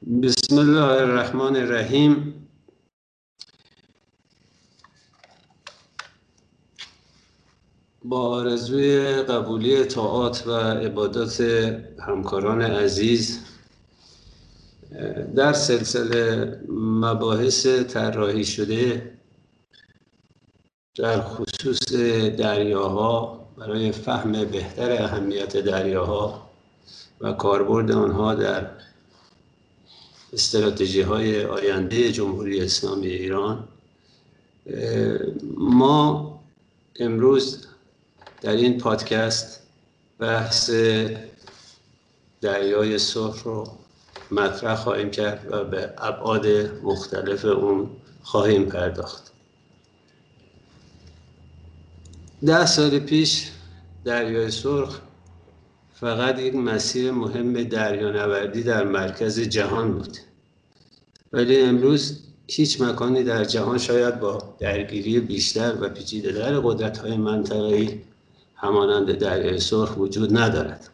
بسم الله الرحمن الرحیم. با آرزوی قبولی طاعات و عبادات همکاران عزیز در سلسله مباحث طراحی شده در خصوص دریاها برای فهم بهتر اهمیت دریاها و کاربرد آنها در استراتژی های آینده جمهوری اسلامی ایران. ما امروز در این پادکست بحث دریای سرخ رو مطرح خواهیم کرد و به ابعاد مختلف اون خواهیم پرداخت. ده سال پیش دریای سرخ فقط یک مسیر مهم دریانوردی در مرکز جهان بود. ولی امروز هیچ مکانی در جهان شاید با درگیری بیشتر و پیچیده در قدرت های منطقه‌ای همانند دریای سرخ وجود ندارد.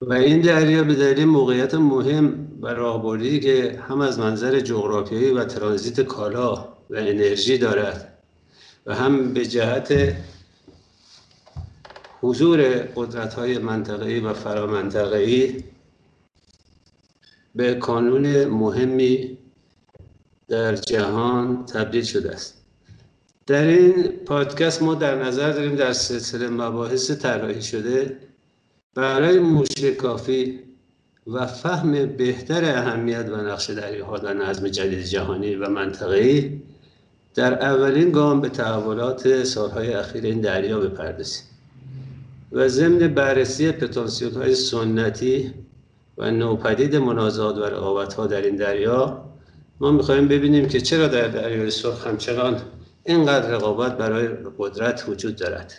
و این دریا به دلیل موقعیت مهم و راهبردی که هم از منظر جغرافیایی و ترانزیت کالا و انرژی دارد و هم به جهت حضور قدرت های منطقه‌ای و فرامنطقه‌ای به کانون مهمی در جهان تبدیل شده است. در این پادکست ما در نظر داریم در سلسله مباحث طراحی شده برای موشکافی و فهم بهتر اهمیت و نقش دریاها در نظم جدید جهانی و منطقه‌ای در اولین گام به تحولات سالهای اخیر این دریا بپردازیم و ضمن بررسی پتانسیل های سنتی و نوپدید منازعات و رقابت ها در این دریا ما می‌خواهیم ببینیم که چرا در دریای سرخ همچنان اینقدر رقابت برای قدرت وجود دارد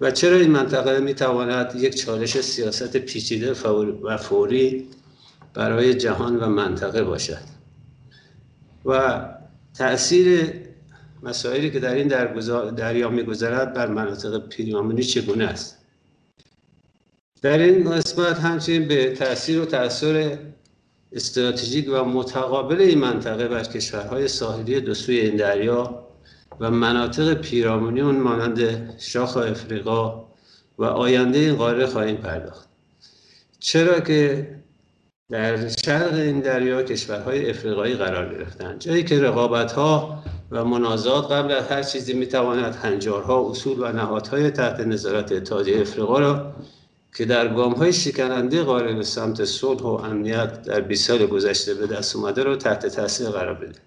و چرا این منطقه می‌تواند یک چالش سیاست پیچیده و فوری برای جهان و منطقه باشد. و تأثیر مسائلی که در این دریا میگذرد بر مناطق پیرامونی چگونه است؟ در این قسمت همچنین به تاثیر و تاثیر استراتژیک و متقابل این منطقه بر کشورهای ساحلی دو سوی این دریا و مناطق پیرامونی اون مانند شاخ افریقا و آینده این قاره خواهیم پرداخت. چرا که در شرق این دریا کشورهای افریقایی قرار گرفتند جایی که رقابت ها و منازعات قبل از هر چیزی می‌تواند هنجارها اصول و نهادهای تحت نظارت اتحادیه افریقا را که در گام های شکننده قاره به سمت صلح و امنیت در 20 سال گذشته به دست اومده را تحت تاثیر قرار بده.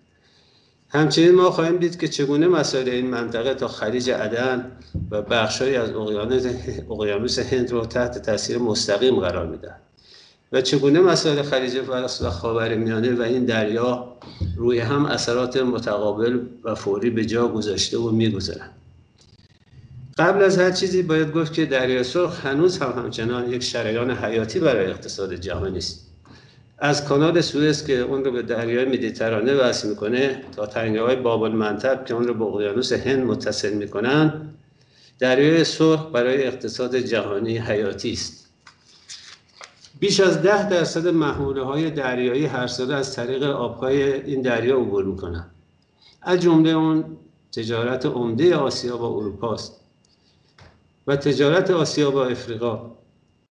همچنین ما خواهیم دید که چگونه مسائل این منطقه تا خلیج عدن و بخشهایی از اقیانوس هند را تحت تاثیر مستقیم قرار می‌دهد و چگونه مسائل خلیج فارس و خاورمیانه و این دریا روی هم اثرات متقابل و فوری به جا گذاشته و می‌گذارند. قبل از هر چیزی باید گفت که دریای سرخ هنوز هم همچنان یک شریان حیاتی برای اقتصاد جهانی است. از کانال سوئز که اون رو به دریای مدیترانه وصل می‌کنه تا تنگه های بابل منطب که اون رو به اقیانوس هند متصل می‌کنن دریای سرخ برای اقتصاد جهانی حیاتی است. بیش از ده درصد محموله های دریایی هر ساله از طریق آبهای این دریا عبور می‌کنن. از جمله اون تجارت عمده آسیا با اروپا است. و تجارت آسیا با افریقا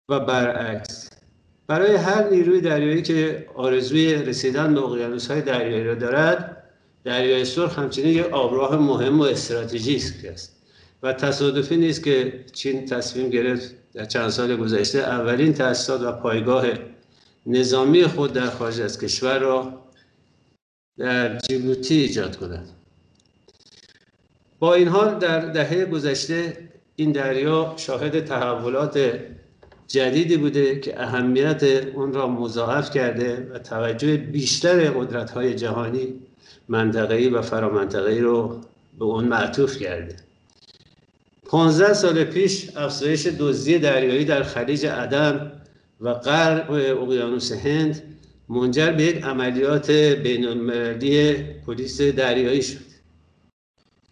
و برعکس. برای هر نیروی دریایی که آرزوی رسیدن به های دریایی را دارد دریای سرخ همچنین یک آبراه مهم و استراتژیک است و تصادفی نیست که چین تصمیم گرفت در چند سال گذشته اولین تاسیسات و پایگاه نظامی خود در خارج از کشور را در جیبوتی ایجاد کند. با این حال در دهه گذشته این دریا شاهد تحولات جدیدی بوده که اهمیت اون را مضاعف کرده و توجه بیشتر قدرت های جهانی منطقه‌ای و فرامنطقه‌ای رو به اون معطوف کرده. 15 سال پیش افزایش دزدی دریایی در خلیج عدن و غرب اقیانوس هند منجر به یک عملیات بین المللی پلیس دریایی شد.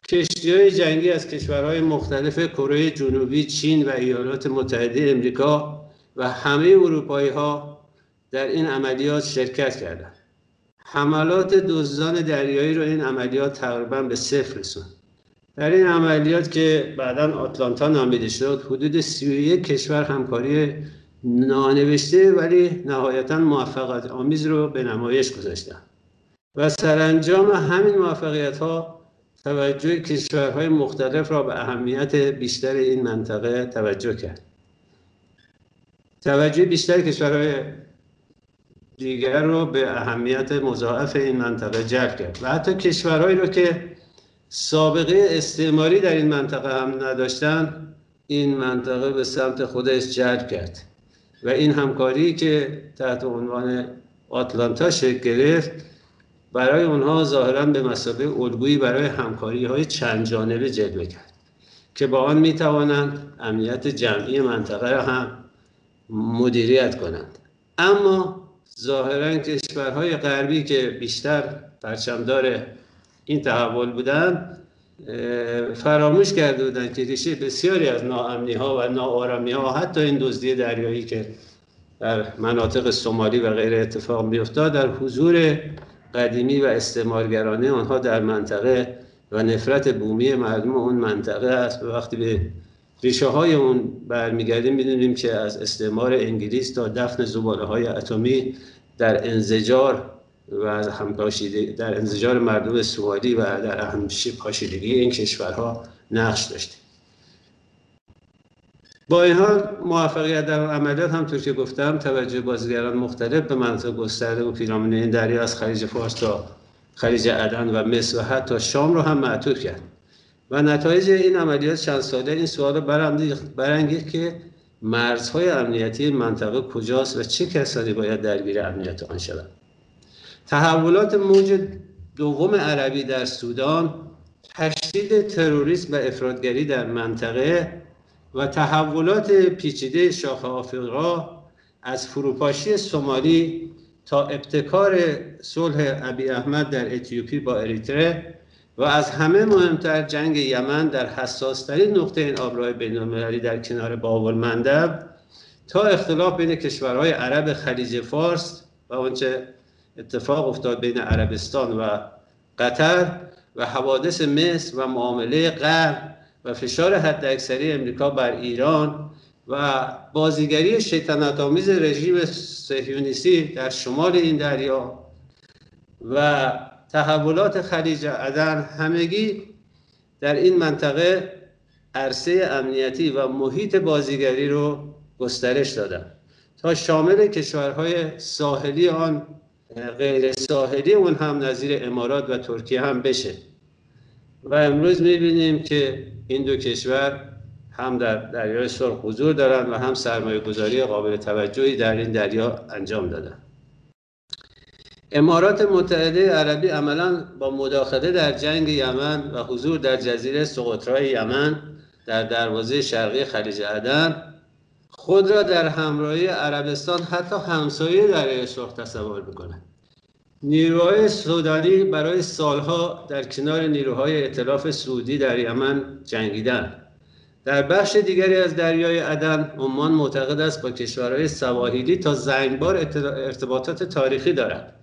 کشتی های جنگی از کشورهای مختلف کره جنوبی، چین و ایالات متحده امریکا و همه اروپایی ها در این عملیات شرکت کردند. حملات دزدان دریایی رو این عملیات تقریبا به صفر رسوند. در این عملیات که بعدا آتلانتا نامیده شد حدود 31 کشور همکاری نانوشته ولی نهایتا موفقیت آمیز رو به نمایش گذاشتن و سرانجام همین موفقیت ها توجه کشورهای مختلف را به اهمیت بیشتر این منطقه توجه کرد. توجه بیشتر کشورهای دیگر رو به اهمیت مضاعف این منطقه جلب کرد و حتی کشورهایی رو که سابقه استعماری در این منطقه هم نداشتن این منطقه به سمت خودش جلب کرد. و این همکاری که تحت عنوان آتلانتا شکل گرفت برای اونها ظاهرا به مسابقه الگویی برای همکاری های چند جانبه جلوه کرد که با آن می توانند امنیت جمعی منطقه را هم مدیریت کنند. اما ظاهرا کشورهای غربی که بیشتر پرچمدار این تحول بودند فراموش کرده بودند که ریشه بسیاری از ناامنی ها و ناآرامی ها حتی این دزدی دریایی که در مناطق سومالی و غیر اتفاق میافتاد در حضور قدیمی و استعمارگرانه آنها در منطقه و نفرت بومی مردم اون منطقه است. و وقتی به ریشه های اون برمیگردیم می‌دونیم که از استعمار انگلیس تا دفن زباله های اتمی در انزجار و در انزجار مردم سوالی و در اهم پاشیدگی این کشورها نقش داشته با این حال موفقیت در عملیات همطور که گفتم توجه بازیگران مختلف به منطقه گسترده و پیرامون این دریا از خلیج فارس تا خلیج عدن و مصر و حتی شام رو هم معطوف کرد. و نتایج این عملیات چند ساله این سوال برانگیخت که مرزهای امنیتی منطقه کجاست و چه کسانی باید درگیر امنیت آن شوند. تحولات موج دوم عربی در سودان تشدید تروریسم و افرادگری در منطقه و تحولات پیچیده شاخ آفریقا از فروپاشی سومالی تا ابتکار صلح ابی احمد در اتیوپی با اریتره و از همه مهمتر جنگ یمن در حساسترین نقطه این آبراه بینالمللی در کنار باب المندب تا اختلاف بین کشورهای عرب خلیج فارس و آنچه اتفاق افتاد بین عربستان و قطر و حوادث مصر و معامله غرب و فشار حداکثری امریکا بر ایران و بازیگری شیطنت آمیز رژیم صهیونیستی در شمال این دریا و تحولات خلیج عدن همگی در این منطقه عرصه امنیتی و محیط بازیگری رو گسترش دادن. تا شامل کشورهای ساحلی آن غیر ساحلی اون هم نظیر امارات و ترکیه هم بشه. و امروز می‌بینیم که این دو کشور هم در دریای سرخ حضور دارند و هم سرمایه گذاری قابل توجهی در این دریا انجام دادن. امارات متحده عربی عملا با مداخله در جنگ یمن و حضور در جزیره سقطرای یمن در دروازه شرقی خلیج عدن خود را در همراهی عربستان حتی همسایه دریای سرخ تصور می‌کنه. نیروهای سودانی برای سالها در کنار نیروهای اطلاف سعودی در یمن جنگیدن در بخش دیگری از دریای عدن عمان معتقد است با کشورهای سواحیلی تا زنگبار ارتباطات تاریخی دارد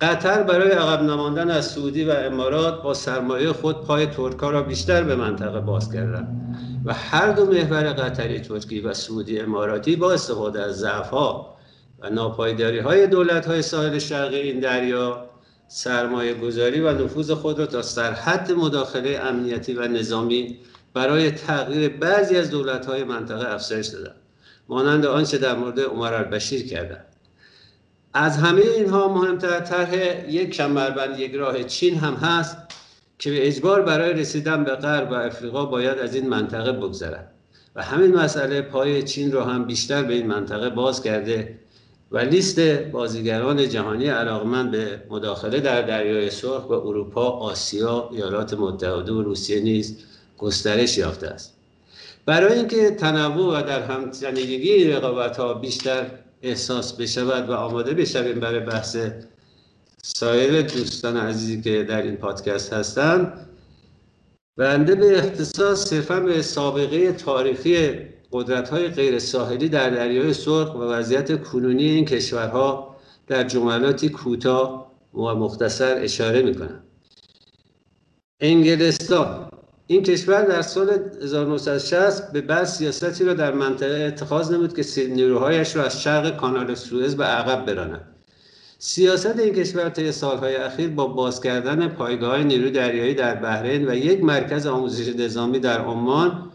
قطر برای عقب نماندن از سعودی و امارات با سرمایه خود پای ترکا را بیشتر به منطقه باز کردند و هر دو محور قطری ترکی و سعودی اماراتی با استفاده از ضعفها و ناپایداری های دولت های ساحل شرقی این دریا سرمایه گذاری و نفوذ خود را تا سرحد مداخله امنیتی و نظامی برای تغییر بعضی از دولت های منطقه افزایش دادند مانند آنچه در مورد عمر البشیر کردند از همه اینها مهمتر طرح یک کمربند یک راه چین هم هست که به اجبار برای رسیدن به غرب و افریقا باید از این منطقه بگذرد. و همین مسئله پای چین را هم بیشتر به این منطقه باز کرده و لیست بازیگران جهانی علاقمند به مداخله در دریای سرخ به اروپا، آسیا، ایالات متحده و روسیه نیز گسترش یافته است. برای اینکه تنوع و در همتنیدگی رقابت ها بیشتر احساس بشود و آماده بشویم برای بحث سایر دوستان عزیزی که در این پادکست هستند بنده به اختصاص صرفا به سابقه تاریخی قدرت های غیر ساحلی در دریای سرخ و وضعیت کنونی این کشورها در جملاتی کوتاه و مختصر اشاره می‌کنم انگلستان. این کشور در سال 1960 به بعد سیاستی را در منطقه اتخاذ نمود که نیروهایش را از شرق کانال سوئز به عقب براند. سیاست این کشور طی سالهای اخیر با باز کردن پایگاه نیرو دریایی در بحرین و یک مرکز آموزش نظامی در عمان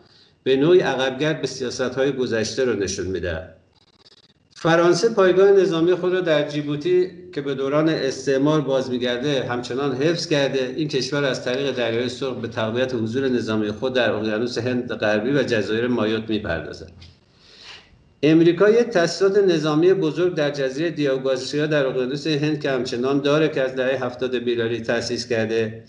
به نوعی عقبگرد به سیاستهای گذشته را نشون می‌دهد فرانسه پایگاه نظامی خود را در جیبوتی که به دوران استعمار باز میگرده همچنان حفظ کرده. این کشور از طریق دریای سرخ به تقویت حضور نظامی خود در اقیانوس هند غربی و جزایر مایوت می‌پردازد. امریکا یک تاسیسات نظامی بزرگ در جزیره دیاگوازیا در اقیانوس هند که همچنان داره که از دهه هفتاد بیلاری تأسیس کرده.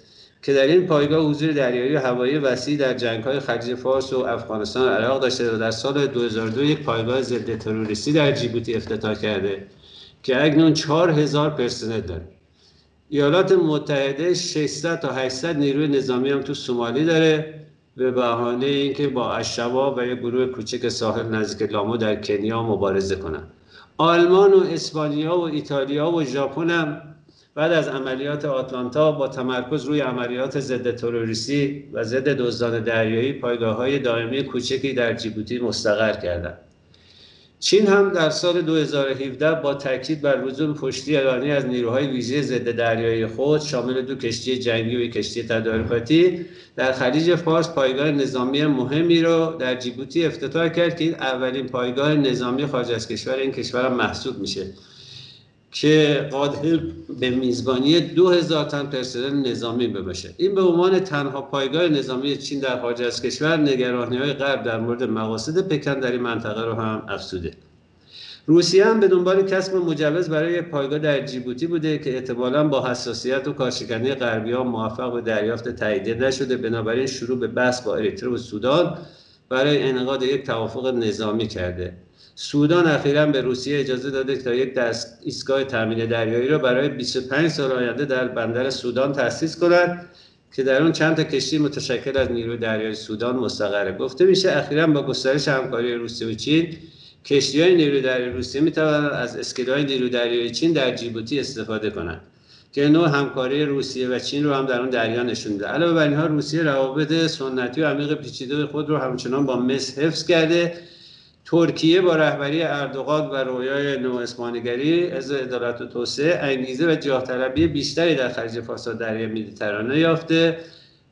که در این پایگاه حضور دریایی و هوایی وسیع در جنگ‌های خلیج فارس و افغانستان و عراق داشته و در سال 2002 یک پایگاه ضد تروریستی در جیبوتی افتتاح کرده که اکنون 4000 پرسنل داره. ایالات متحده 600 تا 800 نیروی نظامی هم تو سومالی داره به بهانه اینکه با اشباب و یک گروه کوچک ساحل نزدیک لامو در کنیا مبارزه کنند آلمان و اسپانیا و ایتالیا و ژاپن هم بعد از عملیات آتلانتا با تمرکز روی عملیات ضد تروریستی و ضد دزدان دریایی پایگاه های دائمی کوچکی در جیبوتی مستقر کردند. چین هم در سال 2017 با تاکید بر لزوم پشتی ایرانی از نیروهای ویژه ضد دریایی خود شامل دو کشتی جنگی و یک کشتی تدارکاتی در خلیج فارس پایگاه نظامی مهمی را در جیبوتی افتتاح کرد که اولین پایگاه نظامی خارج از کشور این کشور محسوب میشه. که قادر به میزبانی دو هزار تن پرسنل نظامی بباشه. این به عنوان تنها پایگاه نظامی چین در خارج از کشور نگرانی های غرب در مورد مقاصد پکن در این منطقه رو هم افزوده. روسیه هم به دنبال کسب مجوز برای پایگاه در جیبوتی بوده که احتمالا با حساسیت و کارشکنی غربی ها موفق به دریافت تاییدیه نشده. بنابراین شروع به بحث با اریتره و سودان برای انعقاد یک توافق نظامی کرده. سودان اخیرا به روسیه اجازه داده تا یک دست ایستگاه تامین دریایی را برای 25 سال آینده در بندر سودان تأسیس کند که در اون چند تا کشتی متشکل از نیروی دریایی سودان مستقره. گفته میشه اخیرا با گسترش همکاری روسیه و چین کشتی های نیروی دریایی روسیه می توانند از اسکلای نیروی دریایی چین در جیبوتی استفاده کنند که نوع همکاری روسیه و چین رو هم در اون دریا نشون میده. علاوه بر اینها روسیه روابط سنتی و عمیق پیچیده خود رو همچنان با مصر حفظ کرده ترکیه با رهبری اردوغان و رویای نوعثمانیگری از عدالت و توسعه انگیزه و جاه طلبی بیشتری در خلیج فارس و دریای مدیترانه یافته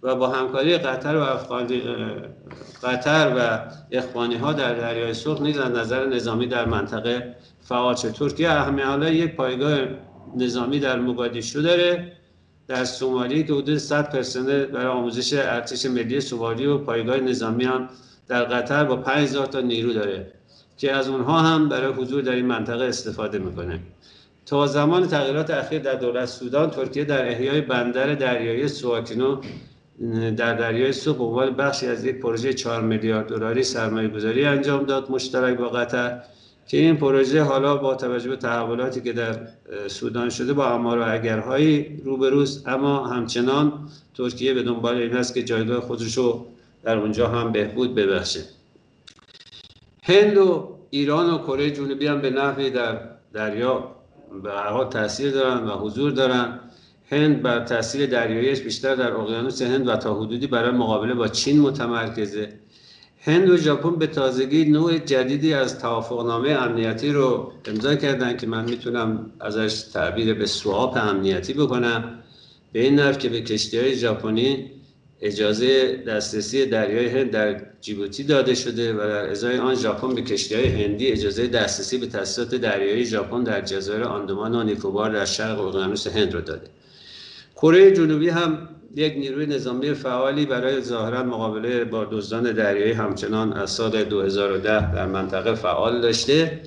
و با همکاری قطر و افغانی قطر و اخوانی ها در دریای سرخ نیز از نظر نظامی در منطقه فعال شد. ترکیه اهمی حالا یک پایگاه نظامی در مقادیشو داره. در سومالی که حدود 100 پرسنل برای آموزش ارتش ملی سومالی و پایگاه نظامی هم در قطر با 5000 تا نیرو داره که از اونها هم برای حضور در این منطقه استفاده می‌کنه. تا زمان تغییرات اخیر در دولت سودان ترکیه در احیای بندر دریایی سواکینو در دریای سو عنوان بخشی از یک پروژه 4 میلیارد دلاری سرمایه گذاری انجام داد مشترک با قطر که این پروژه حالا با توجه به تحولاتی که در سودان شده با امار و اگرهایی روبروست. اما همچنان ترکیه به دنبال این است که جایگاه خودش رو در اونجا هم بهبود ببخشه. هند و ایران و کره جنوبی هم به نحوی در دریا به هر تاثیر دارن و حضور دارن. هند بر تاثیر دریاییش بیشتر در اقیانوس هند و تا حدودی برای مقابله با چین متمرکزه. هند و ژاپن به تازگی نوع جدیدی از توافقنامه امنیتی رو امضا کردن که من می‌تونم ازش تعبیر به سواپ امنیتی بکنم. به این نفع که به کشتی های ژاپنی اجازه دسترسی دریای هند در جیبوتی داده شده و در ازای آن ژاپن به کشتی های هندی اجازه دسترسی به تاسیسات دریایی ژاپن در جزایر آندمان و نیکوبار در شرق اقیانوس هند را داده. کره جنوبی هم یک نیروی نظامی فعالی برای ظاهرا مقابله با دزدان دریایی همچنان از سال 2010 در منطقه فعال داشته.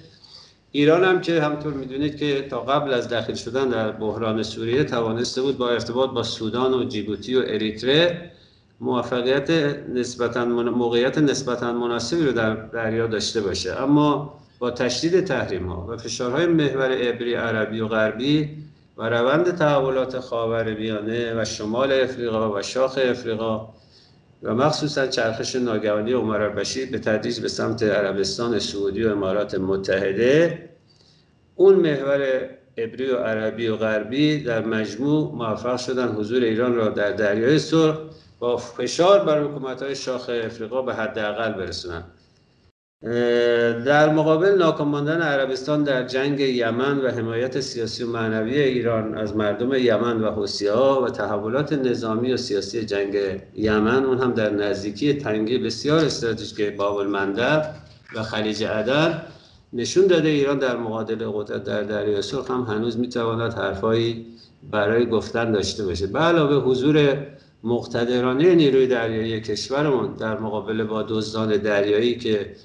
ایران هم که همطور می‌دونید که تا قبل از داخل شدن در بحران سوریه توانسته بود با ارتباط با سودان و جیبوتی و اریتره موفقیت نسبتا موقعیت نسبتا مناسبی رو در دریا داشته باشه. اما با تشدید تحریم ها و فشارهای محور عبری عربی و غربی و روند تحولات خاور میانه و شمال افریقا و شاخ افریقا و مخصوصا چرخش ناگهانی عمر البشیر به تدریج به سمت عربستان سعودی و امارات متحده اون محور عبری و عربی و غربی در مجموع موفق شدن. حضور ایران را در دریای سرخ فشار بر حکومت های شاخ افریقا به حداقل برسونند در مقابل ناکام ماندن عربستان در جنگ یمن و حمایت سیاسی و معنوی ایران از مردم یمن و ها و تحولات نظامی و سیاسی جنگ یمن اون هم در نزدیکی تنگی بسیار استراتژیک باب المندب و خلیج عدن نشون داده ایران در مقابل قدرت در دریای سرخ هم هنوز می‌تواند حرفایی برای گفتن داشته باشه. به علاوه حضور مقتدرانه نیروی دریایی کشورمون در مقابل با دزدان دریایی که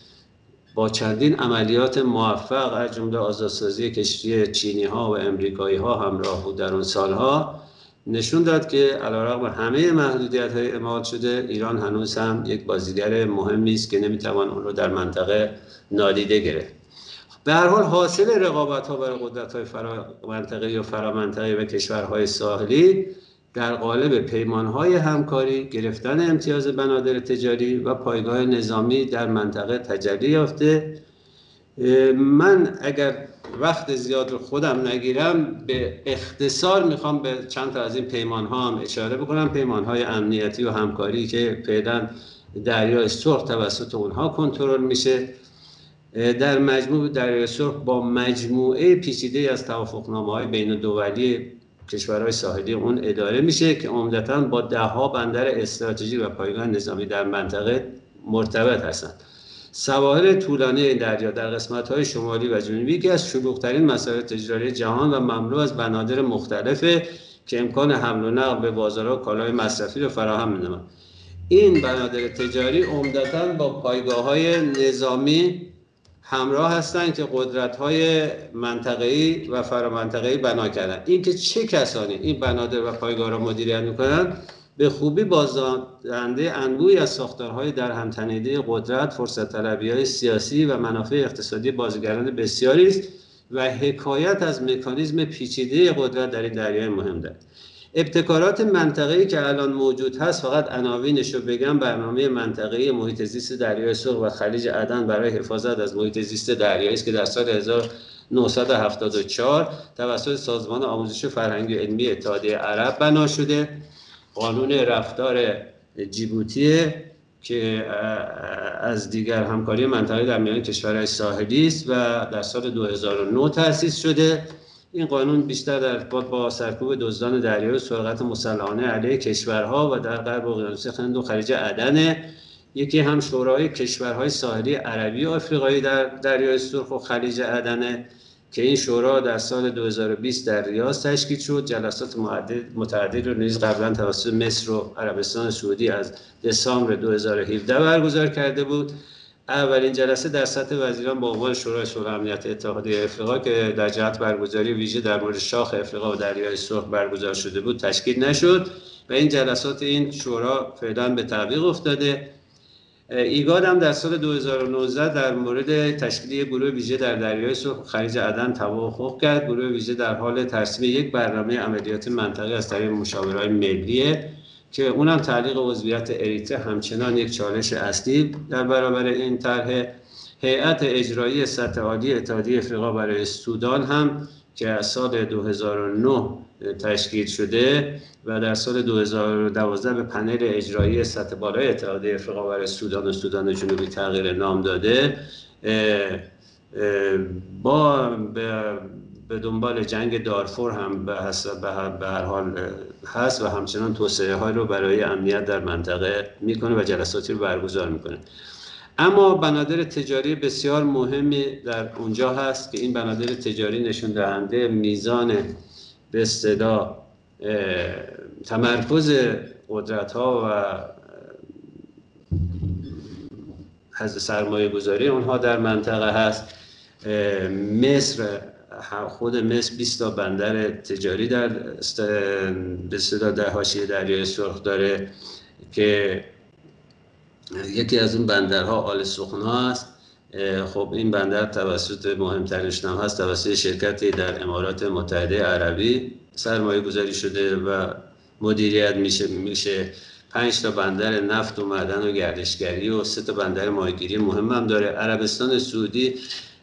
با چندین عملیات موفق از جمله آزادسازی کشتی چینی ها و امریکایی ها همراه بود در اون سالها نشون داد که علیرغم همه محدودیت های اعمال شده ایران هنوز هم یک بازیگر مهمی است که نمی‌توان اون رو در منطقه نادیده گرفت. به هر حال حاصل رقابت ها برای قدرت های فرا منطقه و فرامنطقه و کشورهای ساحلی در قالب پیمانهای همکاری گرفتن امتیاز بنادر تجاری و پایگاه نظامی در منطقه تجلی یافته. من اگر وقت زیاد رو خودم نگیرم به اختصار می‌خوام به چند تا از این پیمان ها هم اشاره بکنم. پیمان های امنیتی و همکاری که فعلا دریای سرخ توسط اونها کنترل میشه. در مجموع دریای سرخ با مجموعه پیچیده از توافقنامه های بین دولی کشورهای ساحلی اون اداره میشه که عمدتا با دهها بندر استراتژی و پایگاه نظامی در منطقه مرتبط هستند سواحل طولانی این دریا در قسمت های شمالی و جنوبی که از شلوغترین مسائل تجاری جهان و مملو از بنادر مختلفه که امکان حمل و نقل به بازارها کالای مصرفی رو فراهم می‌نماید. این بنادر تجاری عمدتا با پایگاه های نظامی همراه هستند که قدرت های منطقه‌ای و فرامنطقه‌ای بنا کردن. اینکه چه کسانی این بنادر و پایگاه را مدیریت می‌کنن به خوبی بازدهنده انبوهی از ساختارهای در همتنیده قدرت فرصت طلبی های سیاسی و منافع اقتصادی بازیگران بسیاری است و حکایت از مکانیزم پیچیده قدرت در این دریای مهم دارد. ابتکارات منطقه‌ای که الان موجود هست فقط عناوینش رو بگم برنامه منطقه‌ای محیط زیست دریای سرخ و خلیج عدن برای حفاظت از محیط زیست دریایی است که در سال 1974 توسط سازمان آموزش فرهنگی علمی اتحادیه عرب بنا شده. قانون رفتار جیبوتی که از دیگر همکاری منطقه در میان کشورهای ساحلی است و در سال 2009 تأسیس شده. این قانون بیشتر در ارتباط با سرکوب دزدان دریایی و سرقت مسلحانه علیه کشورها و در غرب اقیانوس هند و خلیج عدن. یکی هم شورای کشورهای ساحلی عربی و آفریقایی در دریای سرخ و خلیج عدن که این شورا در سال 2020 در ریاض تشکیل شد. جلسات متعدد رو نیز قبلا توسط مصر و عربستان سعودی از دسامبر 2017 برگزار کرده بود. اولین جلسه در سطح وزیران با عنوان شورای صلح امنیت اتحادیه افریقا که در جهت برگزاری ویژه در مورد شاخ افریقا و دریای سرخ برگزار شده بود تشکیل نشد و این جلسات این شورا فعلا به تعویق افتاده. ایگاد هم در سال 2019 در مورد تشکیل گروه ویژه در دریای سرخ خلیج عدن توافق کرد. گروه ویژه در حال ترسیم یک برنامه عملیات منطقه از طریق مشاورهای ملیه که اونم تعلیق عضویت اریتره همچنان یک چالش اصلی در برابر این طرح هیئت اجرایی سطح عالی اتحادیه افریقا برای سودان هم که از سال 2009 تشکیل شده و در سال 2012 به پنل اجرایی سطح بالای اتحادیه افریقا برای سودان و سودان جنوبی تغییر نام داده با به دنبال جنگ دارفور هم به, به هر حال هست و همچنان توسعه های رو برای امنیت در منطقه می‌کنه و جلساتی رو برگزار می‌کنه. اما بنادر تجاری بسیار مهمی در اونجا هست که این بنادر تجاری نشون دهنده میزان به اصطلاح تمرکز قدرت ها و از سرمایه گذاری اونها در منطقه هست. مصر خود مصر 20 تا بندر تجاری در به صدا در حاشیه دریای سرخ داره که یکی از اون بندرها آل سخنا است. خب این بندر توسط مهمترینش هم هست توسط شرکتی در امارات متحده عربی سرمایه گذاری شده و مدیریت میشه میشه پنج تا بندر نفت و معدن و گردشگری و سه تا بندر ماهیگیری مهم هم داره. عربستان سعودی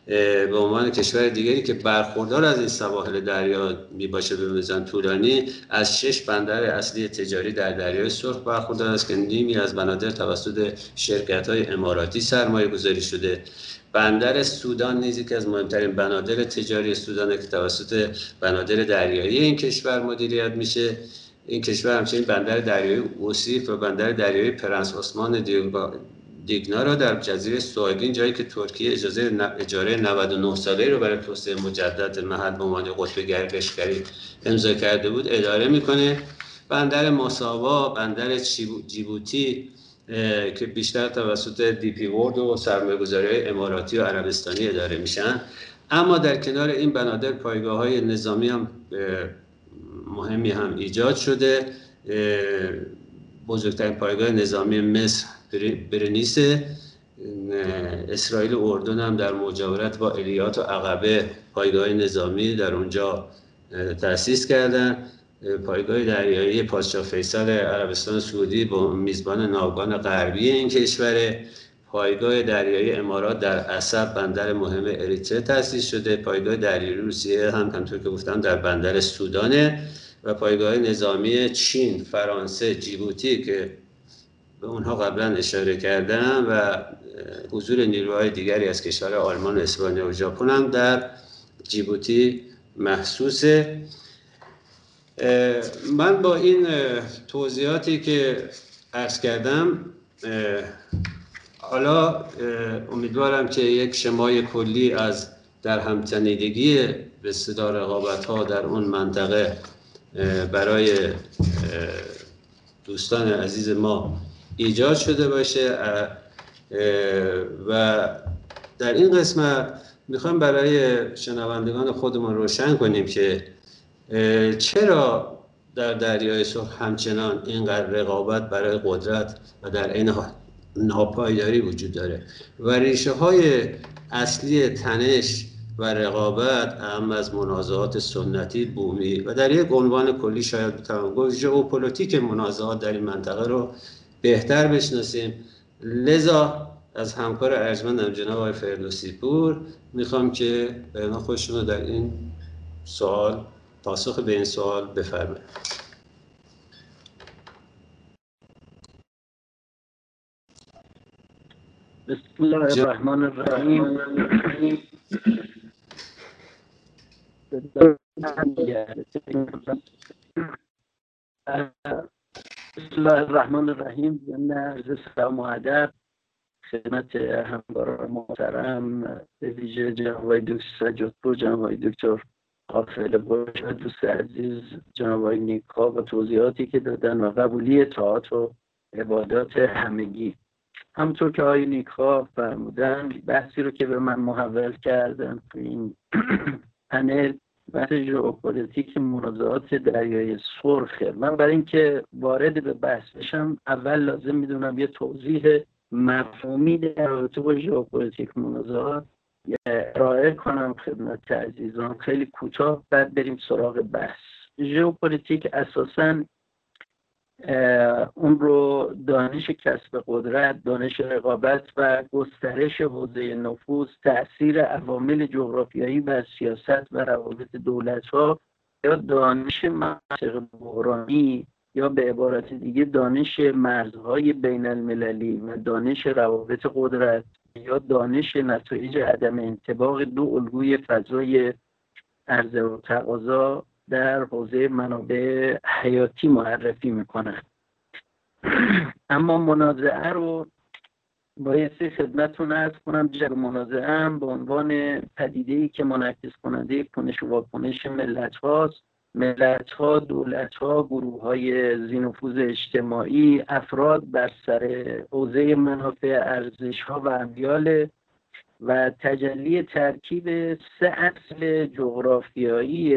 به عنوان کشور دیگری که برخوردار از این سواحل دریا می باشه به میزان طولانی از شش بندر اصلی تجاری در دریای سرخ برخوردار است که نیمی از بنادر توسط شرکت های اماراتی سرمایه گذاری شده. بندر سودان نیزی که از مهمترین بنادر تجاری سودان که توسط بنادر دریایی این کشور مدیریت میشه. این کشور همچنین بندر دریایی اوسیف و بندر دریایی پرنس عثمان دیگنا را در جزیره سواکین جایی که ترکیه اجازه اجاره 99 ساله رو برای توسعه مجدد محل به عنوان قطب گردشگری امضا کرده بود اداره می‌کنه. بندر ماساوا بندر جیبوتی که بیشتر توسط DP World و سرمایه‌گذاری اماراتی و عربستانی اداره میشن. اما در کنار این بنادر پایگاه های نظامی هم مهمی هم ایجاد شده. بزرگترین پایگاه نظامی مصر برنیس اسرائیل و اردن هم در مجاورت با الیات و عقبه پایگاه نظامی در اونجا تأسیس کردن. پایگاه دریایی پادشاه فیصل عربستان سعودی با میزبان ناوگان غربی این کشور پایگاه دریایی امارات در عصب بندر مهم اریتره تأسیس شده. پایگاه دریایی روسیه هم همطور که گفتم در بندر سودانه. و پایگاه نظامی چین فرانسه جیبوتی که به اونها قبلا اشاره کردم و حضور نیروهای دیگری از کشور آلمان و اسپانیا و ژاپن هم در جیبوتی محسوسه من با این توضیحاتی که عرض کردم حالا امیدوارم که یک شمای کلی از در همتنیدگی به صدا رقابت ها در اون منطقه برای دوستان عزیز ما ایجاد شده باشه و در این قسمت می‌خوام برای شنوندگان خودمون روشن کنیم که چرا در دریای سرخ همچنان اینقدر رقابت برای قدرت و در این حال ناپایداری وجود داره و ریشه های اصلی تنش و رقابت اهم از منازعات سنتی بومی و در یک عنوان کلی شاید بتوان گفت ژئوپلیتیک منازعات در این منطقه رو بهتر بشناسیم لذا از همکار ارجمندم جناب آقای فردوسی پور می‌خوام که به خودشون رو در این سوال پاسخ به این سوال بفرمایید بسم الله الرحمن الرحیم بسم الله الرحمن الرحیم. ضمن عرض سلام و ادب. خدمت همکاران محترم به ویژه جناب دکتر سجادپور جناب دکتر قافل باشه دوست عزیز جناب نیکا و توضیحاتی که دادن و قبولی اطاعت و عبادات همگی. همونطور که آقای نیکا فرمودن بحثی رو که به من محول کردن این پنل بحث ژئوپلیتیک منازعات دریای سرخه. من برای اینکه وارد به بحث بشم اول لازم می‌دونم یه توضیح مفهومی در رابطه با ژئوپلیتیک منازعات ارائه کنم خدمت عزیزان. خیلی کوتاه بعد بریم سراغ بحث. ژئوپلیتیک اساسا اون رو دانش کسب قدرت دانش رقابت و گسترش حوزه نفوذ تاثیر عوامل جغرافیایی و سیاست و روابط دولت ها یا دانش منطق بحرانی یا به عبارت دیگه دانش مرزهای بین المللی و دانش روابط قدرت یا دانش نتایج عدم انطباق دو الگوی فضای عرضه و تقاضا در حوزه منابع حیاتی معرفی می‌کنن اما منازعه رو بایستی خدمتتون ارز کنم. جر منازعه هم به عنوان پدیده ای که منعکس کننده کنش و واکنش ملت هاست ملت ها دولت ها گروه های زینفوز اجتماعی افراد بر سر حوزه منافع ارزش ها و امیال و تجلی ترکیب سه اصل جغرافیایی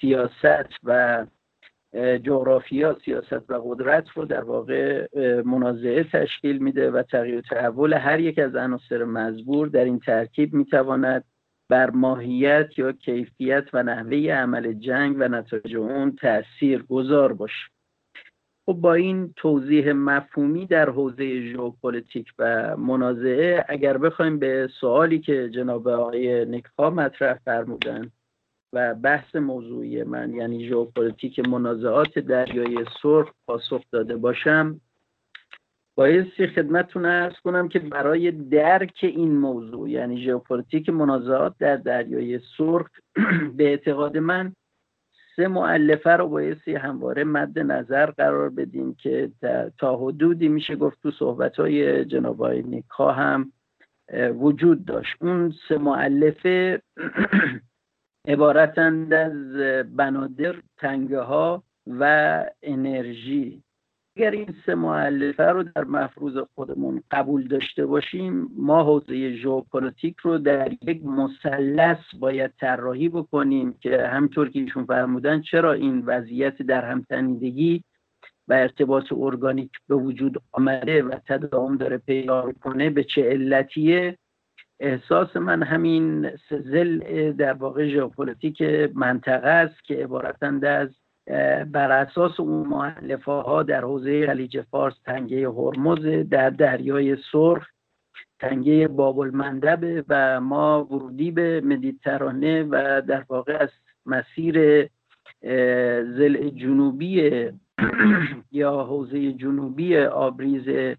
سیاست و جغرافیا سیاست و قدرت رو در واقع منازعه تشکیل میده و تغییر تحول هر یک از عناصر مزبور در این ترکیب می‌تواند بر ماهیت یا کیفیت و نحوه عمل جنگ و نتایج اون تأثیر گذار باشه. خب با این توضیح مفهومی در حوزه ژئوپلیتیک و منازعه اگر بخوایم به سوالی که جناب آقای نیکا مطرح فرمودن و بحث موضوعی من یعنی ژئوپلیتیک منازعات دریای سرخ پاسخ داده باشم بایستی خدمتتون عرض کنم که برای درک این موضوع یعنی ژئوپلیتیک منازعات در دریای سرخ به اعتقاد من سه مؤلفه رو بایستی همواره مد نظر قرار بدیم که تا حدودی میشه گفت تو صحبت های جناب نیکا هم وجود داشت. اون سه مؤلفه عبارتند از بنادر تنگه ها و انرژی. اگر این سه مؤلفه رو در مفروض خودمون قبول داشته باشیم ما حوزه ژئوپلیتیک رو در یک مثلث باید طراحی بکنیم که همونطور که ایشون فرمودن چرا این وضعیت درهم‌تنیدگی و ارتباط ارگانیک به وجود آمده و تداوم داره پیدا کنه به چه علتیه؟ احساس من همین سزل در واقع ژئوپلیتیک منطقه است که عبارتند از بر اساس اون مؤلفه ها در حوزه خلیج فارس تنگه هرمز در دریای سرخ تنگه باب المندب و ما ورودی به مدیترانه و در واقع از مسیر ضلع جنوبی یا حوزه جنوبی آبریز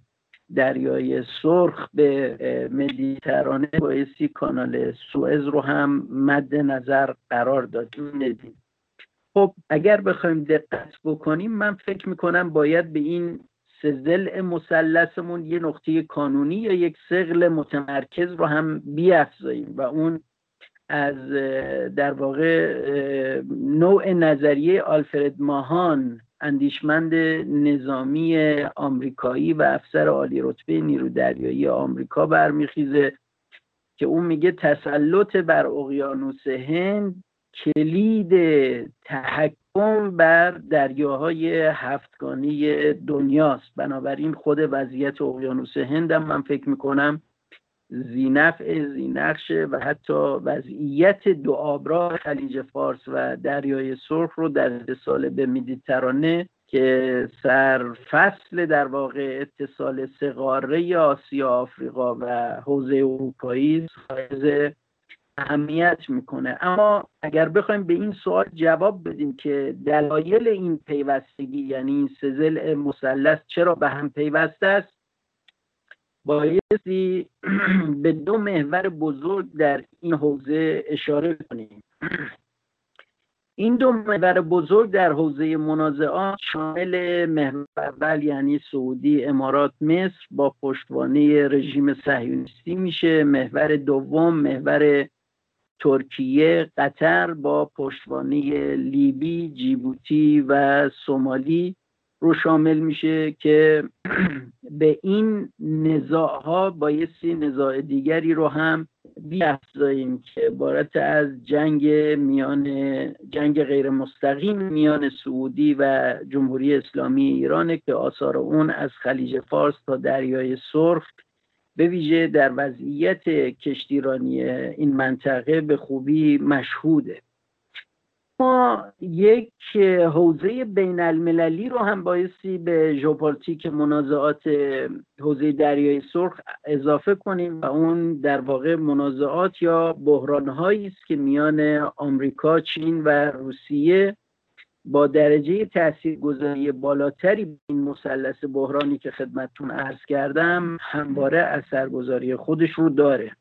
دریای سرخ به مدیترانه بایستی کانال سوئز رو هم مد نظر قرار دادیم خب اگر بخوایم دقت بکنیم من فکر می‌کنم باید به این سه مثلثمون یه نقطه کانونی یا یک سقل متمرکز رو هم بیافزاییم و اون از در واقع نوع نظریه آلفرد ماهان اندیشمند نظامی آمریکایی و افسر عالی رتبه نیرو دریایی آمریکا برمیخیزه که اون میگه تسلط بر اقیانوس هند کلید تحکم بر دریاهای هفتگانی دنیاست. بنابراین خود وضعیت اقیانوس هند هم من فکر می‌کنم زینفع زینقشه و حتی وضعیت دو آبراه خلیج فارس و دریای سرخ رو در اتصال به مدیترانه که سر فصل در واقع اتصال سقاره آسیا آفریقا و حوزه اروپایی حائز اهمیت می‌کنه. اما اگر بخوایم به این سوال جواب بدیم که دلایل این پیوستگی یعنی این سزل مثلث چرا به هم پیوسته است بایستی به دو محور بزرگ در این حوزه اشاره کنیم. این دو محور بزرگ در حوزه منازعات شامل محور اول یعنی سعودی امارات مصر با پشتوانه رژیم صهیونیستی میشه. محور دوم محور ترکیه قطر با پشتوانه لیبی جیبوتی و somali رو شامل میشه که به این نزاع ها بایستی نزاع دیگری رو هم بیافزاییم که عبارت از جنگ میان جنگ غیر مستقیم میان سعودی و جمهوری اسلامی ایرانه که آثار اون از خلیج فارس تا دریای سرخ به ویژه در وضعیت کشتیرانی این منطقه به خوبی مشهوده. ما یک حوزه بین المللی رو هم بایستی به ژئوپلیتیک منازعات حوزه دریای سرخ اضافه کنیم و اون در واقع منازعات یا بحرانهایی است که میان آمریکا، چین و روسیه با درجه تاثیرگذاری بالاتری این مثلث بحرانی که خدمتتون عرض کردم همواره اثرگذاری خودش رو داره.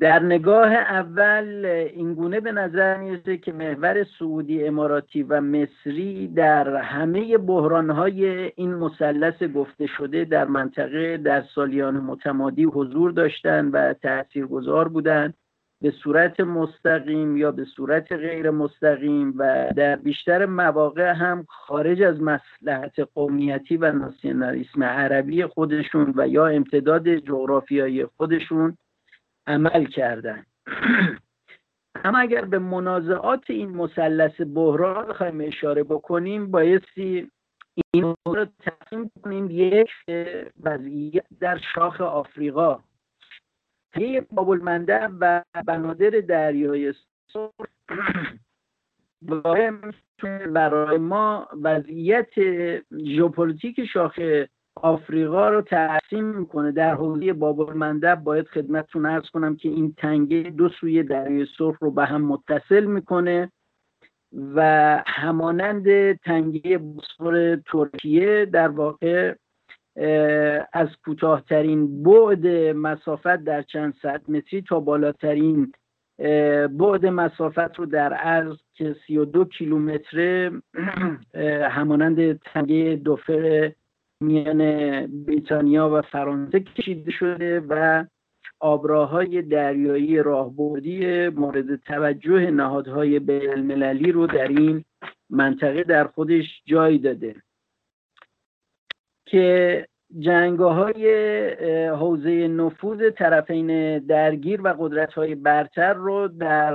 در نگاه اول اینگونه به نظر می‌رسه که محور سعودی اماراتی و مصری در همه بحرانهای این مثلث گفته شده در منطقه در سالیان متمادی حضور داشتند و تاثیرگذار بودند به صورت مستقیم یا به صورت غیر مستقیم و در بیشتر مواقع هم خارج از مسلحت قومیتی و ناسیونالیسم عربی خودشون و یا امتداد جغرافیایی خودشون عمل کردن. اما اگر به منازعات این مثلث بحران بخوایم اشاره بکنیم بایستی این رو تقسیم کنیم یک وضعیت در شاخ آفریقا. یه بابل و بنادر دریای سرخ برای ما وضعیت ژئوپلیتیک شاخه آفریقا رو تقسیم می‌کنه. در حوزه باب المندب باید خدمتتون ارز کنم که این تنگه دو سوی دریای سرخ رو به هم متصل می‌کنه و همانند تنگه بسفور ترکیه در واقع از کوتاهترین بعد مسافت در چند صد متری تا بالاترین بعد مسافت رو در عرض که 32 کیلومتر همانند تنگه دوفر میان بریتانیا و فرانسه کشیده شده و آبراهای دریایی راهبردی مورد توجه نهادهای بین المللی رو در این منطقه در خودش جای داده که جنگ های حوزه نفوذ طرفین درگیر و قدرت های برتر رو در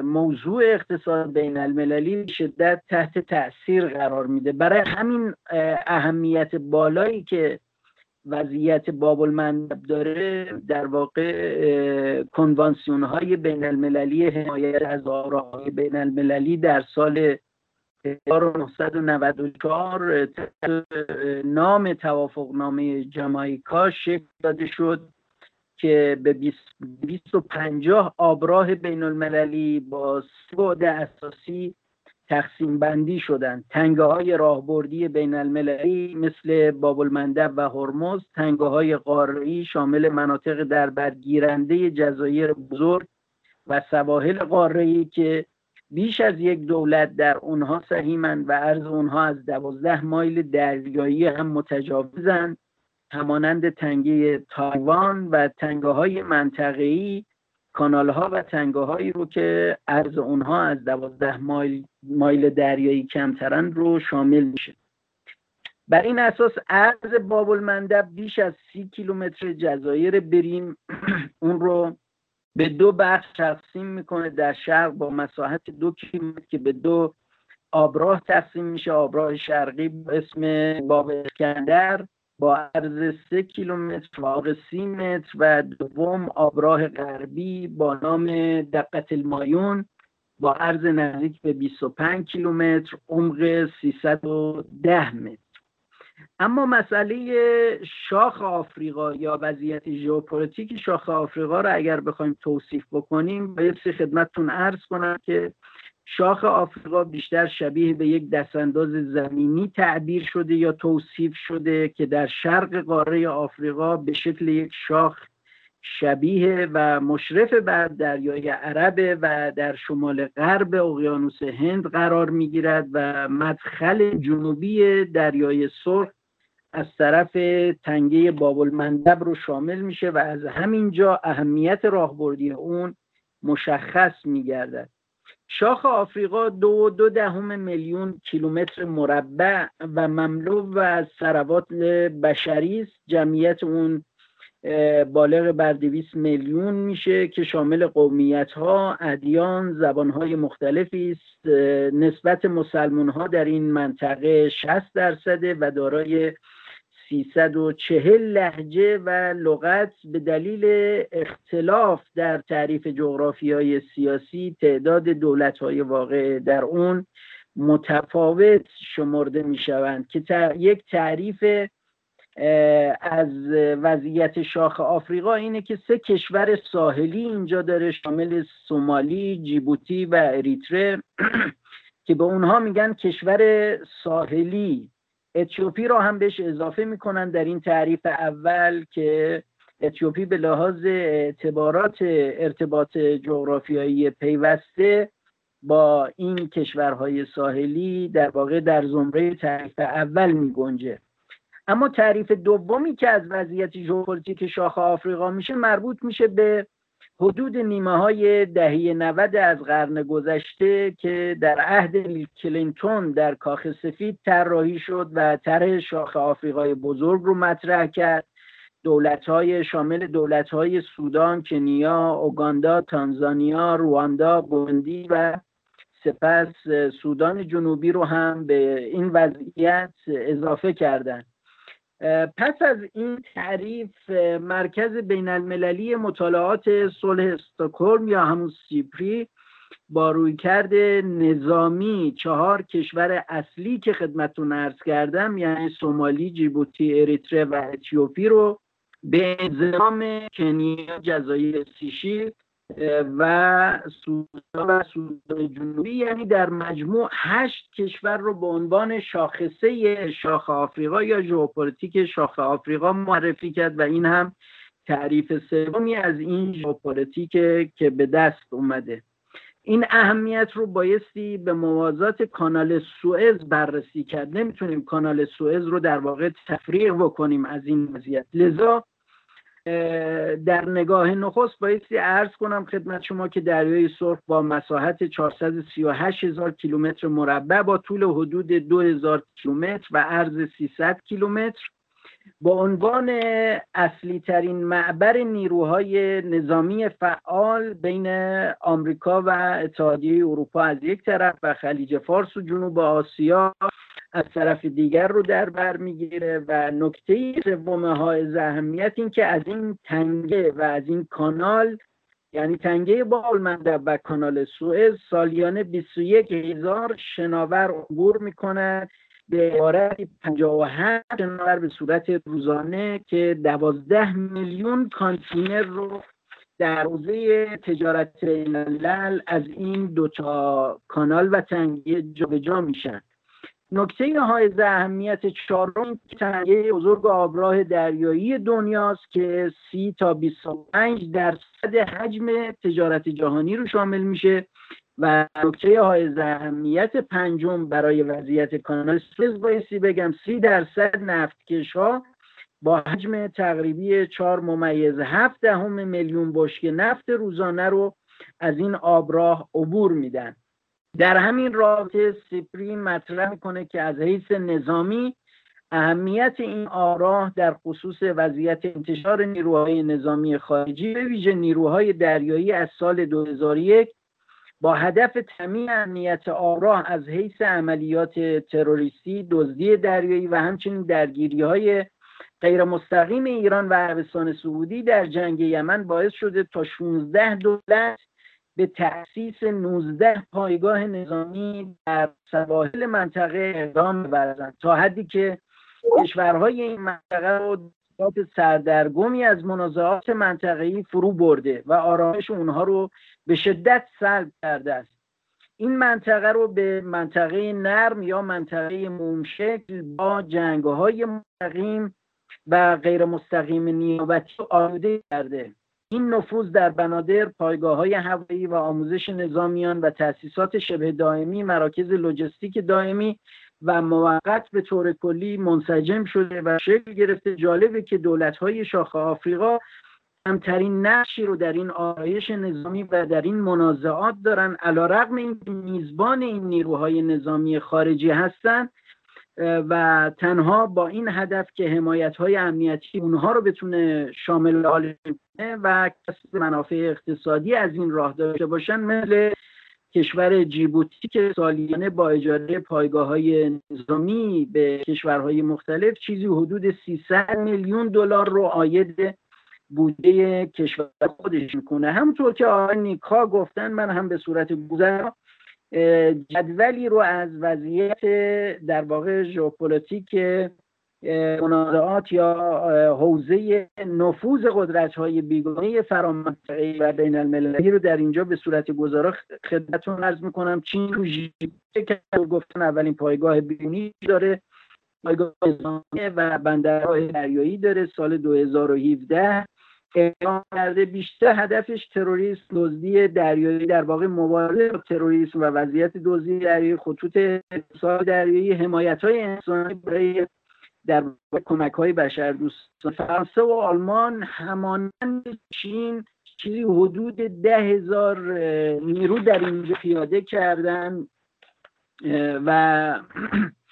موضوع اقتصاد بین المللی شدت تحت تاثیر قرار میده. برای همین اهمیت بالایی که وضعیت باب داره در واقع کنوانسیون های بین المللی حمایت از آراهای بین المللی در سال 1994 نام توافق نامه جامایکا شکل داده شد که به 250 آبراه بین المللی با بعد اساسی تقسیم بندی شدند. تنگه های راهبردی بین المللی مثل باب المندب و هرمز تنگه های قاره‌ای شامل مناطق در برگیرنده جزایر بزرگ و سواحل قاره‌ای که بیش از یک دولت در اونها سهیمند و عرض اونها از دوازده مایل دریایی هم متجاوزند همانند تنگه تایوان و تنگه های منطقه‌ای کانال ها و تنگه هایی رو که عرض اونها از دوازده مایل, مایل دریایی کمترن رو شامل میشه. بر این اساس عرض باب المندب بیش از سی کیلومتر جزایر بریم اون رو به دو بخش تقسیم می‌کنه. در شرق با مساحت دو کیلومتر که به دو آبراه تقسیم میشه. آبراه شرقی با اسم باب اسکندر با عرض سه کیلومتر واقع سی متر و دوم آبراه غربی با نام دقة المایون با عرض نزدیک به 25 کیلومتر عمق 310 متر. اما مسئله شاخ آفریقا یا وضعیت ژئوپلیتیک شاخ آفریقا رو اگر بخوایم توصیف بکنیم باید خدمتتون عرض کنم که شاخ آفریقا بیشتر شبیه به یک دست‌انداز زمینی تعبیر شده یا توصیف شده که در شرق قاره آفریقا به شکل یک شاخ شبیه و مشرف بر دریای عربه و در شمال غرب اقیانوس هند قرار می‌گیرد و مدخل جنوبی دریای سرخ از طرف تنگه باب المندب رو شامل میشه و از همینجا اهمیت راهبردی اون مشخص میگردد. شاخ آفریقا دو دو دهم میلیون کیلومتر مربع و مملو و از ثروات بشری است. جمعیت اون بالغ بر دویست میلیون میشه که شامل قومیت ها ادیان زبان های مختلفی است. نسبت مسلمون ها در این منطقه 60 درصده و دارای 340 لحجه و لغت به دلیل اختلاف در تعریف جغرافیای سیاسی تعداد دولت های واقع در اون متفاوت شمرده می شوند که یک تعریف از وضعیت شاخ آفریقا اینه که سه کشور ساحلی اینجا داره شامل سومالی، جیبوتی و اریتره که به اونها میگن کشور ساحلی. اتیوپی را هم بهش اضافه می‌کنن در این تعریف اول که اتیوپی به لحاظ اعتبارات ارتباط جغرافیایی پیوسته با این کشورهای ساحلی در واقع در زمره تعریف اول می گنجه اما تعریف دومی که از وضعیت ژئوپلیتیک شاخ آفریقا میشه مربوط میشه به حدود نیمه های دهه 90 از قرن گذشته که در عهد بیل کلینتون در کاخ سفید طراحی شد و طرح شاخ آفریقای بزرگ رو مطرح کرد دولت های شامل دولت های سودان، کنیا، اوگاندا، تانزانیا، رواندا، بوروندی و سپس سودان جنوبی رو هم به این وضعیت اضافه کردند. پس از این تعریف مرکز بین المللی مطالعات صلح استکهلم یا همون سیپری با رویکرد نظامی چهار کشور اصلی که خدمتتون ارز کردم یعنی سومالی، جیبوتی، اریتره و اتیوپی رو به انضمام کنیا، جزایر سیشیل و سودان و سودان جنوبی یعنی در مجموع هشت کشور رو به عنوان شاخصه شاخ آفریقا یا ژئوپلیتیک شاخ آفریقا معرفی کرد و این هم تعریف سومی از این ژئوپلیتیک که به دست اومده. این اهمیت رو بایستی به موازات کانال سوئز بررسی کرد. نمی‌تونیم کانال سوئز رو در واقع تفریق بکنیم از این وضعیت. لذا در نگاه نخست بایستی ارز کنم خدمت شما که دریای سرخ با مساحت 438 هزار کیلومتر مربع با طول حدود 2000 کیلومتر و عرض 300 کیلومتر. با عنوان اصلی ترین معبر نیروهای نظامی فعال بین آمریکا و اتحادیه اروپا از یک طرف و خلیج فارس و جنوب آسیا از طرف دیگر رو در بر می‌گیره و نکته سوم های اهمیت این که از این تنگه و از این کانال یعنی تنگه بالمندب و کانال سوئز سالیانه 21 هزار شناور عبور می‌کنند به عبارت 57 شناور به صورت روزانه که 12 میلیون کانتینر رو در حوزه تجارت بین از این دوتا کانال و تنگه جابجا میشن. نکته های اهمیت چهارم تنگه بزرگ آبراه دریایی دنیاست که سی تا 25 درصد حجم تجارت جهانی رو شامل میشه و نکته های اهمیت پنجم برای وضعیت کانال سوئز بایستی بگم سی درصد نفتکش ها با حجم تقریبی چهار ممیز هفت دهم میلیون بشکه نفت روزانه رو از این آبراه عبور میدن. در همین رابطه سپری مطرح می‌کنه که از حیث نظامی اهمیت این آراه در خصوص وضعیت انتشار نیروهای نظامی خارجی به ویژه نیروهای دریایی از سال 2001 با هدف تامین امنیت آراه از حیث عملیات تروریستی، دزدی دریایی و همچنین درگیری های غیر مستقیم ایران و عربستان سعودی در جنگ یمن باعث شده تا 16 دولت به تأسیس 19 پایگاه نظامی در سواحل منطقه اقدام ببرزند تا حدی که کشورهای این منطقه رو سردرگمی از منازعات منطقه‌ای فرو برده و آرامش اونها رو به شدت سلب کرده است. این منطقه رو به منطقه نرم یا منطقه مومشکل با جنگهای مستقیم و غیر مستقیم نیابتی آلوده کرده. این نفوذ در بنادر پایگاه های هوایی و آموزش نظامیان و تأسیسات شبه دائمی مراکز لوجستیک دائمی و موقت به طور کلی منسجم شده و شکل گرفته. جالبه که دولت های شاخه آفریقا کمترین نقشی رو در این آرایش نظامی و در این منازعات دارن. علا رقم این میزبان این نیروهای نظامی خارجی هستند و تنها با این هدف که حمایت های امنیتی اونها رو بتونه شامل حال و کسب منافع اقتصادی از این راه داشته باشن مثل کشور جیبوتی که سالیانه با اجاره پایگاه های نظامی به کشورهای مختلف چیزی حدود 300 میلیون دلار رو آید بوده کشور خودش می‌کنه. همونطور که آقای نیکا گفتن من هم به صورت گذر جدولی رو از وضعیت در واقع ژئوپلیتیک منازعات یا حوزه نفوذ قدرت های بیگانه فرامنطقه و بین المللی رو در اینجا به صورت گزارا خدمتتون عرض می‌کنم. چین رو که گفتن اولین پایگاه بیرونی داره. پایگاه و بندرهای دریایی داره. سال 2017 کرده بیشتر هدفش تروریسم دزدی دریایی در واقع مبارزه با تروریسم و وضعیت دزدی دریایی خطوط اتصال دریایی حمایت های انسانی برای در کمک های بشر دوستان فرانسه و آلمان همانند چین چیزی حدود ده هزار نیرو در اینجا پیاده کردن و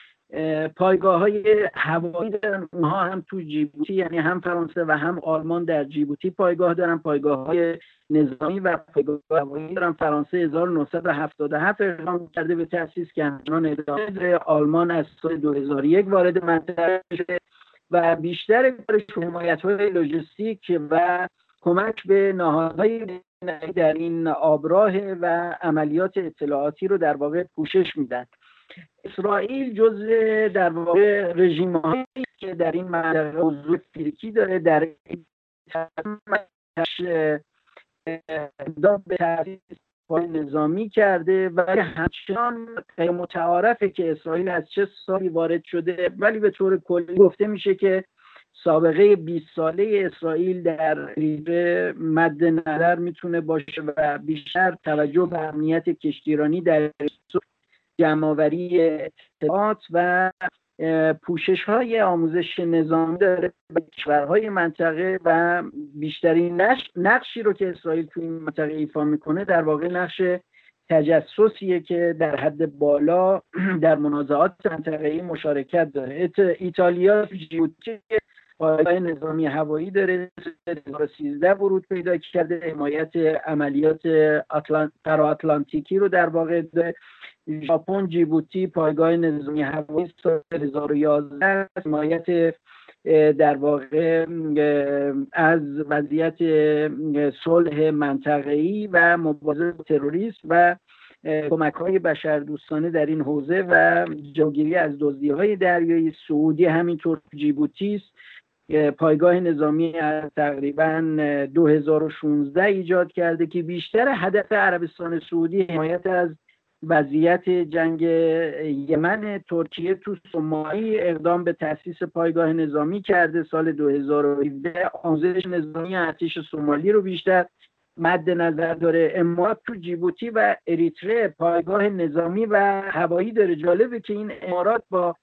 پایگاه های هوایی دارن. اونها هم تو جیبوتی یعنی هم فرانسه و هم آلمان در جیبوتی پایگاه دارن. پایگاه های نظامی و پایگاه هوایی دارن. فرانسه 1977 اقدام کرده به تاسیس که همچنان ادامه آلمان از سال 2001 وارد منطقه شده و بیشتر کارش حمایت های لوجستیک و کمک به نهادهای در این آبراه و عملیات اطلاعاتی رو در واقع پوشش میدن. اسرائیل جز در واقع رژیم که در این منطقه حضور فیزیکی داره در این به نظامی کرده ولی همچنان متعارفه که اسرائیل از چه سالی وارد شده ولی به طور کلی گفته میشه که سابقه 20 ساله اسرائیل در ایره مد نظر می‌تونه باشه و بیشتر توجه به امنیت کشتیرانی در جمعآوری اطلاعات و پوشش های آموزش نظامی داره به کشورهای منطقه و بیشترین نقشی رو که اسرائیل توی این منطقه ایفا می‌کنه در واقع نقش تجسسیه که در حد بالا در منازعات منطقه‌ای مشارکت داره. ایتالیا جیبوتی پایگاه نظامی هوایی داره. 2013 ورود پیدا کرده. حمایت عملیات اتلانت، اتلانتیکی رو در واقع داره ژاپن جیبوتی پایگاه نظامی هوایی سال 2011 حمایت در واقع از وضعیت صلح منطقه‌ای و مبارزه با تروریسم و کمک های بشردوستانه در این حوزه و جلوگیری از دزدی های دریایی سعودی همینطور جیبوتی است. پایگاه نظامی از تقریبا 2016 ایجاد کرده که بیشتر هدف عربستان سعودی حمایت از وضعیت جنگ یمن ترکیه تو سومالی اقدام به تاسیس پایگاه نظامی کرده. سال 2017 آموزش نظامی ارتش سومالی رو بیشتر مد نظر داره. اما تو جیبوتی و اریتره پایگاه نظامی و هوایی داره. جالبه که این امارات با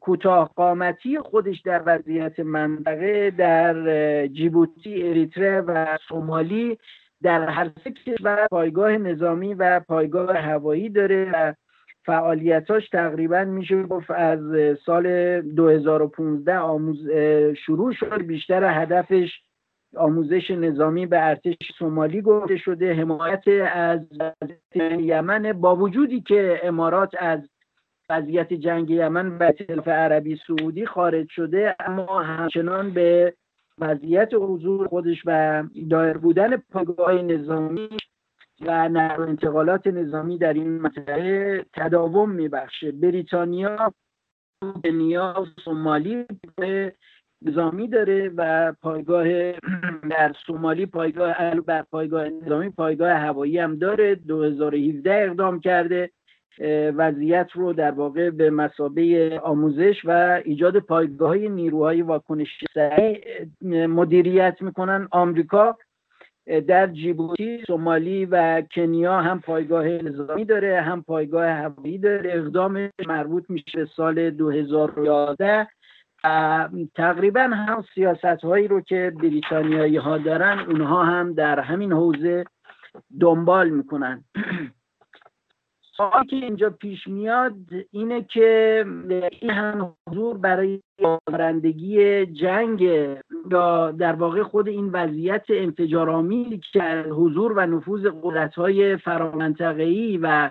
کوتاه قامتی خودش در وضعیت منطقه در جیبوتی اریتره و سومالی در هر سه کشور پایگاه نظامی و پایگاه هوایی داره و فعالیتاش تقریبا میشه گفت از سال 2015 آموز شروع شد. بیشتر هدفش آموزش نظامی به ارتش سومالی گفته شده. حمایت از یمن. با وجودی که امارات از وضعیت جنگ یمن و ائتلاف عربی سعودی خارج شده اما همچنان به وضعیت حضور خودش و دایر بودن پایگاه نظامی و نقل انتقالات نظامی در این منطقه تداوم میبخشه. بریتانیا کنیا و سومالی نظامی داره و پایگاه در سومالی پایگاه بر پایگاه نظامی پایگاه هوایی هم داره. 2017 اقدام کرده. وضعیت رو در واقع به مسابه آموزش و ایجاد پایگاه های نیروهای واکنش سریع مدیریت می‌کنن آمریکا. در جیبوتی، سومالی و کنیا هم پایگاه نظامی داره هم پایگاه هوایی داره. اقدام مربوط میشه سال 2011 تقریبا هم سیاست هایی رو که بریتانیایی ها دارن اونها هم در همین حوزه دنبال می‌کنن. سوالی که اینجا پیش میاد اینه که این هم حضور برای آورندگی جنگ یا در واقع خود این وضعیت انفجارآمیزی که حضور و نفوذ قدرت‌های فرامنطقه‌ای و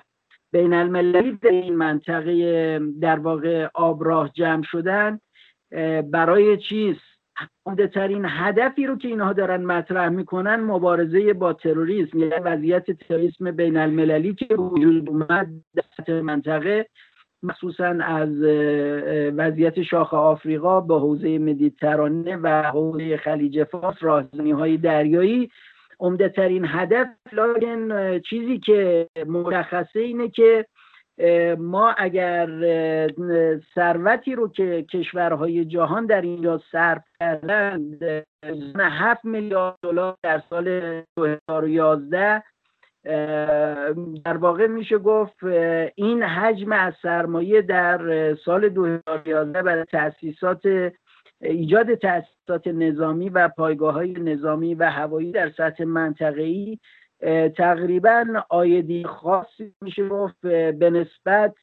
بین المللی در این منطقه در واقع آبراه جمع شدن برای چیست؟ ترین هدفی رو که اینها دارن مطرح می‌کنن مبارزه با تروریسم یعنی وضعیت تروریسم بین المللی که وجود اومد در منطقه مخصوصا از وضعیت شاخ آفریقا به حوزه مدیترانه و حوزه خلیج فارس راهزنی های دریایی. عمده ترین هدف لاگن چیزی که مشخصه اینه که ما اگر ثروتی رو که کشورهای جهان در اینجا صرف کردند 7 میلیارد دلار در سال 2011 در واقع میشه گفت این حجم از سرمایه در سال 2011 برای تاسیسات ایجاد تاسیسات نظامی و پایگاه های نظامی و هوایی در سطح منطقه‌ای تقریبا آیدی خاصی میشه گفت به نسبت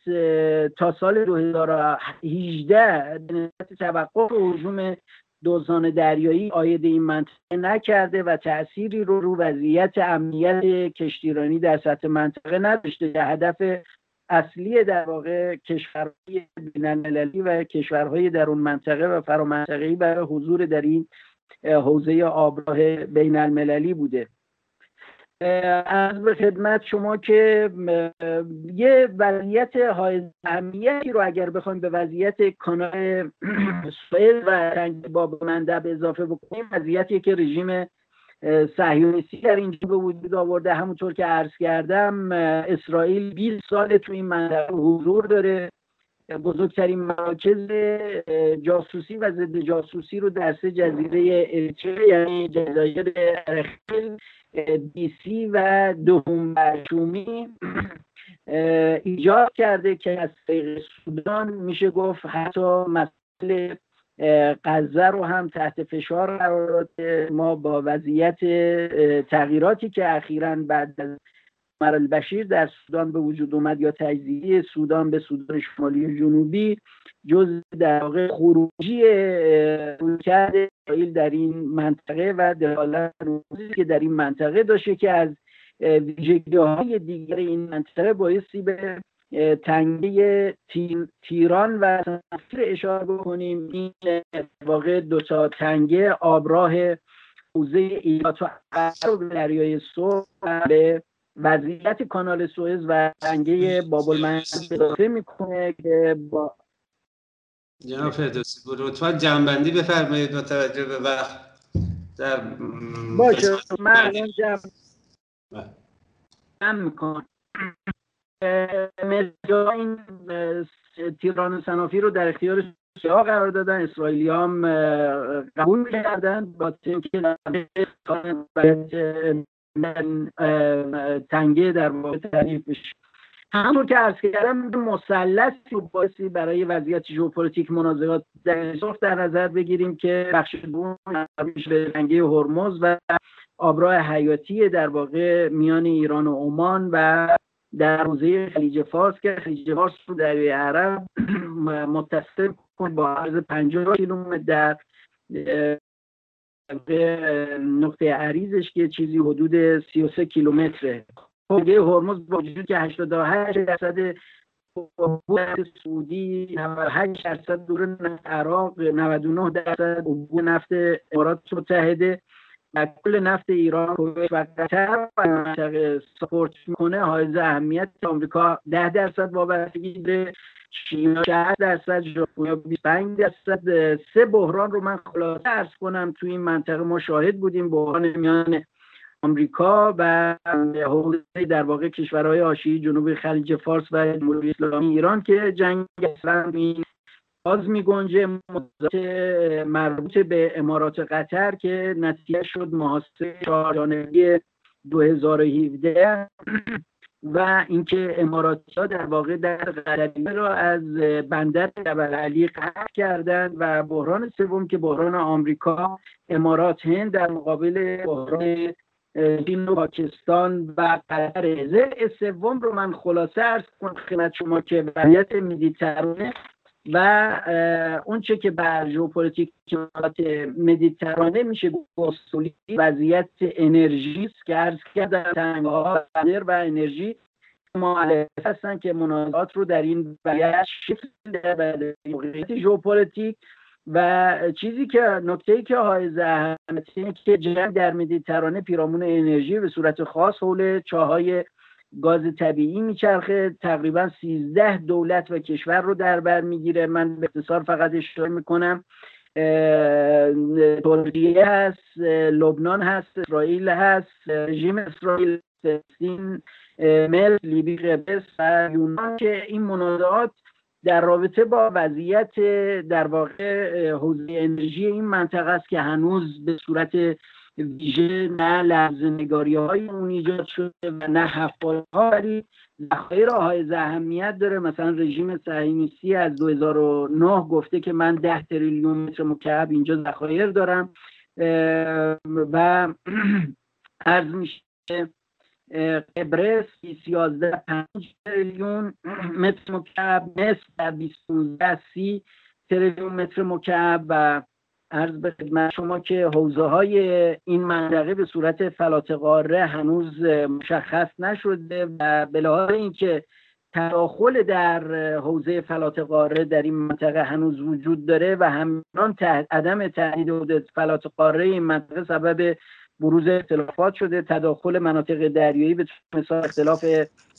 تا سال 2018 به نسبت توقف هجوم دوزان دریایی آید این منطقه نکرده و تأثیری رو رو وضعیت امنیت کشتیرانی در سطح منطقه نداشته. که هدف اصلی در واقع کشورهای بینالمللی و کشورهای در اون منطقه و فرامنطقه‌ای برای حضور در این حوزه آبراه بین المللی بوده. از به خدمت شما که یه وضعیت های اهمیتی رو اگر بخوایم به وضعیت کانال سوئد و رنگ باب مندب اضافه بکنیم وضعیتی که رژیم صهیونیستی در اینجا به وجود آورده. همونطور که عرض کردم اسرائیل 20 سال تو این منطقه حضور داره. بزرگترین مراکز جاسوسی و ضد جاسوسی رو در سه جزیره اریتره یعنی جزایر ارخیل دیسی و دوم شومی ایجاد کرده که از طریق سودان میشه گفت حتی مسئله غزه رو هم تحت فشار قرار ما با وضعیت تغییراتی که اخیرا بعد از عمر البشیر در سودان به وجود اومد یا تجزیه سودان به سودان شمالی و جنوبی جز در واقع خروجی رویکرد اسرائیل در این منطقه و دخالت که در این منطقه داشته که از ویژگی های دیگر این منطقه بایستی به تنگه تیران و سفیر اشاره بکنیم. این واقع دو تا تنگه آبراه حوزه ایلات و دریای سرخ به وضعیت کانال سوئز و تنگه بابل المندب اضافه می‌کنه که با جناب فردوسی لطفا جنبندی بفرمایید با توجه به وقت. در باشه من الان جمع بله. می‌کنم. این تیران سنافی رو در اختیار سیاه قرار دادن. اسرائیلی هم قبول کردن. با اینکه تنگه در واقع تعریف همونطور که عرض کردم مسلسی باسی برای وضعیت ژئوپلیتیک منازعات در در نظر بگیریم که بخش دوم به تنگه هرمز و آبراه حیاتی در واقع میان ایران و عمان و در حوزه خلیج فارس که خلیج فارس رو دریای عرب متصل با عرض 50 کیلومتر در نقطه عریضش که چیزی حدود 33 کیلومتره. حوزه هرمز با وجود که 88 درصد سعودی 98 درصد دور عراق 99 درصد عبور نفت امارات متحده. و کل نفت ایران و قطر سپورت می‌کنه. حائز اهمیت آمریکا 10 درصد وابستگی داره. چین 60 درصد ژاپن 25 درصد. سه بحران رو من خلاصه ارز کنم تو این منطقه ما شاهد بودیم بحران میان آمریکا و حوزه در واقع کشورهای آشی جنوب خلیج فارس و جمهوری اسلامی ایران که جنگ اصلا باز می گنجه مربوط به امارات قطر که نتیجه شد محاصره چهارجانبی 2017 و اینکه اماراتی ها در واقع در قطریه را از بندر جبل علی قطع کردند و بحران سوم که بحران آمریکا امارات هند در مقابل بحران چین و پاکستان و قطر سوم رو من خلاصه ارز کنم خدمت شما که وضعیت مدیترانه و اونچه که بر ژئوپلیتیک مدیترانه میشه گفتولی وضعیت انرژی است که کردم تنگها و انرژی معلف هستن که منازعات رو در این وضعیت شکل در موقعیت ژئوپلیتیک. و چیزی که نکته که های اهمیتی که جنگ در مدیترانه پیرامون انرژی به صورت خاص حول چاهای گاز طبیعی میچرخه تقریبا 13 دولت و کشور رو در بر می‌گیره. من به اختصار فقط اشاره می‌کنم ترکیه هست لبنان هست اسرائیل هست رژیم اسرائیل فلسطین مل لیبی قبرس و یونان که این منازعات در رابطه با وضعیت در واقع حوزه انرژی این منطقه است که هنوز به صورت ویژه نه لحظه نگاری های اون ایجاد شده و نه حفال ها ولی ذخایر های اهمیت داره. مثلا رژیم صهیونیستی از 2009 گفته که من 10 تریلیون متر مکعب اینجا ذخایر دارم و عرض میشه قبرس 11 5 تریلیون متر مکعب مصر 20 سی تریلیون متر مکعب و عرض به خدمت شما که حوزه های این منطقه به صورت فلات قاره هنوز مشخص نشده و به لحاظ اینکه تداخل در حوزه فلات قاره در این منطقه هنوز وجود داره و همینان عدم تهدید فلات قاره این منطقه سبب بروز اختلافات شده تداخل مناطق دریایی به مثال اختلاف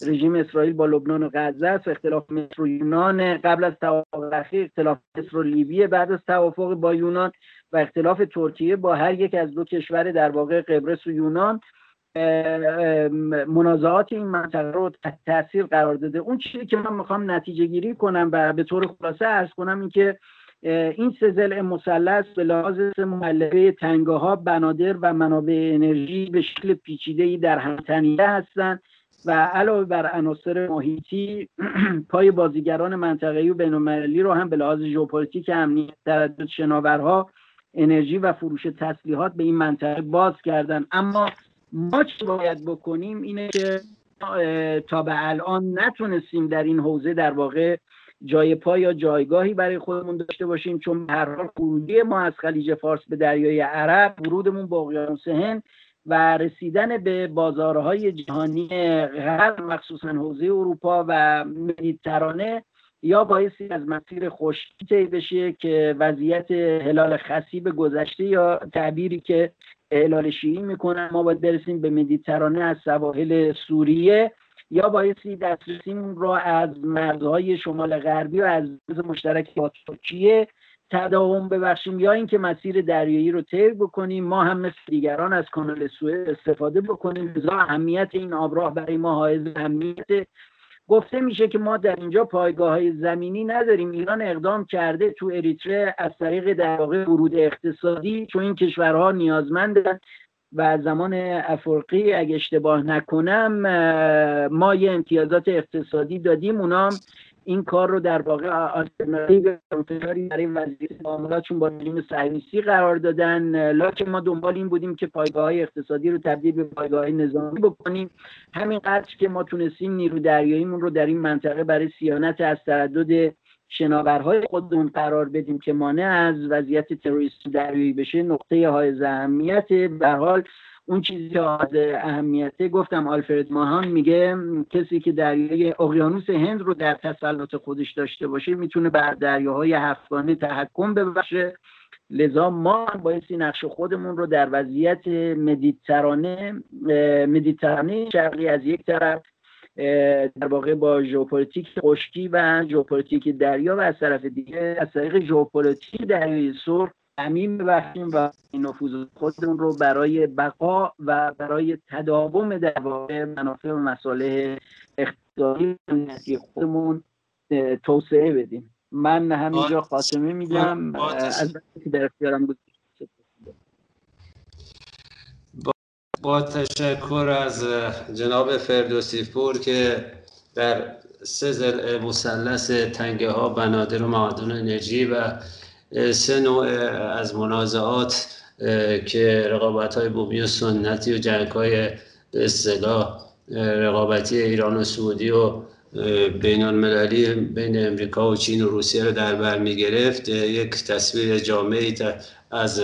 رژیم اسرائیل با لبنان و غزه است اختلاف مصر و یونان. قبل از توافق اخیر اختلاف مصر و لیبی بعد از توافق با یونان و اختلاف ترکیه با هر یک از دو کشور در واقع قبرس و یونان. منازعات این منطقه رو تاثیر قرار داده. اون چیزی که من می‌خوام نتیجه گیری کنم و به طور خلاصه ارز کنم این که این سه ضلع مثلث به لحاظ معلقه تنگه ها بنادر و منابع انرژی به شکل پیچیده در هم تنیده هستند و علاوه بر عناصر محیطی پای بازیگران منطقه‌ای و بین‌المللی رو هم به لحاظ ژئوپلیتیک امنیت تردد شناورها انرژی و فروش تسلیحات به این منطقه باز کردن اما ما چه باید بکنیم اینه که تا به الان نتونستیم در این حوزه در واقع جای پا یا جایگاهی برای خودمون داشته باشیم چون به هر حال خروجی ما از خلیج فارس به دریای عرب ورودمون به اقیانوس هند و رسیدن به بازارهای جهانی غرب مخصوصا حوزه اروپا و مدیترانه یا بایستی از مسیر خشکی طی بشه که وضعیت هلال خصیب گذشته یا تعبیری که هلال شیعی می‌کنن ما باید برسیم به مدیترانه از سواحل سوریه. یا بایستی دسترسیمون را از مرزهای شمال غربی و از مشترک با ترکیه تداوم ببخشیم یا اینکه مسیر دریایی رو طی بکنیم ما هم مثل دیگران از کانال سوئد استفاده بکنیم. لذا اهمیت این آبراه برای ما حائز اهمیت. گفته میشه که ما در اینجا پایگاه های زمینی نداریم. ایران اقدام کرده تو اریتره از طریق در واقع ورود اقتصادی چون این کشورها نیازمندن و زمان افرقی اگه اشتباه نکنم ما یه امتیازات اقتصادی دادیم اونام این کار رو در واقع آلترناتیو برای وضعیت معاملاتشون با رژیم صهیونیستی قرار دادن. لکن ما دنبال این بودیم که پایگاه های اقتصادی رو تبدیل به پایگاه نظامی بکنیم. همین قدر که ما تونستیم نیرو دریاییمون رو در این منطقه برای سیانت از تردد شناورهای خودمون قرار بدیم که مانع از وضعیت تروریستی دریایی بشه نقطه های اهمیت. به حال اون چیزی که اهمیته گفتم آلفرد ماهان میگه کسی که دریای اقیانوس هند رو در تسلط خودش داشته باشه می‌تونه بر دریاهای هفتگانه تحکم ببخشه. لذا ما بایستی نقش خودمون رو در وضعیت مدیترانه مدیترانه شرقی از یک طرف در واقع با ژئوپلیتیک خشکی و ژئوپلیتیک دریا و از طرف دیگه از طریق ژئوپلیتیک دریای سرخ زمین ببخشیم و این نفوذ خودمون رو برای بقا و برای تداوم در واقع منافع و مصالح اقتصادی خودمون توسعه بدیم. من همینجا خاتمه میدم. از که در اختیارم بود. با تشکر از جناب فردوسی پور که در سه زل مثلث تنگه ها بنادر و معادن انرژی و سه نوع از منازعات که رقابت های بومی و سنتی و جنگ های به رقابتی ایران و سعودی و بین المللی بین امریکا و چین و روسیه رو در بر می گرفت یک تصویر جامعی از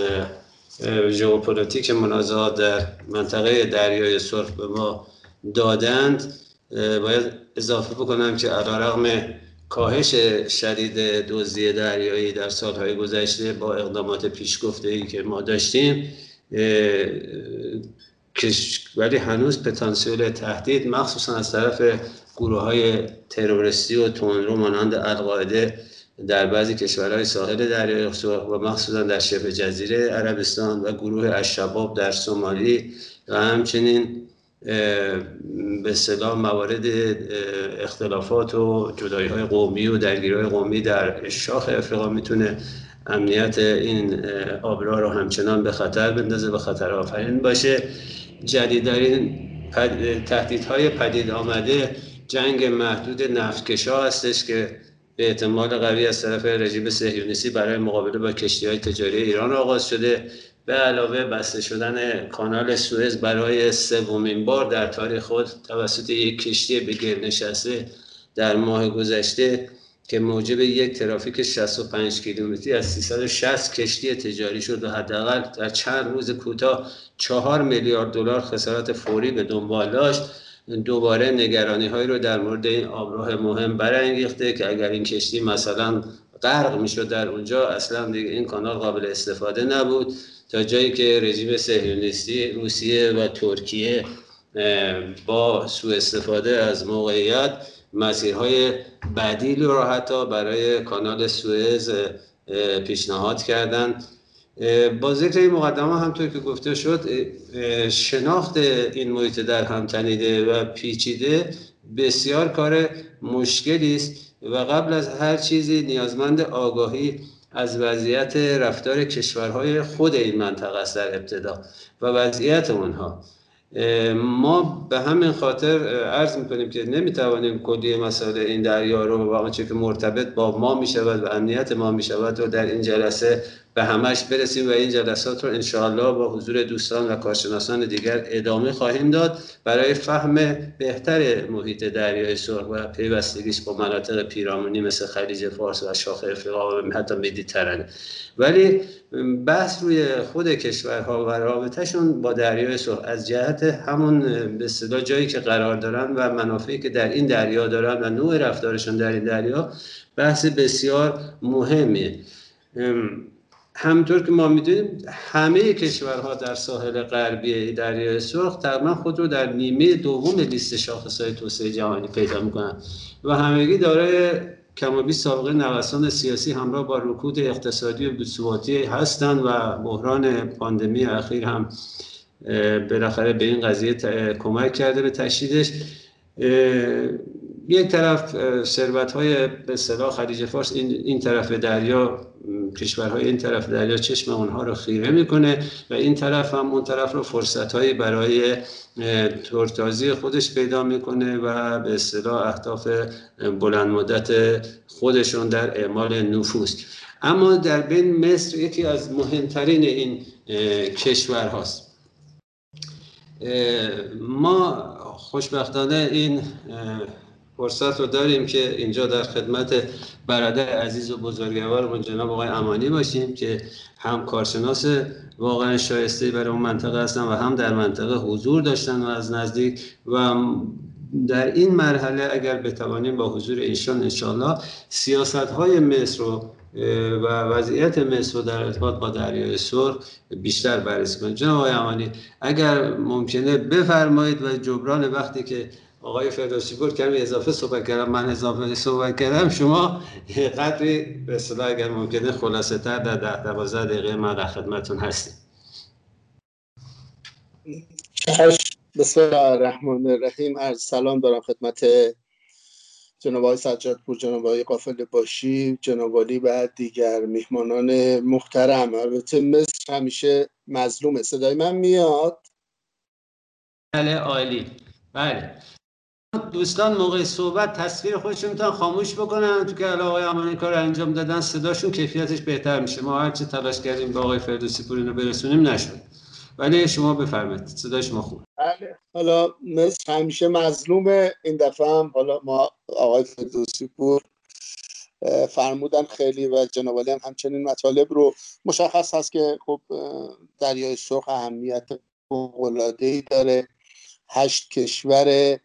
ژئوپلیتیک منازعات در منطقه دریای سرخ به ما دادند. باید اضافه بکنم که علیرغم کاهش شدید دزدی دریایی در سالهای گذشته با اقدامات پیشگفته ای که ما داشتیم ولی هنوز پتانسیل تهدید مخصوصا از طرف گروه های تروریستی و تندرو مانند القاعده در بعضی کشورهای ساحل دریای و مخصوصا در شبه جزیره عربستان و گروه اشباب در سومالی و همچنین به صلاح موارد اختلافات و جدایی های قومی و درگیری های قومی در شاخ افریقا می‌تونه امنیت این آبرا رو همچنان به خطر بندازه به خطر آفرین باشه. جدیدترین تهدیدهای پدید آمده جنگ محدود نفتکشا هستش که به احتمال قوی از طرف رژیم صهیونیستی برای مقابله با کشتی های تجاری ایران آغاز شده به علاوه بسته شدن کانال سوئز برای سومین بار در تاریخ خود توسط یک کشتی به گل نشسته در ماه گذشته که موجب یک ترافیک 65 کیلومتری از 360 کشتی تجاری شد و حداقل در چند روز کوتاه 4 میلیارد دلار خسارت فوری به دنبال داشت. دوباره نگرانی هایی رو در مورد این آبراه مهم برانگیخته که اگر این کشتی مثلا غرق می‌شد در اونجا اصلا دیگه این کانال قابل استفاده نبود. تا جایی که رژیم صهیونیستی روسیه و ترکیه با سوء استفاده از موقعیت مسیرهای بدیل رو حتی برای کانال سوئز پیشنهاد کردند. با ذکر این مقدمه همطور که گفته شد شناخت این محیط در هم تنیده و پیچیده بسیار کار مشکلی است و قبل از هر چیزی نیازمند آگاهی از وضعیت رفتار کشورهای خود این منطقه است در ابتدا و وضعیت اونها. ما به همین خاطر عرض می‌کنیم که نمی‌توانیم کلی مسائل این دریا رو و آنچه که مرتبط با ما می‌شود و امنیت ما می‌شود و در این جلسه به همش برسیم و این جلسات رو انشاءالله با حضور دوستان و کارشناسان دیگر ادامه خواهیم داد. برای فهم بهتر محیط دریای سرخ و پیوستگیش با مناطق پیرامونی مثل خلیج فارس و شاخ افریقا و حتی مدیترانه ولی بحث روی خود کشورها و رابطهشون با دریای سرخ از جهت همون به صدا جایی که قرار دارن و منافعی که در این دریا دارن و نوع رفتارشون در این دریا بحث بسیار مهمیه همطور که ما می‌دونیم همه کشورها در ساحل غربی دریای سرخ تقریبا خود رو در نیمه دوم لیست شاخصهای توسعه جهانی پیدا می‌کنن و همگی دارای کمابی سابقه نوسان سیاسی همراه با رکود اقتصادی و بی‌ثباتی هستند و بحران پاندمی اخیر هم بالاخره به این قضیه کمک کرده به تشدیدش. یک طرف ثروت های به صلاح خلیج فارس این, این طرف دریا کشورهای این طرف دریا چشم اونها رو خیره می‌کنه و این طرف هم اون طرف رو فرصت هایی برای ترتازی خودش پیدا می‌کنه و به اصطلاح اهداف بلند مدت خودشون در اعمال نفوذ. اما در بین مصر یکی از مهمترین این کشور هاست ما خوشبختانه این فرصت رو داریم که اینجا در خدمت برادر عزیز و بزرگوارمون جناب آقای امانی باشیم که هم کارشناس واقعا شایسته برای اون منطقه هستن و هم در منطقه حضور داشتن و از نزدیک و در این مرحله اگر بتوانیم با حضور ایشان انشالله سیاست های مصر رو و وضعیت مصر در ارتباط با دریای سرخ بیشتر بررسی کنیم. جناب آقای امانی اگر ممکنه بفرمایید و جبران وقتی که آقای فردوسی پور کمی اضافه صحبت کردم. من اضافه صحبت کردم شما قدری به اصطلاح اگر ممکنه خلاصه تر در ده دوازده دقیقه من در خدمتون هستیم بسم الله الرحمن الرحیم. عرض سلام دارم خدمت جناب آقای سجاد پور جناب آقای قافل باشی جناب و دیگر میهمانان محترم. البته مصر همیشه مظلومه. صدای من میاد؟ بله عالی. بله. دوستان موقع صحبت تصویر خودشون می‌تونن خاموش بکنن. تو که آقای امانی کار انجام دادن صداشون کیفیتش بهتر میشه. ما هرچی تلاش کردیم به آقای فردوسی پور اینو برسونیم نشد. ولی شما بفرمایید صدای شما خوب. بله حالا مثل همیشه مظلوم این دفعه هم حالا ما آقای فردوسی پور فرمودن خیلی و جناب هم همچنین مطالب رو مشخص هست که خب دریای سرخ اهمیت ای داره. هشت کشور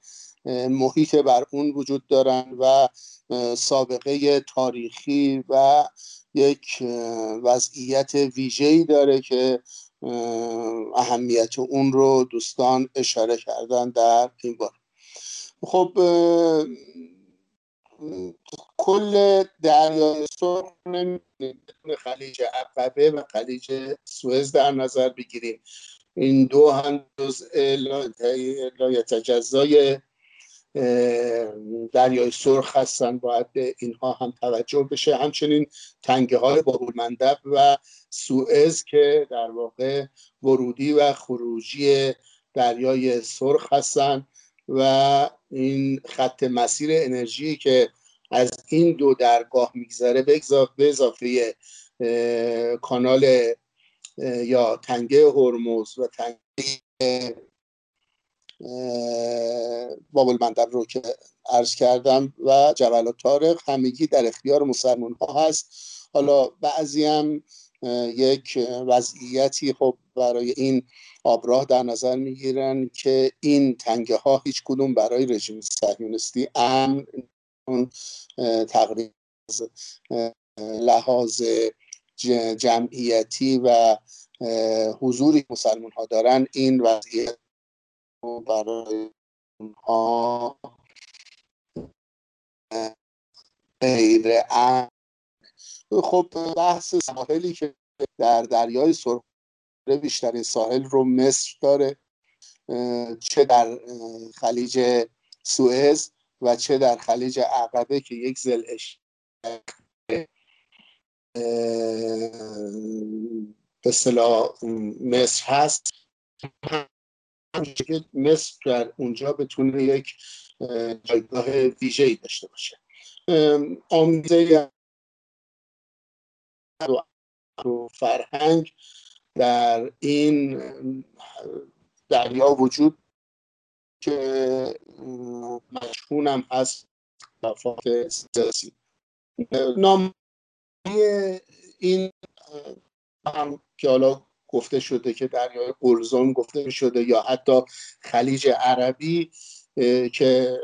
محیط بر اون وجود دارن و سابقه تاریخی و یک وضعیت ویژه‌ای داره که اهمیت اون رو دوستان اشاره کردن در این بار. خب کل دریای سرخ خلیج عقبه و خلیج سوئز در نظر بگیریم. این دو هم جزء لایتجزای دریای سرخ هستن باید به اینها هم توجه بشه. همچنین تنگه های بابول مندب و سوئز که در واقع ورودی و خروجی دریای سرخ هستن و این خط مسیر انرژی که از این دو درگاه میگذره به اضافه کانال یا تنگه هرمز و تنگه بابل مندب رو که عرض کردم و جبل و تارق همگی در اختیار مسلمان ها هست. حالا بعضی هم یک وضعیتی خب برای این آبراه در نظر می‌گیرن که این تنگه ها هیچ کدوم برای رژیم صهیونیستی امن تقریبا لحاظ جمعیتی و حضوری مسلمان ها دارن. این وضعیت برای اونها غیر خب بحث ساحلی که در دریای سرخ بیشترین ساحل رو مصر داره چه در خلیج سوئز و چه در خلیج عقبه که یک زلش به اصطلاح مصر هست. که مصر در اونجا بتونه یک جایگاه ویژه‌ای داشته باشه. آمیزه و فرهنگ در این دریا وجود که مشهون هم هست. وفات سیاسی. نام این هم که حالا گفته شده که دریای قلزم گفته شده یا حتی خلیج عربی که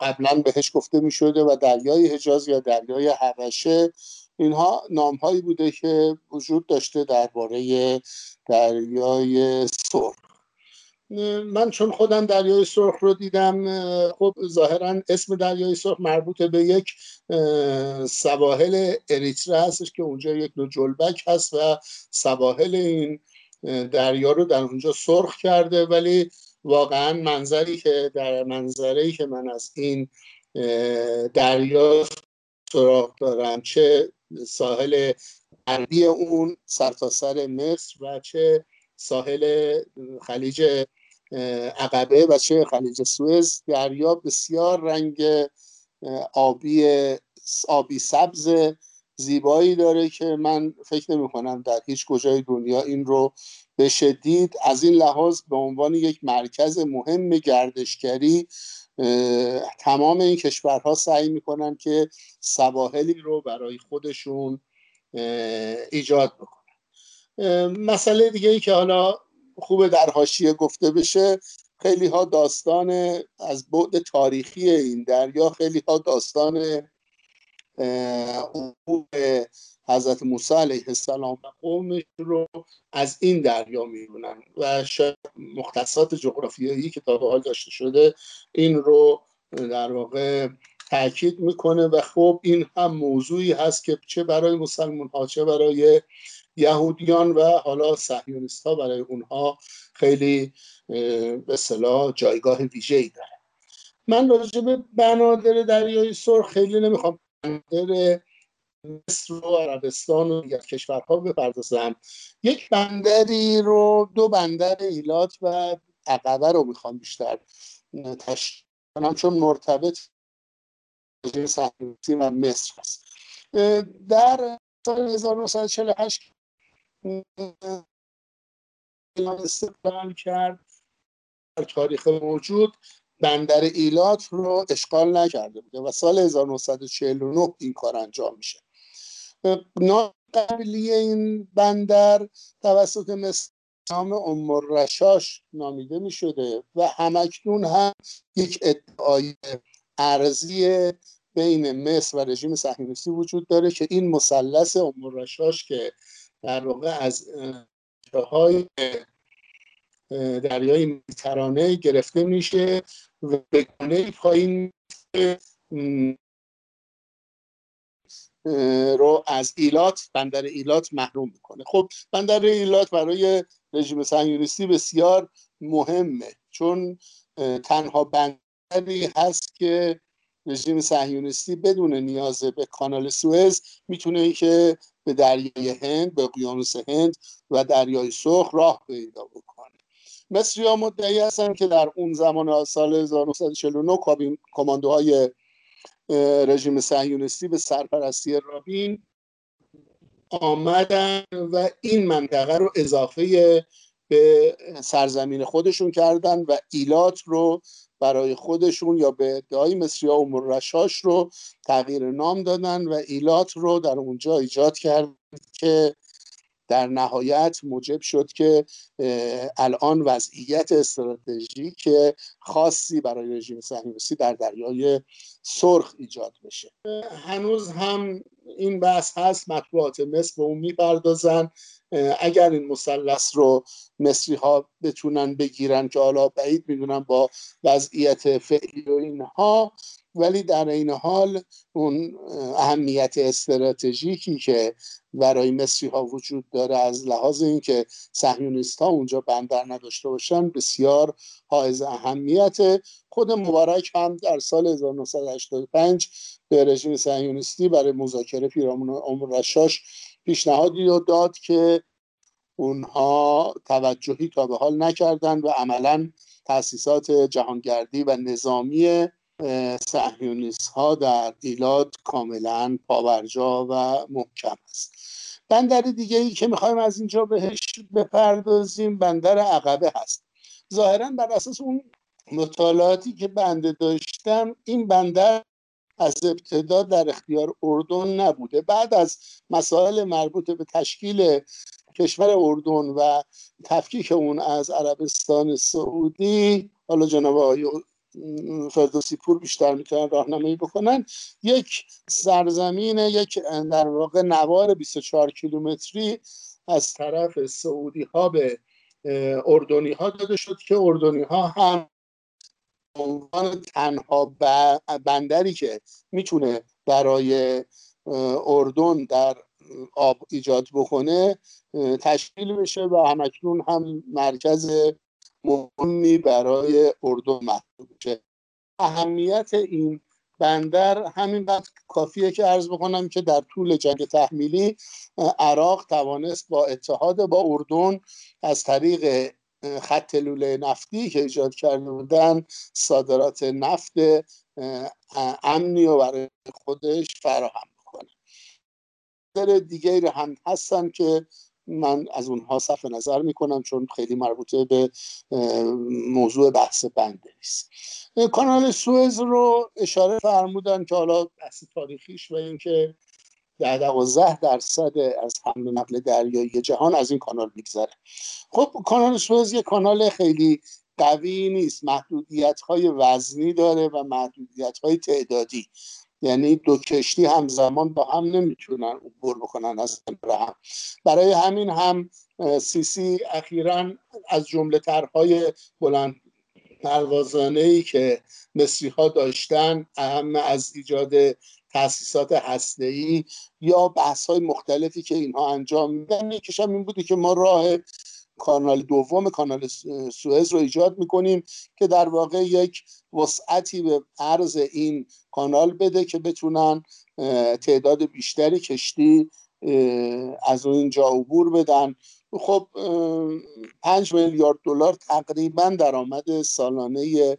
قبلا بهش گفته می شده و دریای حجاز یا دریای حبشه اینها نام هایی بوده که وجود داشته درباره دریای سرخ. من چون خودم دریای سرخ رو دیدم خب ظاهرا اسم دریای سرخ مربوط به یک سواحل اریتره هستش که اونجا یک نوع جلبک هست و سواحل این دریا رو در اونجا سرخ کرده. ولی واقعا منظری که در منظری که من از این دریا سراغ دارم چه ساحل غربی اون سرتاسر سر مصر و چه ساحل خلیج عقبه و چه خلیج سوئز دریا بسیار رنگ آبی آبی سبز زیبایی داره که من فکر نمی کنم در هیچ کجای دنیا این رو بشه دید. از این لحاظ به عنوان یک مرکز مهم گردشگری تمام این کشورها سعی می‌کنن که سواحلی رو برای خودشون ایجاد بکنن. مسئله دیگه ای که حالا خوب در حاشیه گفته بشه خیلی ها داستان از بعد تاریخی این دریا خیلی ها داستان حضرت موسی علیه السلام و قومش رو از این دریا می‌بینن و شاید مختصات جغرافیایی که تا به حال داشته شده این رو در واقع تاکید می‌کنه و خب این هم موضوعی هست که چه برای مسلمان ها چه برای یهودیان و حالا صهیونیست ها برای اونها خیلی به صلاح جایگاه ویژه ای داره. من راجع به بنادر دریای سرخ خیلی نمی‌خوام بندر مصر و عربستان و دیگر کشورها بپردازم. یک بندری رو دو بندر ایلات و عقبه رو می‌خوام بیشتر تشکیل کنم چون مرتبط صهیونیستی و مصر هست در سال 1948 استقلال کرد. در تاریخ موجود بندر ایلات رو اشغال نکرده بوده و سال 1949 این کار انجام میشه. نام قبلی این بندر توسط نام امور رشاش نامیده می شده و همکنون هم یک ادعای ارزی بین مصر و رژیم صهیونیستی وجود داره که این مثلث امور رشاش که در واقع از های دریای مدیترانه گرفته میشه و به پایین رو از ایلات بندر ایلات محروم می‌کنه. خب بندر ایلات برای رژیم صهیونیستی بسیار مهمه چون تنها بندری هست که رژیم صهیونیستی بدون نیاز به کانال سوئز می‌تونه که به دریای هند به اقیانوس هند و دریای سرخ راه پیدا بکنه. مصری ها مدعی هستن که در اون زمان سال 1949 کماندوهای رژیم صهیونیستی به سرپرستی رابین آمدن و این منطقه رو اضافه به سرزمین خودشون کردن و ایلات رو برای خودشون یا به ادعای مصری ها و رشاش رو تغییر نام دادن و ایلات رو در اونجا ایجاد کرد که در نهایت موجب شد که الان وضعیت استراتژیک خاصی برای رژیم صهیونیستی در دریای سرخ ایجاد بشه. هنوز هم این بحث هست مطبوعات مصر به اون می‌پردازن. اگر این مثلث رو مصری ها بتونن بگیرن که حالا بعید می‌دونم با وضعیت فعلی و اینها ولی در این حال اون اهمیت استراتژیکی که برای مصری ها وجود داره از لحاظ اینکه صهیونیست ها اونجا بندر نداشته باشن بسیار حائز اهمیت. خود مبارک هم در سال 1985 به رژیم صهیونیستی برای مذاکره پیرامون عمر رشاش پیشنهادی داد که اونها توجهی تا به حال نکردند و عملا تاسیسات جهانگردی و نظامی صهیونیست ها در ایلات کاملا پاورجا و محکم است. بندر دیگه ای که می‌خوایم از اینجا بهش بپردازیم بندر عقبه هست. ظاهرا بر اساس اون مطالعاتی که بنده داشتم این بندر از ابتدا در اختیار اردن نبوده. بعد از مسائل مربوط به تشکیل کشور اردن و تفکیک اون از عربستان سعودی حالا جناب آقای فردوسی پور بیشتر می‌تونن راهنمایی بکنن یک سرزمین یک در واقع نوار 24 کیلومتری از طرف سعودی ها به اردنی ها داده شد که اردنی ها هم عنوان تنها بندری که می‌تونه برای اردن در آب ایجاد بکنه تشکیل بشه و همکنون هم مرکز مهمی برای اردن محسوب بشه. اهمیت این بندر همین وقت کافیه که عرض بکنم که در طول جنگ تحمیلی عراق توانست با اتحاد با اردن از طریق خط لوله نفتی که ایجاد کرده بودن صادرات نفت امنی و برای خودش فراهم بکنه دیگری هم هستن که من از اونها صرف نظر می‌کنم چون خیلی مربوطه به موضوع بحث بنده نیست. کانال سوئز رو اشاره فرمودن که حالا بحث تاریخیش و اینکه در دوازده درصد از حمل نقل دریایی جهان از این کانال میگذره. خب کانال سوئز یه کانال خیلی قوی نیست. محدودیت های وزنی داره و محدودیت های تعدادی. یعنی دو کشتی همزمان با هم نمی‌تونن عبور بکنن از هم. برای همین هم سیسی اخیرا از جمله طرحهای بلند پروازانه ای که مصری ها داشتن اهم از ایجاد تاسیسات هسته یا بحث های مختلفی که اینها انجام میدن. یکیش این بودی که ما راه کانال دوم کانال سوئز رو ایجاد می‌کنیم که در واقع یک وسعتی به عرض این کانال بده که بتونن تعداد بیشتری کشتی از اینجا عبور بدن. خب پنج میلیارد دلار تقریبا درآمد سالانه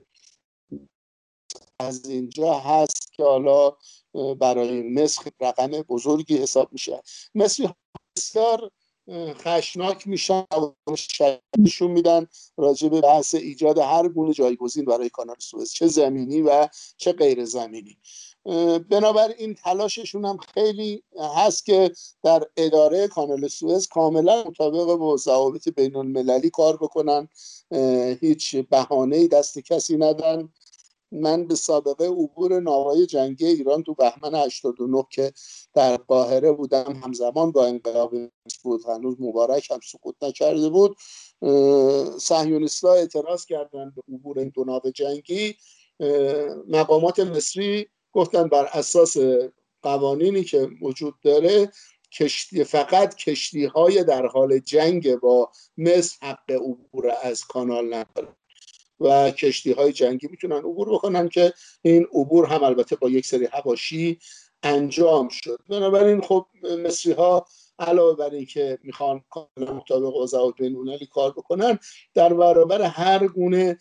از اینجا هست که حالا برای مصر رقم بزرگی حساب میشه. مصری بسیار خشناک میشن نشون میدن راجع به بحث ایجاد هر گونه جایگزین برای کانال سوئز چه زمینی و چه غیر زمینی. بنابراین تلاششون هم خیلی هست که در اداره کانال سوئز کاملا مطابق با ضوابط بین المللی کار بکنن. هیچ بهانه دست کسی ندن. من به سابقه عبور ناوهای جنگی ایران تو بهمن 89 که در قاهره بودم همزمان با انقلاب بود. هنوز مبارک هم سقوط نکرده بود. صهیونیست‌ها اعتراض کردن به عبور این دو ناو جنگی. مقامات مصری گفتن بر اساس قوانینی که وجود داره کشتی فقط کشتی های در حال جنگ با مصر حق عبور از کانال نداره و کشتی های جنگی می‌تونن عبور بکنن که این عبور هم البته با یک سری هواشی انجام شد. بنابراین خب مصری ها علاوه بر اینکه می‌خوان مطابق اوضاع بین‌المللی کار بکنن در برابر هر گونه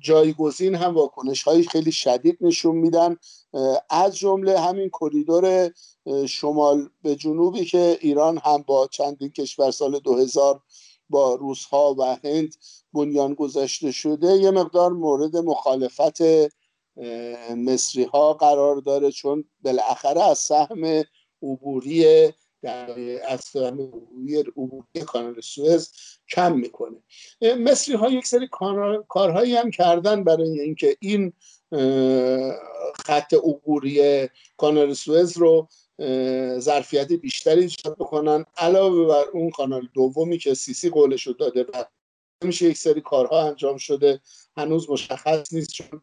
جایگزین هم واکنش های خیلی شدید نشون میدن. از جمله همین کریدور شمال به جنوبی که ایران هم با چندین کشور سال 2000 با روسها و هند بنیان گذاشته شده یه مقدار مورد مخالفت مصری ها قرار داره چون بالاخره از سهم عبوری در از عبوری کانال سوئز کم می‌کنه. مصری ها یک سری کارهایی هم کردن برای اینکه این خط عبوری کانال سوئز رو ظرفیت بیشتری ایجاد بکنن. علاوه بر اون کانال دومی که سیسی قولش رو داده و میشه یک سری کارها انجام شده هنوز مشخص نیست چون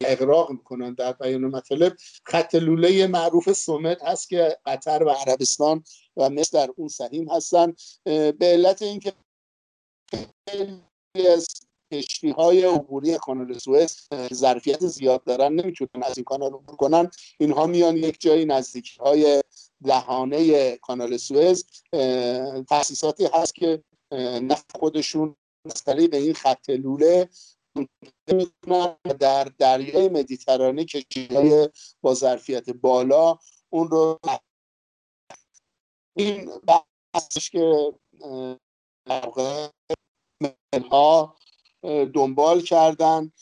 اقراق می‌کنن در بیان مطالب. خط لوله معروف سومت هست که قطر و عربستان و مصر در اون سهیم هستن. به علت اینکه کشتی های عبوری کانال سوئز ظرفیت زیاد دارن نمی‌تونن از این کانال عبور کنن. اینها میان یک جایی نزدیکی های دهانه کانال سوئز. تاسیساتی هست که نفت خودشون از طریق این خط لوله در دریای مدیترانه که با ظرفیت بالا اون رو این بحثش که ها دنبال کردن.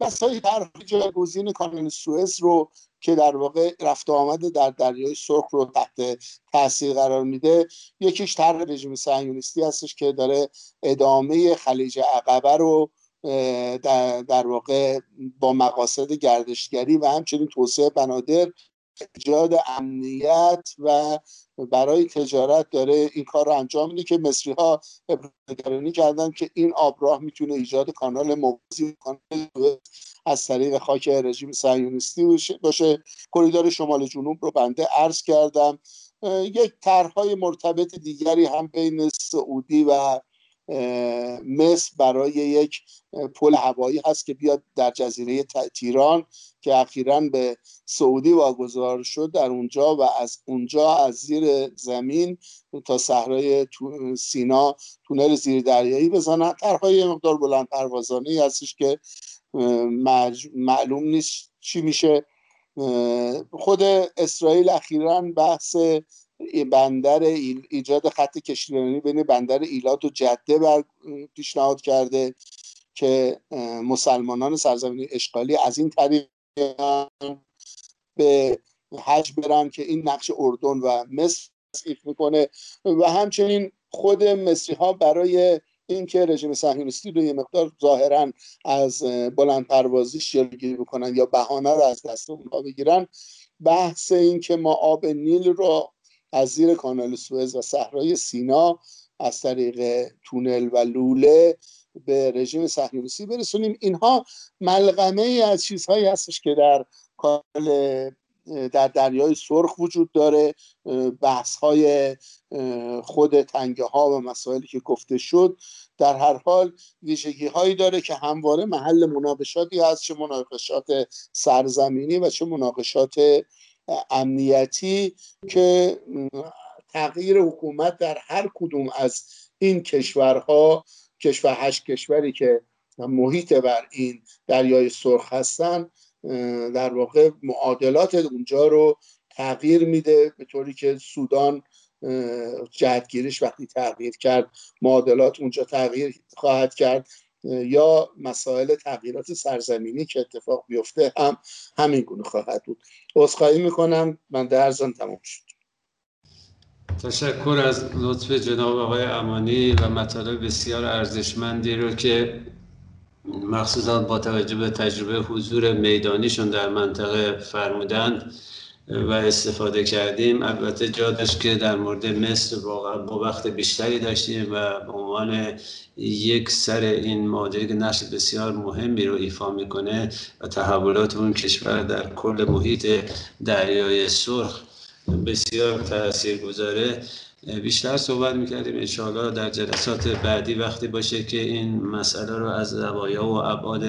بسایی طرح جایگزین کانال سوئز رو که در واقع رفت آمد در دریای سرخ رو تحت تاثیر قرار میده یکیش طرح رژیم صهیونیستی هستش که داره ادامه خلیج عقبه رو در, در واقع با مقاصد گردشگری و همچنین توسعه بنادر ایجاد امنیت و برای تجارت داره این کار رو انجام میده که مصری ها نگرانی کردن که این آبراه می‌تونه ایجاد کانال موازی از طریق خاک رژیم صهیونیستی باشه کریدور شمال جنوب رو بنده عرض کردم. یک طرحهای مرتبط دیگری هم بین سعودی و مصر برای یک پل هوایی هست که بیاد در جزیره تیران که اخیرا به سعودی واگذار شد در اونجا و از اونجا از زیر زمین تا صحرای سینا تونل زیر دریایی بزنن. طرحهای مقدار بلند پروازانه هستش که معلوم نیست چی میشه. خود اسرائیل اخیرا بحث بندر ایجاد خط کشتیرانی بین بندر ایلات و جده بر پیشنهاد کرده که مسلمانان سرزمین اشغالی از این طریق به حج برن که این نقش اردن و مصر تصیف می‌کنه. و همچنین خود مصری ها برای اینکه رژیم صهیونیستی رو یه مقدار ظاهرا از بلند پروازی جلوگیری بکنن یا بهانه رو از دست اونها بگیرن بحث این که ما آب نیل رو از زیر کانال سوئز و صحرای سینا از طریق تونل و لوله به رژیم صهیونیستی برسونیم. اینها ملغمه ای از چیزهایی هستش که در کانال در دریای سرخ وجود داره. بحث های خود تنگه ها و مسائلی که گفته شد در هر حال ویژگی هایی داره که همواره محل مناقشاتی هست چه مناقشات سرزمینی و چه مناقشات امنیتی که تغییر حکومت در هر کدوم از این کشورها کشور هشت کشوری که محیط بر این دریای سرخ هستن در واقع معادلات اونجا رو تغییر میده به طوری که سودان جهتگیریش وقتی تغییر کرد معادلات اونجا تغییر خواهد کرد. یا مسائل تغییرات سرزمینی که اتفاق بیفته هم همین گونه خواهد بود. عذرخواهی می‌کنم. من درزم تمام شد. تشکر از لطف جناب آقای امانی و مطالب بسیار ارزشمندی رو که مخصوصا با توجه به تجربه حضور میدانیشون در منطقه فرمودند. و استفاده کردیم. البته جا که در مورد مصر واقعا با وقت بیشتری داشتیم و به عنوان یک سر این ماجرا که نقش بسیار مهمی رو ایفا می‌کنه و تحولات اون کشور در کل محیط دریای سرخ بسیار تاثیر گذاره بیشتر صحبت می‌کردیم انشاءالله در جلسات بعدی وقتی باشه که این مسئله رو از زوایا و ابعاد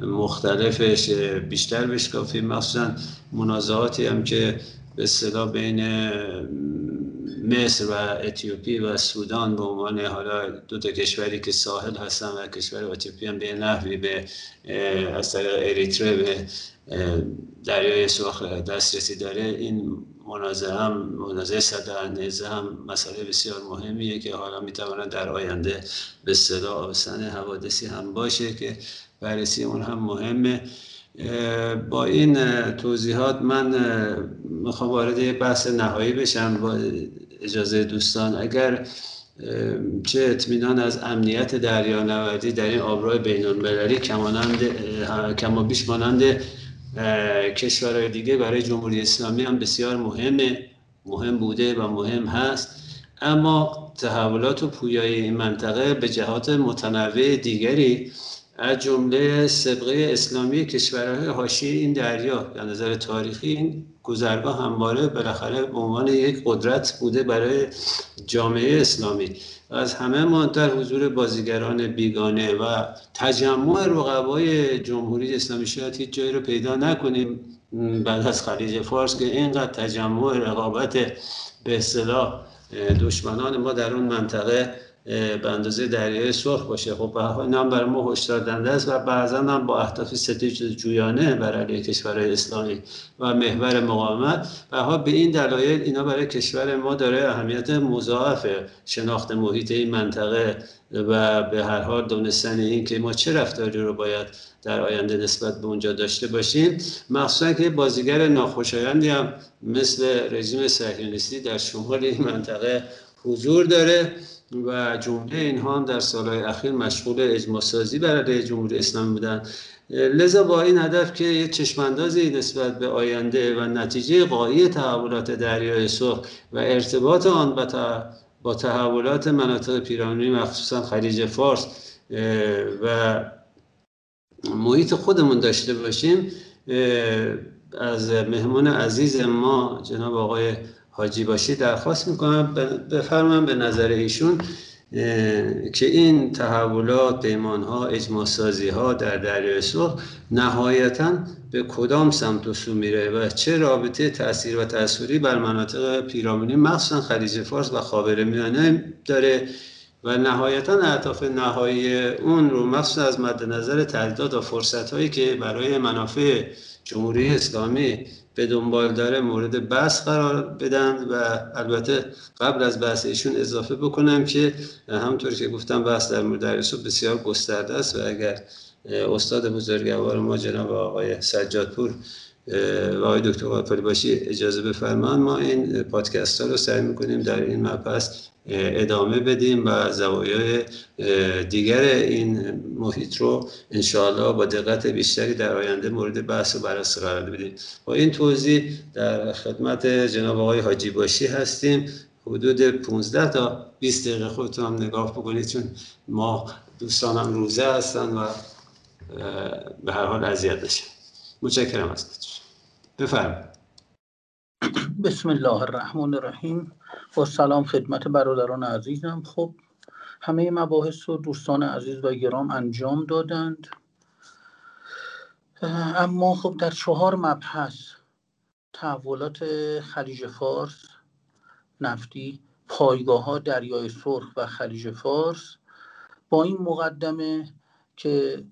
مختلفش بیشتر بشکافیم. مخصوصا منازعاتی هم که به اصطلاح بین مصر و اتیوپی و سودان به عنوان حالا دو تا کشوری که ساحل هستن و کشور اتیوپی هم به نحوی به از طریق اریتره به دریای سرخ دسترسی داره این منازعه هم منازعه صدر نیزه هم مسئله بسیار مهمیه که حالا می‌تواند در آینده به صدا آبستن حوادثی هم باشه که بررسی اون هم مهمه. با این توضیحات من می‌خوام وارد بحث نهایی بشم. با اجازه دوستان اگر چه اطمینان از امنیت دریانوردی در این آبراه بین المللی کما بیش مانند کشورهای دیگه برای جمهوری اسلامی هم بسیار مهمه. مهم بوده و مهم هست. اما تحولات و پویایی این منطقه به جهات متنوع دیگری از جمله سبقه اسلامی کشورهای حاشیه این دریا. در نظر تاریخی این گذرگاه همواره بالاخره به عنوان یک قدرت بوده برای جامعه اسلامی. از همه مهمتر حضور بازیگران بیگانه و تجمع رقبای جمهوری اسلامی شاید هیچ جایی رو پیدا نکنیم بعد از خلیج فارس که اینقدر تجمع رقابت به اصطلاح دشمنان ما در اون منطقه به اندازه دریای سرخ باشه. خب به هم برای ما هشدار دنده است و بعضا هم با اهداف ستیج جویانه برای علیه کشورهای اسلامی و محور مقاومت. و به این دلایل اینا برای کشور ما داره اهمیت مضاعف شناخت محیط این منطقه و به هر حال دونستن این که ما چه رفتاری رو باید در آینده نسبت به اونجا داشته باشیم. مخصوصا که بازیگر ناخوشایندی هم مثل رژیم صهیونیستی در شمال این منطقه حضور داره. و جمله اینها هم در سالهای اخیر مشغول اجماع سازی برای جمهوری اسلامی بودن. لذا با این هدف که یه چشماندازی نسبت به آینده و نتیجه قایی تحولات دریای سرخ و ارتباط آن با تحولات مناطق پیرامونی مخصوصا خلیج فارس و محیط خودمون داشته باشیم از مهمون عزیز ما جناب آقای حاجی باشی درخواست می‌کنم. بفرمم به نظر ایشون که این تحولات پیمان ها اجماع سازی ها در دریای سرخ نهایتا به کدام سمت و سو میره و چه رابطه تاثیر و تأثیری بر مناطق پیرامونی مخصوصا خلیج فارس و خاورمیانه داره و نهایتا اهداف نهایی اون رو مخصوصا از مد نظر تهدیدات و فرصت هایی که برای منافع جمهوری اسلامی به دنبال داره مورد بحث قرار بدن و البته قبل از بحث ایشون اضافه بکنم که همطور که گفتم بحث در مورد درس بسیار گسترده است و اگر استاد بزرگوار ما جناب آقای سجادپور و آقای دکتر قاپلی باشی اجازه بفرمان. ما این پادکست ها رو سعی می‌کنیم در این مبحث ادامه بدیم و زوایای دیگر این محیط رو انشاءالله با دقت بیشتری در آینده مورد بحث و بررسی قرار بدیم. با این توضیح در خدمت جناب آقای حاجی باشی هستیم. حدود 15 تا 20 دقیقه خودتون هم نگاه بکنید چون ما دوستانم روزه هستن و به هر حال اذیت نشن متشکرم از بفرمایید بسم الله الرحمن الرحیم. با سلام خدمت برادران عزیزم. خب همه مباحث و دوستان عزیز و گرام انجام دادند. اما خب در چهار مبحث تحولات خلیج فارس نفتی پایگاه ها دریای سرخ و خلیج فارس با این مقدمه که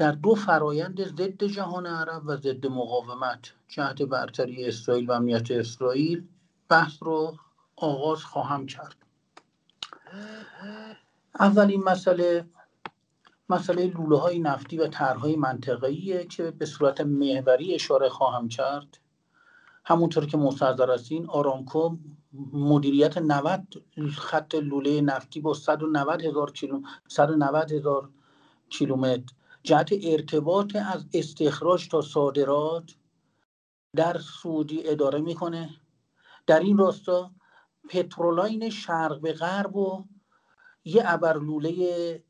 در دو فرایند ضد جهان عرب و ضد مقاومت جهت برتری اسرائیل و امنیت اسرائیل بحث رو آغاز خواهم کرد. اولین مسئله مسئله لوله های نفتی و طرحهای منطقه‌ایه که به صورت محوری اشاره خواهم کرد. همونطور که مستحضر هستین آرامکو مدیریت 90 خط لوله نفتی با 190 هزار کیلو 190 هزار کیلومتر جهت ارتباط از استخراج تا صادرات در سعودی اداره می‌کنه. در این راستا پترولاین شرق به غرب و یه ابرلوله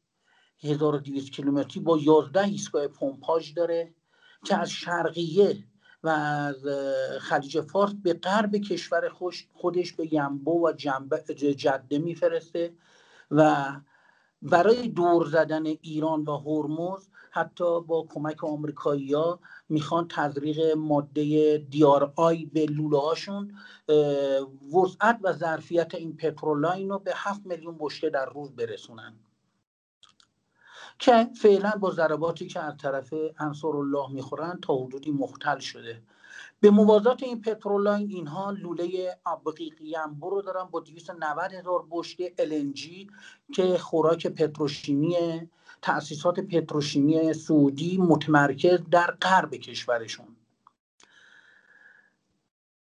1200 کیلومتری با 11 ایستگاه پمپاژ داره که از شرقیه و از خلیج فارس به غرب کشور خودش به ینبو و جده میفرسته و برای دور زدن ایران و هرمز حتی با کمک آمریکایی ها می‌خوان تزریق ماده دیار آی به لوله هاشون وسعت و ظرفیت این پترولاین رو به 7 میلیون بشکه در روز برسونن. که فعلا با ضرباتی که از طرف انصار الله می‌خورن تا حدودی مختل شده. به موازات این پترولاین اینها لوله ابقیقی رو دارن با 290 هزار بشکه LNG که خوراک پتروشیمی تأسیسات پتروشیمی سعودی متمرکز در غرب کشورشون.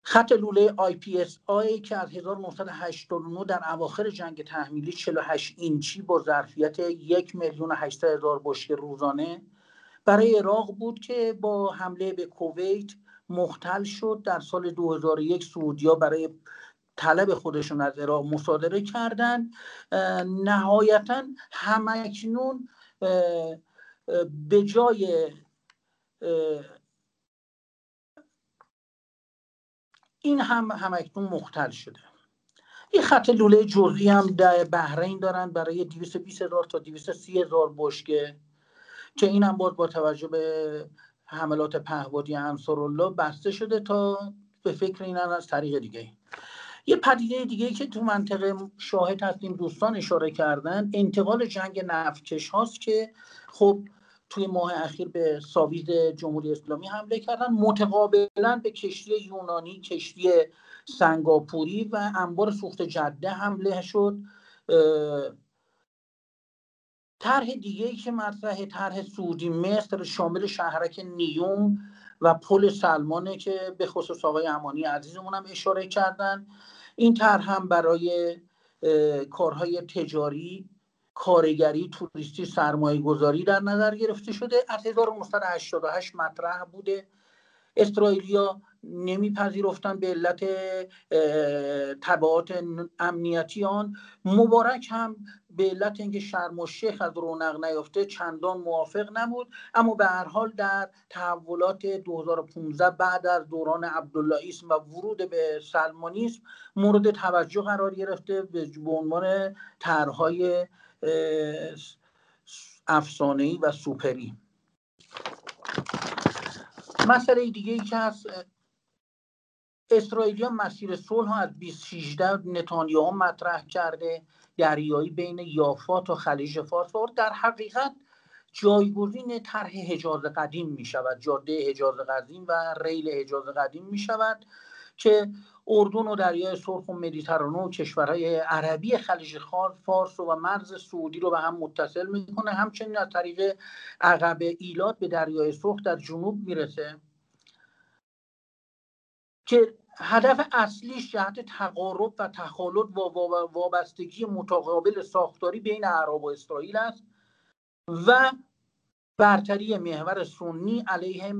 خط لوله IPSA که از 1989 در اواخر جنگ تحمیلی 48 اینچی با ظرفیت یک میلیون هزار بشکه روزانه برای عراق بود که با حمله به کویت مختل شد. در سال 2001 سعودیا برای طلب خودشون از عراق مصادره کردند. نهایتا هم‌اکنون به جای این هم همکنون مختل شده. یه خط لوله جزئی هم در بحرین دارن برای 220 هزار تا 230 هزار بشکه که این هم باید با توجه به حملات پهبادی انصارالله بسته شده تا به فکر این از طریق دیگه. یه پدیده دیگه که تو منطقه شاهد هستیم دوستان اشاره کردن انتقال جنگ نفتکش هاست که خب توی ماه اخیر به ساویز جمهوری اسلامی حمله کردن متقابلا به کشتی یونانی کشتی سنگاپوری و انبار سوخت جده حمله شد. طرح دیگه که مطرح طرح سعودی مصر شامل شهرک نیوم و پل سلمانه که به خصوص آقای امانی عزیزمون هم اشاره کردن. این طرح هم برای کارهای تجاری کارگری توریستی سرمایه گذاری در نظر گرفته شده. از 1988 مطرح بوده. اسرائیلیا نمیپذیرفتن به علت طبعات امنیتی آن. مبارک هم به علت اینکه شرم و شیخ از رونق نیافته چندان موافق نبود. اما به هر حال در تحولات 2015 بعد از دوران عبداللهیسم و ورود به سلمانیسم مورد توجه قرار گرفته به عنوان طرحهای افسانه‌ای و سوپری. مسئله دیگه ای که از اسرائیلیا مسیر صلح از 2016 نتانیاهو مطرح کرده. دریایی بین یافات و خلیج فارس در حقیقت جایگزین طرح حجاز قدیم می شود جاده حجاز قدیم و ریل حجاز قدیم می شود که اردن و دریای سرخ و مدیترانه و کشورهای عربی خلیج فارس و مرز سعودی رو به هم متصل می‌کنه. همچنین از طریق عقب ایلات به دریای سرخ در جنوب می‌رسه که هدف اصلیش جهت تقارب و تخالط و وابستگی متقابل ساختاری بین عرب و اسرائیل است و برتری محور سنی علیه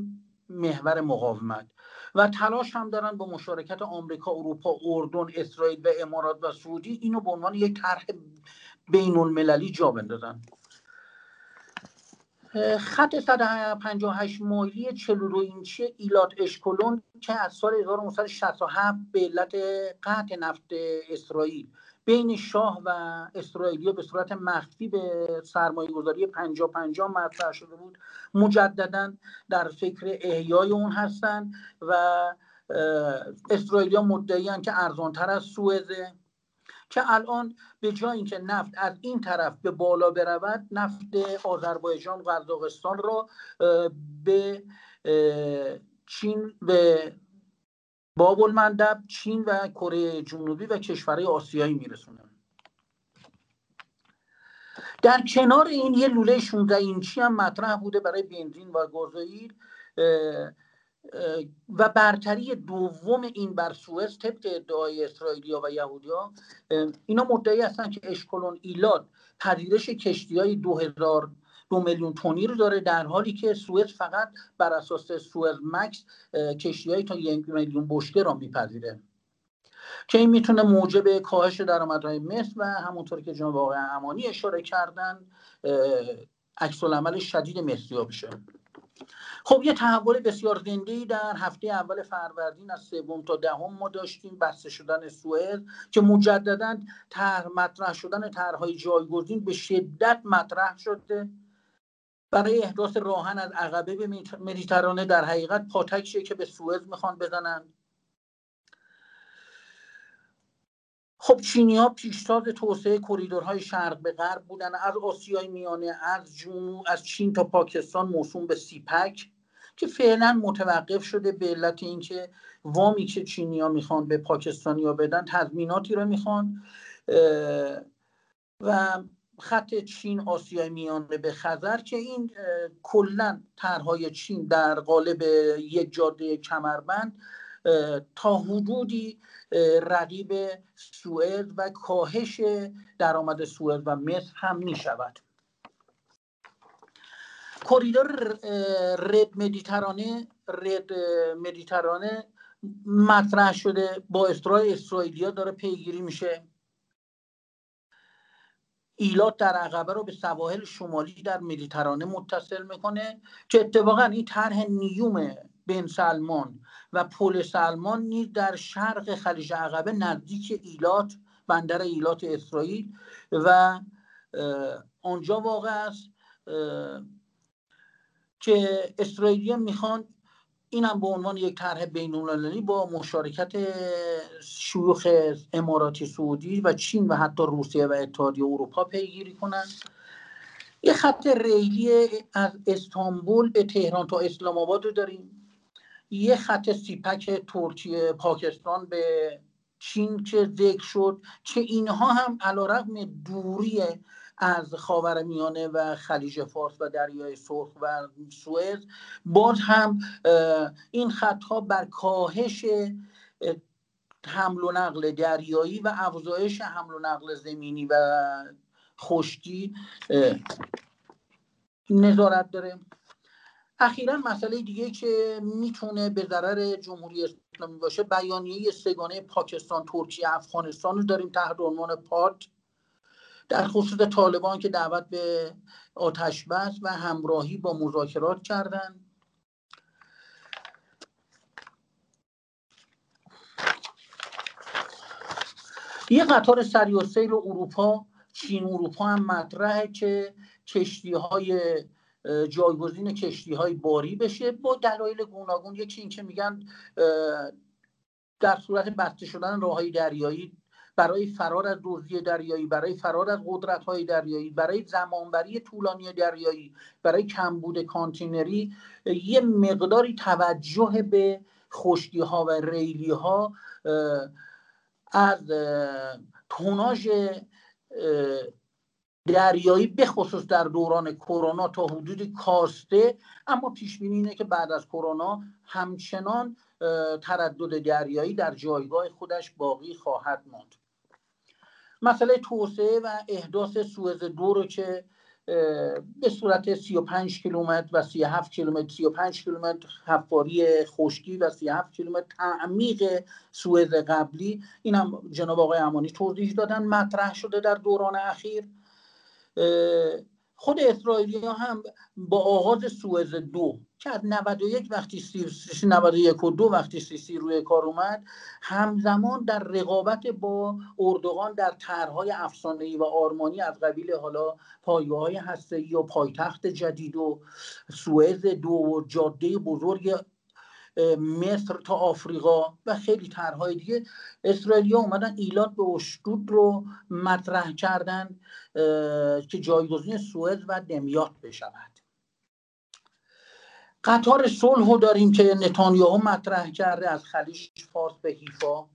محور مقاومت. و تلاش هم دارن با مشارکت آمریکا اروپا اردن اسرائیل و امارات و سعودی اینو به عنوان یک طرح بین المللی جا بندازن. خط 158 مایلی 42 اینچی ایلات اشکلون که از سال 1967 به علت قطع نفت اسرائیل. بین شاه و اسرائیلی به صورت مخفی به سرمایه گذاری پنجا پنجا مطرح شده بود. مجددا در فکر احیای اون هستن و اسرائیلیا مدعی که ارزانتر از سوئزه. که الان به جای اینکه نفت از این طرف به بالا برود نفت آذربایجان قزاقستان را به چین به باب المندب چین و کره جنوبی و کشورهای آسیایی میرسونه. در کنار این یه لوله 16 اینچی هم مطرح بوده برای بنزین و گازوئیل. و برتری دوم این بر سوئز طبق ادعای اسرائیلیا و یهودیا اینا مدعی هستن که اشکلون ایلاد پذیرش کشتی های دو هزار دو میلیون تونی رو داره در حالی که سوئد فقط بر اساس سوئد مکس کشتی تا یک میلیون بشکه را میپذیره. که این می‌تونه موجب کاهش درآمدهای مصر و همونطور که جناب آقای امانی اشاره کردن عکس شدید مصری بشه. خب یه تحول بسیار زنده در هفته اول فروردین از سوم تا دهم ما داشتیم بسته شدن سوئد که مجددا طرح مطرح شدن طرحهای جایگزین به شدت مطرح شده. برای احداث راهن از عقبه به مدیترانه در حقیقت پاتکشیه که به سوئز می‌خوان بزنن؟ خب چینی ها پیشتاز توسعه کریدورهای شرق به غرب بودن. از آسیای میانه از جنوب از چین تا پاکستان موسوم به سیپک که فعلا متوقف شده به علت اینکه وامی که چینی ها می‌خوان به پاکستانی ها بدن تضمیناتی رو می‌خوان. و خط چین آسیای میانه به خزر که این کلا طرحهای چین در قالب یک جاده کمربند تا حدودی رقیب سوئد و کاهش درآمد سوئد و مصر هم می شود کریدور red مدیترانه red مدیترانه مطرح شده. با اسرائیل اسرائیلیا داره پیگیری میشه. ایلات در عقبه رو به سواحل شمالی در مدیترانه متصل می‌کنه که اتفاقا این طرح نیوم بن سلمان و پل سلمان نیز در شرق خلیج عقبه نزدیک ایلات بندر ایلات اسرائیل و آنجا واقع است که اسرائیلی می‌خوان اینم به عنوان یک طرح بین با مشارکت شیوخ اماراتی سعودی و چین و حتی روسیه و اتحادیه اروپا پیگیری کنند یه خط ریلی از استانبول به تهران تا اسلام آباد رو داریم. یه خط سیپک ترکیه پاکستان به چین که ذکر شد که اینها هم علیرغم دوری از خاورمیانه و خلیج فارس و دریای سرخ و سوئز. باز هم این خطها بر کاهش حمل و نقل دریایی و افزایش حمل و نقل زمینی و خشکی نظارت داره. اخیرا مسئله دیگه که می‌تونه به ضرر جمهوری اسلامی باشه بیانیه سگانه پاکستان ترکیه افغانستان رو داریم تحت عنوان پاد در خصوص طالبان که دعوت به آتش بس و همراهی با مذاکرات کردند یه قطار سری و اروپا چین اروپا هم مطرحه که کشتی های جایگزین کشتی های باری بشه با دلایل گوناگون. یکی این که میگن در صورت بسته شدن راه های دریایی برای فرار از دزدی دریایی برای فرار از قدرت های دریایی برای زمانبری طولانی دریایی برای کمبود کانتینری یه مقداری توجه به خشکی ها و ریلی ها از توناژ دریایی به خصوص در دوران کرونا تا حدودی کاسته اما پیش بینی اینه که بعد از کرونا همچنان تردد دریایی در جایگاه خودش باقی خواهد ماند. مسئله توسعه و احداث سوئز دو رو که به صورت 35 کیلومتر و 37 کیلومتر 35 کیلومتر حفاری خشکی و 37 کیلومتر تعمیق سوئز قبلی این هم جناب آقای امانی توضیح دادن مطرح شده در دوران اخیر. خود اسرائیلی ها هم با آغاز سوئز دو که از 91 وقتی سی 91 و دو وقتی سیسی روی کار اومد همزمان در رقابت با اردوغان در طرحهای افسانه‌ای و آرمانی از قبیل حالا پایگاه های هسته‌ای و پایتخت جدید و سوئز دو و جاده بزرگ مصر تا آفریقا و خیلی طرحهای دیگه. اسرائیلیا اومدن ایلات به اشتود رو مطرح کردن که جایگزین سوئز و دمیات بشود. قطار صلح داریم که نتانیاهو مطرح کرده از خلیج فارس به حیفا.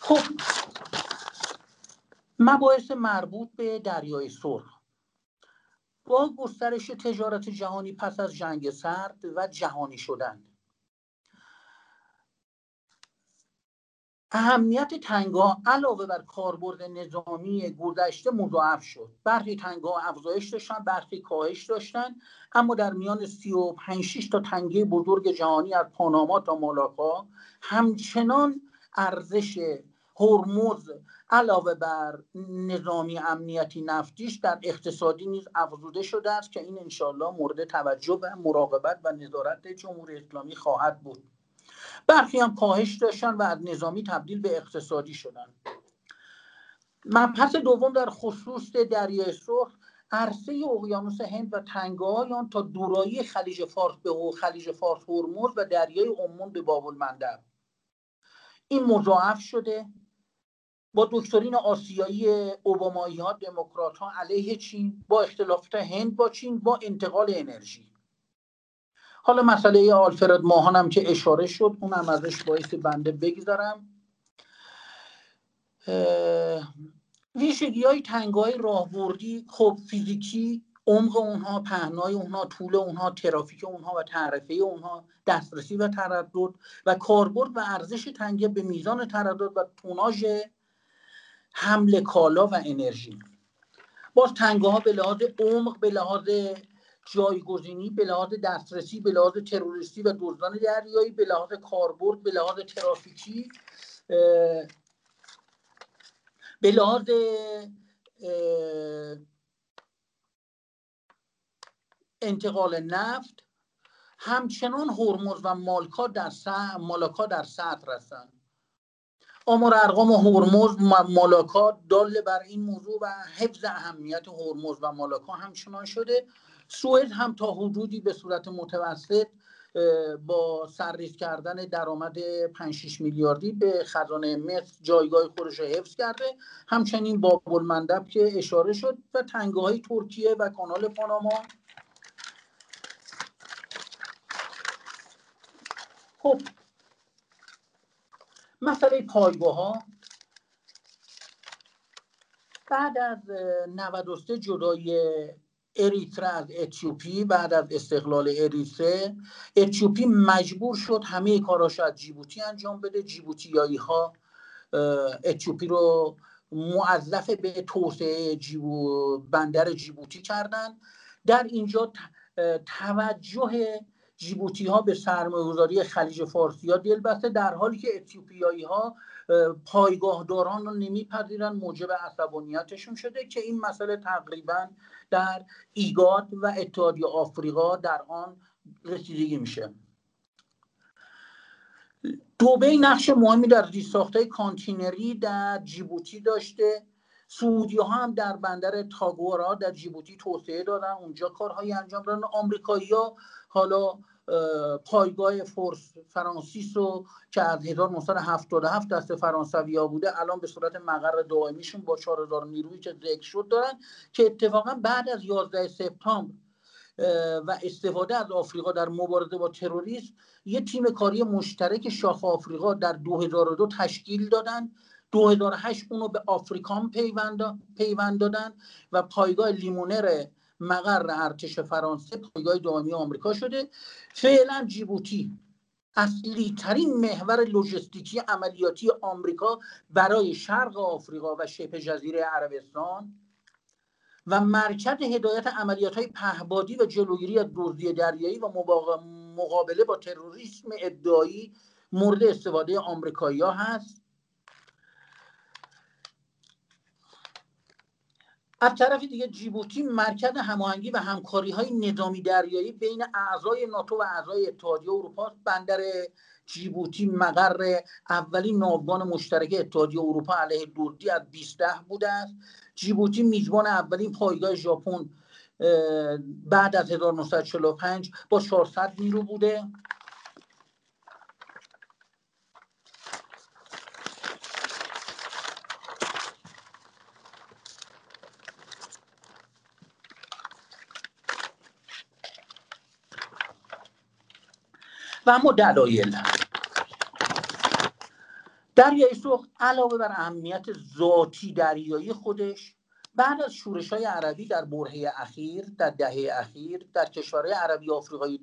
خب مباحث مربوط به دریای سرخ با گسترش تجارت جهانی پس از جنگ سرد و جهانی شدن. اهمیت تنگاه علاوه بر کاربرد نظامی گذشته مضاعف شد. برخی تنگاه افزایش داشتن برخی کاهش داشتن اما در میان 35 تا تنگه بزرگ جهانی از پاناما تا مالاکا همچنان ارزش هرمز علاوه بر نظامی امنیتی نفتیش در اقتصادی نیز افزوده شده است که این انشالله مورد توجه و مراقبت و نظارت جمهوری اسلامی خواهد بود. برخی هم کاهش داشتن و از نظامی تبدیل به اقتصادی شدن. مبحث دوم در خصوص دریای سرخ عرصه اقیانوس هند و تنگاه آن تا دورایی خلیج فارس به خلیج فارس هرمز و دریای عمان به باب المندب این مضاعف شده. با دکترین آسیایی اوبامایی ها دموکرات ها علیه چین با اختلافات هند با چین با انتقال انرژی. حالا مسئله آلفرد هم که اشاره شد اونم ازش باعث بنده بگذارم ویژگی های تنگ های راهبردی خب فیزیکی عمق اونها پهنای اونها طول اونها ترافیک اونها و تعرفه اونها دسترسی و تردد و کاربرد و ارزش تنگه به میزان تردد و توناژ حمل کالا و انرژی. باز تنگه ها به لحاظ عمق به لحاظ جایگزینی به لحاظ دسترسی به لحاظ تروریستی و دزدان دریایی به لحاظ کاربرد به لحاظ ترافیکی به لحاظ انتقال نفت همچنان هرمز و مالکا در مالاکا در سطر هستند آمار ارقام هرمز مالاکا دال بر این موضوع و حفظ اهمیت هرمز و مالاکا همچنان شده. سوئد هم تا حدودی به صورت متوسط با سرریز کردن درآمد 5 6 میلیاردی به خزانه مصر جایگاه خودش رو حفظ کرده. همچنین با المندب که اشاره شد و تنگه های ترکیه و کانال پاناما. خب مسئله پایگاه بعد از 93 جدای اریتره از اتیوپی بعد از استقلال اریتره اتیوپی مجبور شد همه کاراش از جیبوتی انجام بده. جیبوتیایی ها اتیوپی رو معذف به توسعه جیبو بندر جیبوتی کردن. در اینجا توجه جیبوتی ها به سرمایه‌گذاری خلیج فارسی ها دل بسته در حالی که اتیوپیایی ها پایگاه داران رو نمیپذیرن موجب عصبانیتشون شده که این مسئله تقریبا در ایگاد و اتحادیه آفریقا در آن رسیدگی میشه. دوبی نقش مهمی در زیرساختهای کانتینری در جیبوتی داشته. سعودی ها هم در بندر تاجورا در جیبوتی توسعه دادن. اونجا کارهایی انجام دادن. آمریکایی ها حالا پایگاه فورس فرانسیس رو که از 1977 دست فرانسوی ها بوده. الان به صورت مقر دائمیشون با 4000 نیرویی که ذکر شد دارن که اتفاقا بعد از 11 سپتامبر و استفاده از آفریقا در مبارزه با تروریسم یه تیم کاری مشترک شاخ آفریقا در 2002 تشکیل دادن. 2008 اونو به آفریکام پیوند دادن و پایگاه لیمونر مقر ارتش فرانسه پایگاه دائمی آمریکا شده. فعلا جیبوتی اصلی ترین محور لوجستیکی عملیاتی آمریکا برای شرق آفریقا و شبه جزیره عربستان و مرکز هدایت عملیات های پهبادی و جلوگیری از دزدی دریایی و مقابله با تروریسم ادعایی مورد استفاده آمریکایی ها هست. از طرف دیگه جیبوتی مرکز هماهنگی و همکاری های نظامی دریایی بین اعضای ناتو و اعضای اتحادیه اروپا بندر جیبوتی مقر اولین ناوگان مشترک اتحادیه اروپا علیه دردی از 20 بوده است. جیبوتی میزبان اولین پایگاه ژاپن بعد از 1945 با 400 نیرو بوده. و اما دلایل دریای سرخ علاوه بر اهمیت ذاتی دریایی خودش بعد از شورش های عربی در برهه اخیر در دهه اخیر در کشورهای عربی آفریقایی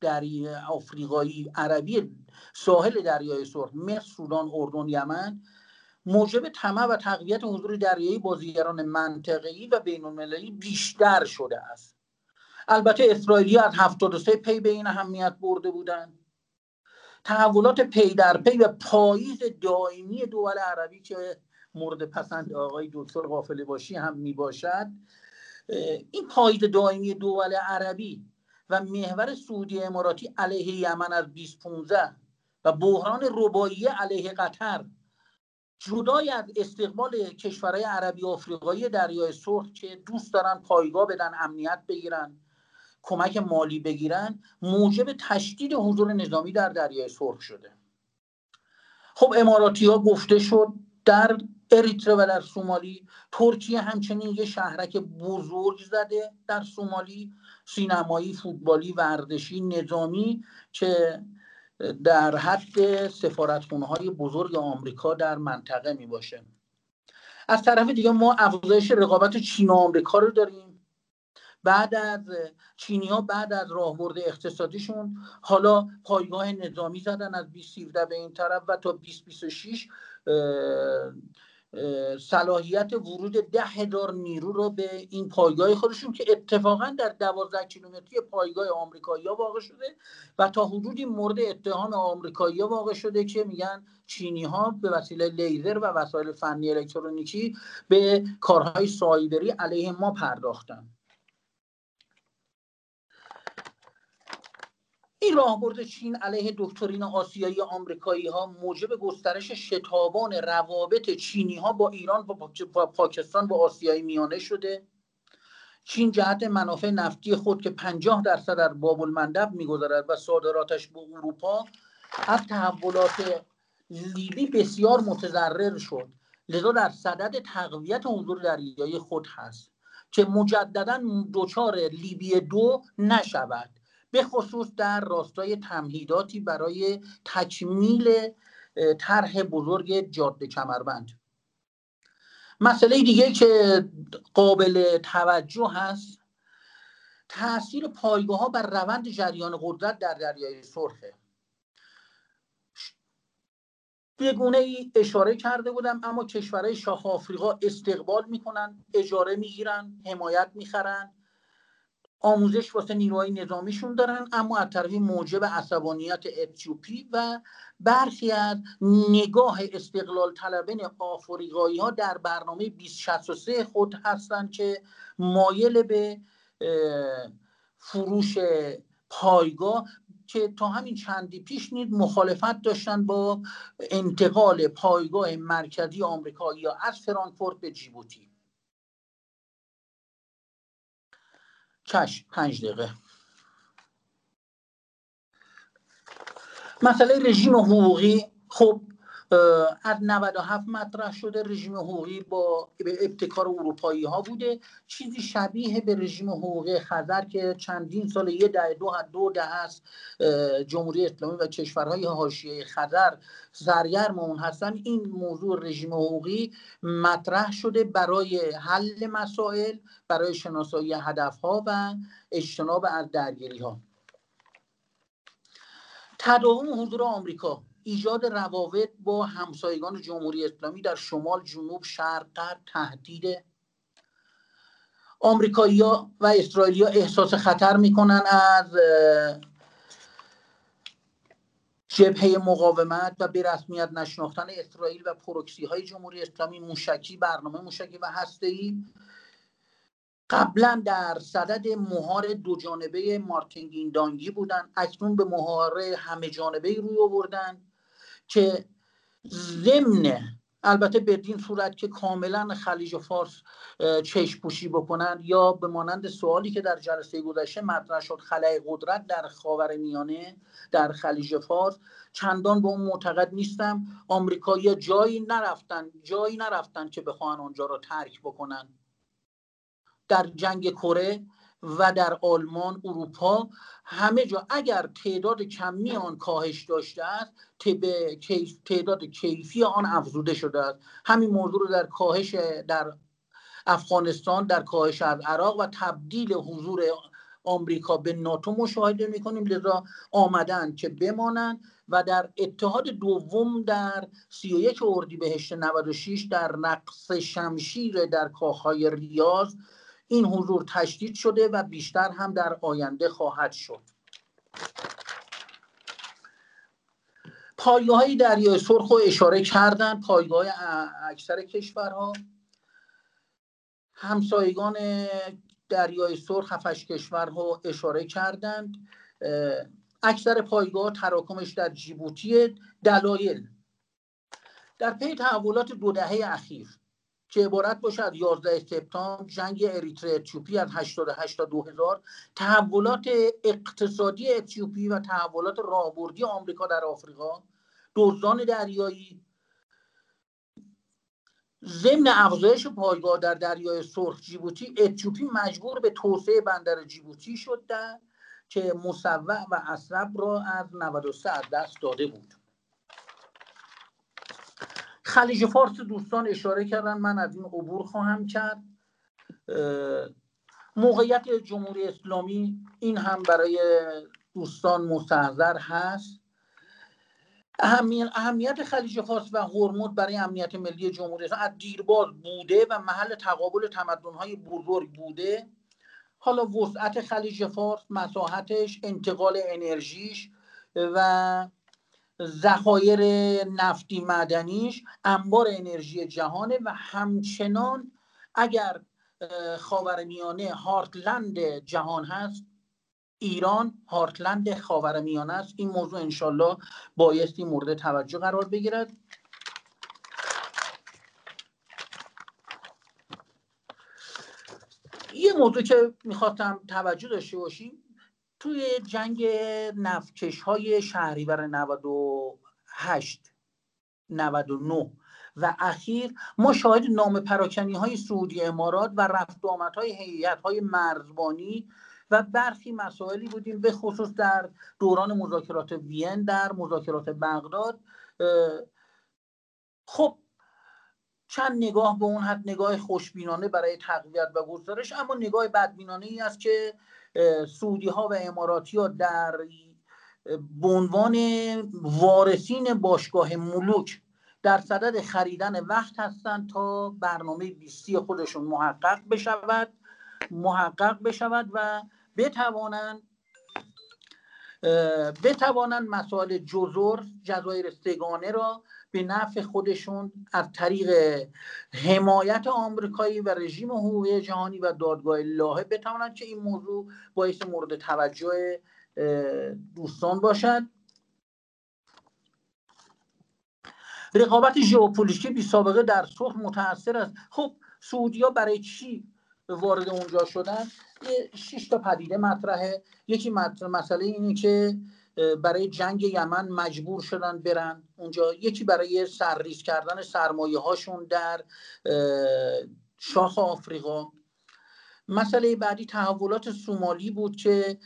دری آفریقایی عربی ساحل دریای سرخ مصر سودان اردن یمن موجب طمع و تقویت حضور دریایی بازیگران منطقه‌ای و بین‌المللی بیشتر شده است. البته اسرائیلی از 73 پی به این اهمیت برده بودند تحولات پی در پی و پاییز دائمی دول عربی که مورد پسند آقای دکتر قافله باشی هم می باشد این پاییز دائمی دول عربی و محور سعودی اماراتی علیه یمن از 2015 و بحران رباعی علیه قطر جدای از استقبال کشورهای عربی آفریقایی دریای سرخ که دوست دارن پایگاه بدن امنیت بگیرن کمک مالی بگیرن موجب تشدید حضور نظامی در دریای سرخ شده. خب اماراتی ها گفته شد در اریتره و در سومالی ترکیه همچنین یه شهرک بزرگ زده در سومالی سینمایی فوتبالی ورزشی نظامی که در حد سفارتخونه های بزرگ آمریکا در منطقه می باشه از طرف دیگه ما افزایش رقابت چین و آمریکا رو داریم. بعد از چینی ها بعد از راهبرد اقتصادیشون حالا پایگاه نظامی زدن از 2017 به این طرف و تا 2026 صلاحیت ورود ده هزار نیرو رو به این پایگاه خودشون که اتفاقا در دوازده کیلومتری پایگاه آمریکایی واقع شده و تا حدودی مورد اتهام آمریکایی واقع شده که میگن چینی ها به وسیله لیزر و وسایل فنی الکترونیکی به کارهای سایبری علیه ما پرداختن. این راهبرد چین علیه دکترین آسیایی آمریکایی ها موجب گسترش شتابان روابط چینی ها با ایران و پاکستان با آسیای میانه شده. چین جهت منافع نفتی خود که 50 درصد در باب المندب می‌گذارد و صادراتش به اروپا از تحولات لیبی بسیار متضرر شد. لذا در صدد تقویت حضور دریایی خود هست که مجددا دچار لیبی دو نشود. به خصوص در راستای تمهیداتی برای تکمیل طرح بزرگ جاده کمربند. مسئله دیگه که قابل توجه هست تاثیر پایگاه ها بر روند جریان قدرت در دریای سرخه. به گونه ای اشاره کرده بودم اما کشورهای شاه آفریقا استقبال می‌کنن اجاره می‌گیرن حمایت می‌خرن. آموزش واسه نیروهای نظامیشون دارن اما از طرفی موجب عصبانیت اتیوپی و برخی از نگاه استقلال طلبین آفریقایی ها در برنامه 2063 خود هستند که مایل به فروش پایگاه که تا همین چندی پیش نید مخالفت داشتن با انتقال پایگاه مرکزی آمریکایی از فرانکفورت به جیبوتی. چشم پنج دقیقه. مسئله رژیم حقوقی خب از 97 مطرح شده رژیم حقوقی با ابتکار اروپایی ها بوده. چیزی شبیه به رژیم حقوقی خزر که چندین سال یه ده دو دو ده هست جمهوری اسلامی و کشورهای حاشیه خزر سرگرم اون هستن. این موضوع رژیم حقوقی مطرح شده برای حل مسائل برای شناسایی هدف ها و اجتناب از درگیری ها تداوم حضور آمریکا. ایجاد روابط با همسایگان جمهوری اسلامی در شمال جنوب شرق غرب تهدید آمریکایی‌ها و اسرائیلیا احساس خطر می‌کنن از جبهه مقاومت و به رسمیت نشناختن اسرائیل و پروکسی های جمهوری اسلامی موشکی برنامه موشکی و هسته‌ای. قبلا در صدد مهار دو جانبه مارتین دانگی بودن اکنون به مهاره همه جانبه روی آوردن. که ضمن البته بدین صورت که کاملا خلیج فارس چشم پوشی بکنن یا به مانند سوالی که در جلسه گذشته مطرح شد خلای قدرت در خاور میانه در خلیج فارس چندان به اون معتقد نیستم. آمریکایی جایی نرفتن جایی نرفتن که بخواهن آنجا را ترک بکنن. در جنگ کره و در آلمان اروپا همه جا. اگر تعداد کمی آن کاهش داشته است تعداد کیفی آن افزوده شده است. همین موضوع رو در کاهش در افغانستان در کاهش از عراق و تبدیل حضور آمریکا به ناتو مشاهده می‌کنیم. لذا آمدن که بمانند و در اتحاد دوم در 31 اردیبهشت 96 در نقص شمشیر در کاخهای ریاض این حضور تشدید شده و بیشتر هم در آینده خواهد شد. پایگاه های دریای سرخ رو اشاره کردن پایگاه اکثر کشورها. همسایگان دریای سرخ هفتش کشور رو اشاره کردند اکثر پایگاه تراکمش در جیبوتی دلایل. در پی تحولات دو دهه اخیر که عبارت باشه از 11 سپتامبر جنگ اریتره اتیوپی از 88 تا 2000 تحولات اقتصادی اتیوپی و تحولات راهبردی آمریکا در آفریقا. دزدان دریایی. ضمن افزایش پایگاه در دریای سرخ جیبوتی اتیوپی مجبور به توسعه بندر جیبوتی شد که مصوع و اصرب را از 93 از دست داده بود. خلیج فارس دوستان اشاره کردن. من از این عبور خواهم کرد. موقعیت جمهوری اسلامی این هم برای دوستان مستحضر هست. اهمیت خلیج فارس و هرمز برای امنیت ملی جمهوری اسلامی از دیرباز بوده و محل تقابل تمدن‌های بزرگ بوده. حالا وسعت خلیج فارس مساحتش انتقال انرژیش و ذخایر نفتی مدنیش انبار انرژی جهانه و همچنان اگر خاورمیانه هارتلند جهان هست ایران هارتلند خاورمیانه است. این موضوع انشالله بایستی مورد توجه قرار بگیرد. یه موضوع که می‌خواستم توجه داشته باشیم توی جنگ نفکش های شهریور 98 99 و اخیر ما شاهد نام پراکنی های سعودی امارات و رفت آمد های حیات های مرزبانی و برخی مسائلی بودیم به خصوص در دوران مذاکرات وین در مذاکرات بغداد. خب چند نگاه به اون حد نگاه خوشبینانه برای تقویت و گسترش اما نگاه بدبینانه ای است که سعودی ها و اماراتی ها در به عنوان وارثین باشگاه ملوک در صدد خریدن وقت هستند تا برنامه بیستی خودشون محقق بشود محقق بشود و بتوانند بتوانند مسائل جزر جزایر سگانه را به نفع خودشون از طریق حمایت آمریکایی و رژیم حقوقی جهانی و دادگاه لاهه بتوانند که این موضوع باعث مورد توجه دوستان باشد. رقابت ژئوپلیتیکی بی سابقه در صلح متاثر است. خب سعودیا برای چی وارد اونجا شدن؟ شش تا پدیده مطرحه. یکی مسئله اینه که برای جنگ یمن مجبور شدن برن. اونجا یکی برای سرریز کردن سرمایه هاشون در شاخ آفریقا. مسئله بعدی تحولات سومالی بود که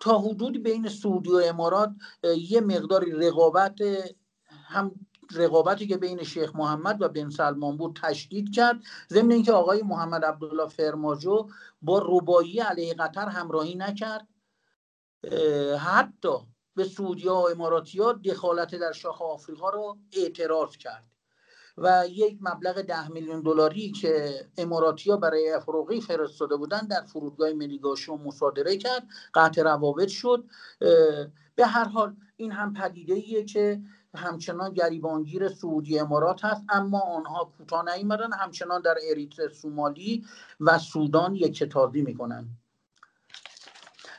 تا حدود بین سعودی و امارات یه مقداری رقابت هم رقابتی که بین شیخ محمد و بن سلمان بود تشدید کرد. ضمن اینکه آقای محمد عبدالله فرماجو با ربایی علیه قطر همراهی نکرد. حتی به سعودیا و اماراتیا دخالت در شاخ آفریقا رو اعتراض کرد. و یک مبلغ ده میلیون دلاری که اماراتیا برای افروقی فرستاده بودن در فرودگاه ملیگاشو مصادره کرد قطع روابط شد. به هر حال این هم پدیده ایه که همچنان گریبانگیر سعودی امارات هست اما آنها کوتاه نیامدن همچنان در اریتر سومالی و سودان یک کتابی می‌کنن.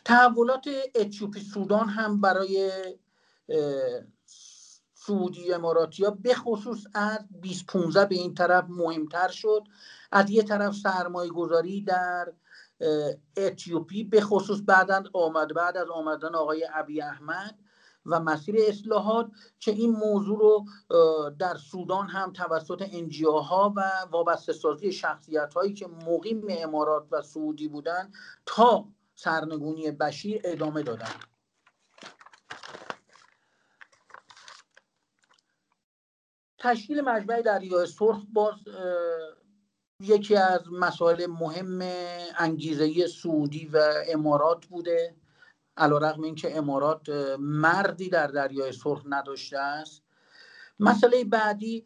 تحولات اتیوپی سودان هم برای سعودی ها به خصوص از 2015 به این طرف مهمتر شد. از یه طرف سرمایه گذاری در اتیوپی به خصوص بعد آمد بعد از آمدن آقای ابی احمد و مسیر اصلاحات که این موضوع رو در سودان هم توسط ها و وابسته سازی شخصیت هایی که مقیم امارات و سعودی بودن تا سرنگونی بشیر ادامه دادن. تشکیل مجمع دریای سرخ باز یکی از مسائل مهم انگیزه سعودی و امارات بوده. علا رقم این که امارات مردی در دریای سرخ نداشته است. مسئله بعدی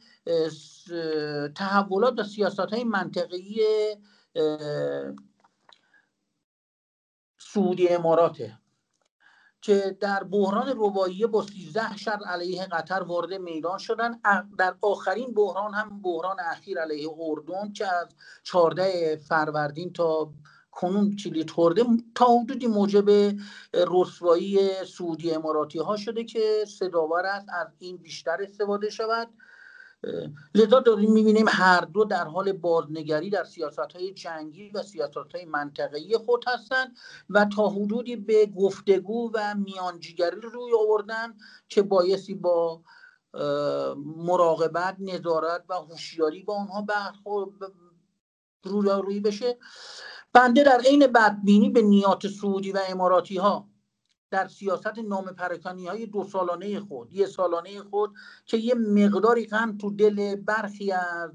تحولات و سیاست های منطقی سعودی اماراته که در بحران ربایی با 13 شر علیه قطر وارد میدان شدن. در آخرین بحران هم بحران اخیر علیه اردن که از 14 فروردین تا کنون کلید خورده تا حدودی موجب رسوایی سعودی اماراتی ها شده که صداور است از این بیشتر استفاده شود. لذا داریم می‌بینیم هر دو در حال بازنگری در سیاست های جنگی و سیاست های منطقه‌ای خود هستند و تا حدودی به گفتگو و میانجیگری روی آوردن که بایستی با مراقبت نظارت و هوشیاری با آنها روی بشه. بنده در عین بدبینی به نیات سعودی و اماراتی ها در سیاست نام پرکانی های دو سالانه خود یه سالانه خود که یه مقداری غم تو دل برخی از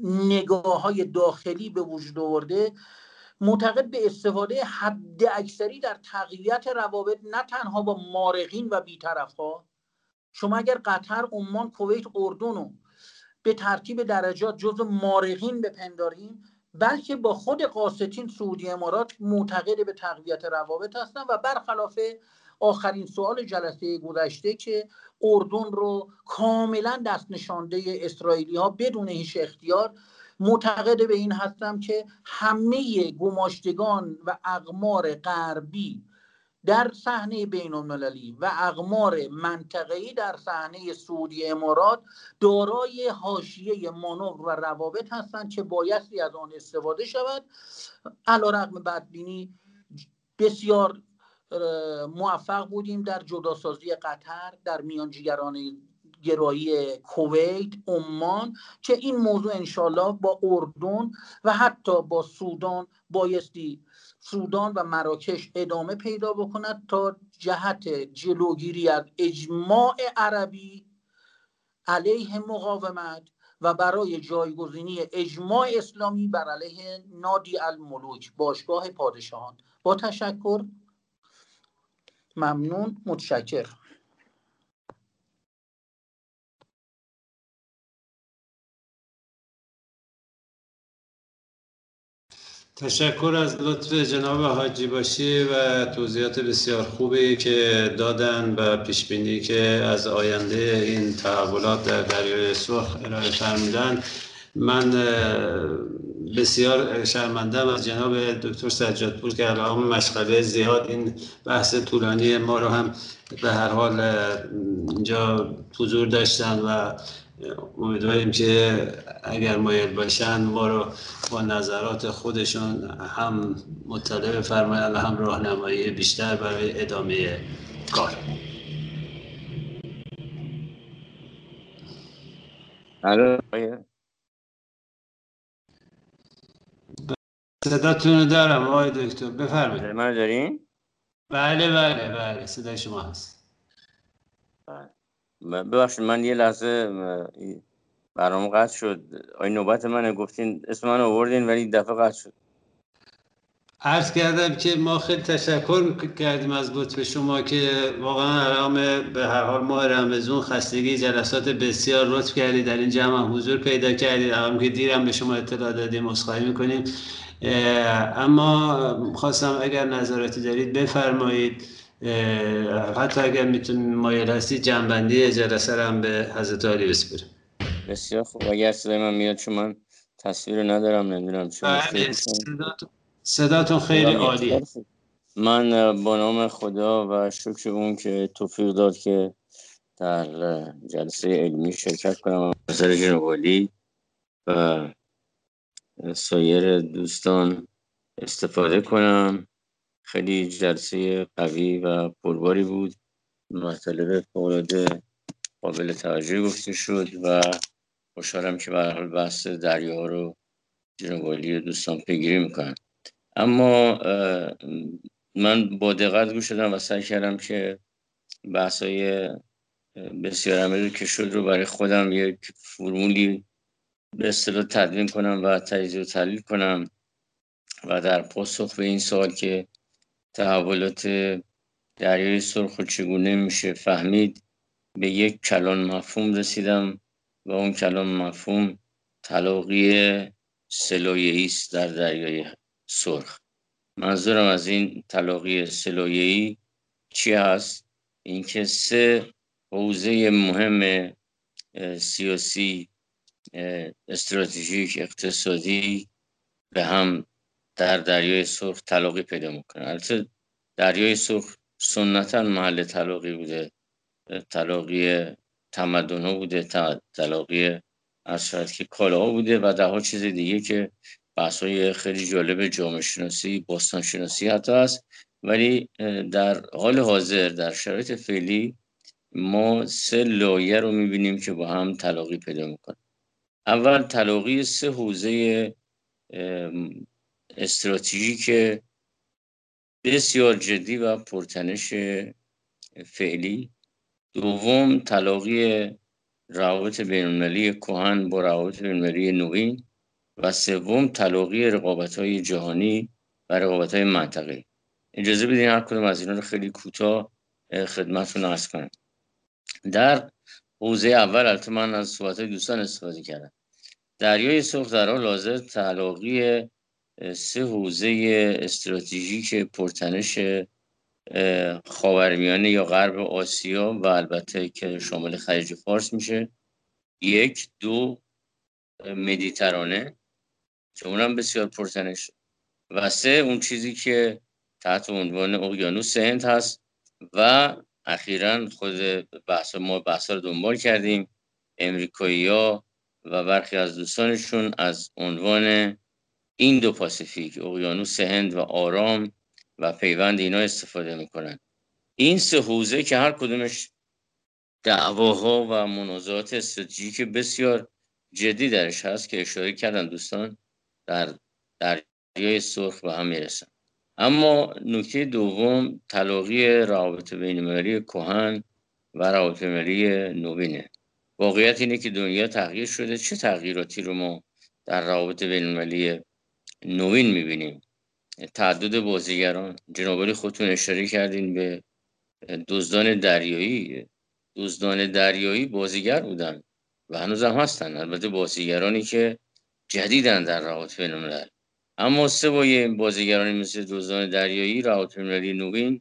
نگاه های داخلی به وجود آورده معتقد به استفاده حد اکثری در تقویت روابط نه تنها با مارقین و بیطرف ها شما اگر قطر، عمان، کویت، اردن رو به ترتیب درجات جز مارقین بپنداریم بلکه با خود قاستین سعودی امارات معتقد به تقویت روابط هستن و برخلاف آخرین سوال جلسه گذشته که اردن رو کاملا دست نشانده اسرائیلی ها بدون هیچ اختیار معتقد به این هستم که همه گماشتگان و اقمار غربی در صحنه بین المللی و اقمار منطقه‌ای در صحنه سعودی امارات دارای حاشیه مانور و روابط هستند که بایستی از آن استفاده شود. علیرغم بدبینی بسیار موفق بودیم در جداسازی قطر در میانجیگران گرایی کویت عمان که این موضوع انشالله با اردن و حتی با سودان بایستی سودان و مراکش ادامه پیدا بکند تا جهت جلوگیری از اجماع عربی علیه مقاومت و برای جایگزینی اجماع اسلامی بر علیه نادی الملوک باشگاه پادشاهان. با تشکر. ممنون. متشکر تشکر از لطف جناب حاجی باشی و توضیحات بسیار خوبی که دادن و پیش بینی که از آینده این تحولات در دریای سرخ ارائه فرمودن. من بسیار شرمندم از جناب دکتر سجادپور که الان مشغله زیاد این بحث طولانی ما رو هم به هر حال اینجا حضور داشتن و امیدواریم که اگر مایل باشن ما رو با نظرات خودشون هم مطلع بفرمایند و هم راهنمایی بیشتر برای ادامه کار. صداتون دارم آقای دکتر بفرمایید. من دارین؟ بله بله بله صدای شما هست. ببخشید من یه لحظه برام قطع شد. آی نوبت منه گفتین اسم من آوردین ولی دفعه قطع شد. عرض کردم که ما خیلی تشکر کردیم از لطف شما که واقعا ارام به هر حال ماه رمزون خستگی جلسات بسیار لطف کردید. در این جمع حضور پیدا کردید. هم که دیرم به شما اطلاع دادیم اصخایی می‌کنیم. اما خواستم اگر نظراتی دارید بفرمایید. حتی اگر می‌تونیم مایل هستی جنبندی جلسه رو هم به حضرت عالی بسپریم بسیار خوب. اگر صدای من میاد چون من تصویر ندارم نمی‌دونم چون بله، صداتون خیلی عالیه. من با نام خدا و شکر اون که توفیق داد که در جلسه علمی شرکت کنم. نظر جنوالی و سایر دوستان استفاده کنم. خیلی جلسه قوی و پرباری بود. مطالب فوقالعاده قابل توجه گفته شد و خوشحالم که به حال بحث دریا رو جنوالی دوستان پیگیری می‌کنم اما من با دقت گوش شدم و سعی کردم که بحث های بسیار عمیقی که شد رو برای خودم یک فرمولی به اصطلاح تدوین کنم و تجزیه و تحلیل کنم و در پاسخ به این سوال که تحولات دریای سرخ چگونه میشه فهمید؟ به یک کلان مفهوم رسیدم و اون کلان مفهوم تلاقی سلایه‌ای است در دریای سرخ. منظورم از این تلاقی سلایه‌ای چی هست؟ اینکه سه حوزه مهم سیاسی استراتژیک اقتصادی به هم در دریای سرخ تلاقی پیدا می‌کنه. البته دریای سرخ سنتا محل تلاقی بوده. تلاقی تمدن ها بوده تلاقی از که کالاها بوده و ده چیز دیگه که بحث های خیلی جالب جامعه شناسی باستان شناسی حتی هست. ولی در حال حاضر در شرایط فعلی ما سه لایه رو می‌بینیم که با هم تلاقی پیدا می‌کنه اول تلاقی سه حوزه استراتژیک بسیار جدی و پرتنش فعلی. دوم تلاقی روابط بینالمللی کهن با روابط بینالمللی نوین. و سوم تلاقی رقابت های جهانی و رقابت های منطقه. اجازه بدین هر کدوم از اینا رو خیلی کوتاه خدمتتون عرض کنم. در حوزه اول البته من از صحبت دوستان استفاده کردم. دریای سرخ در حال حاضر تلاقی سه حوزه استراتژیک پرتنش خاورمیانه یا غرب آسیا و البته که شامل خلیج فارس میشه. یک دو مدیترانه که اونم بسیار پرتنش. و سه اون چیزی که تحت عنوان اقیانوس هند هست و اخیرا خود بحث ما بحث رو دنبال کردیم امریکایی ها و برخی از دوستانشون از عنوان این دو پاسیفیک اقیانوس هند و آرام و پیوند اینا استفاده می‌کنن. این سه حوزه که هر کدومش دعواها و منازعات استراتژیک بسیار جدی درش هست که اشاره کردن دوستان در دریای سرخ به هم می‌رسن. اما نکته دوم تلاقی روابط بینالمللی کهن و روابط ملی نوینه واقعیت اینه که دنیا تغییر شده. چه تغییراتی رو ما در روابط بینالمللی نوین می‌بینیم. تعدد بازیگران جنابالی خودتون اشاره کردین به دزدان دریایی. دزدان دریایی بازیگر بودن و هنوز هم هستن. البته بازیگرانی که جدیدن در روابط بینالملل اما سوای بازیگرانی مثل دزدان دریایی روابط بینالمللی نوین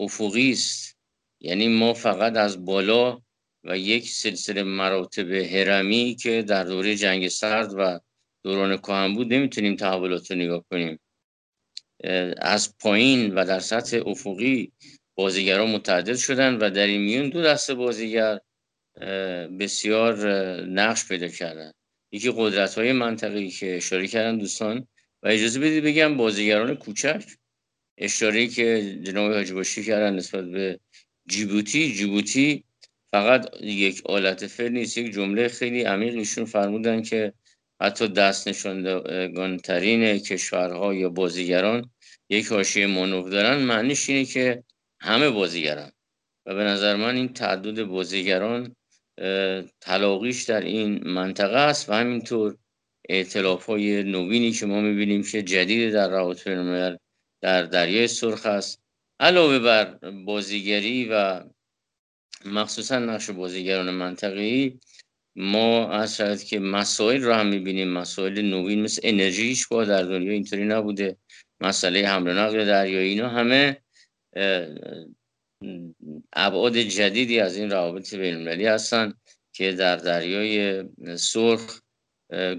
افقی است. یعنی ما فقط از بالا و یک سلسله مراتب هرمی که در دوره جنگ سرد و دوران کهن بود نمی‌تونیم تحولات رو نگاه کنیم. از پایین و در سطح افقی بازیگران متعدد شدن و در این میون دو دسته بازیگر بسیار نقش پیدا کردن. یکی قدرت های منطقی که اشاره کردن دوستان. و اجازه بدید بگم بازیگران کوچک اشاره که جناب حاجی باشی کردن نسبت به جیبوتی. جیبوتی فقط یک آلت فعل نیست یک جمله خیلی عمیق ایشون فرمودن که حتی دست نشاندگان ترین کشورها یا بازیگران یک حاشیه مانور دارن. معنیش اینه که همه بازیگران. و به نظر من این تعدد بازیگران تلاقیش در این منطقه است. و همینطور اعتلاف های نوینی که ما می‌بینیم که جدید در روابط بینالملل در دریای سرخ است. علاوه بر بازیگری و مخصوصا نقش بازیگران منطقه‌ای ما از که مسائل رو هم می‌بینیم مسائل نوین مثل انرژی هیچ در دنیا اینطوری نبوده. مسئله حمل و نقل دریایی اینا همه ابعاد جدیدی از این روابط بینالمللی هستن که در دریای سرخ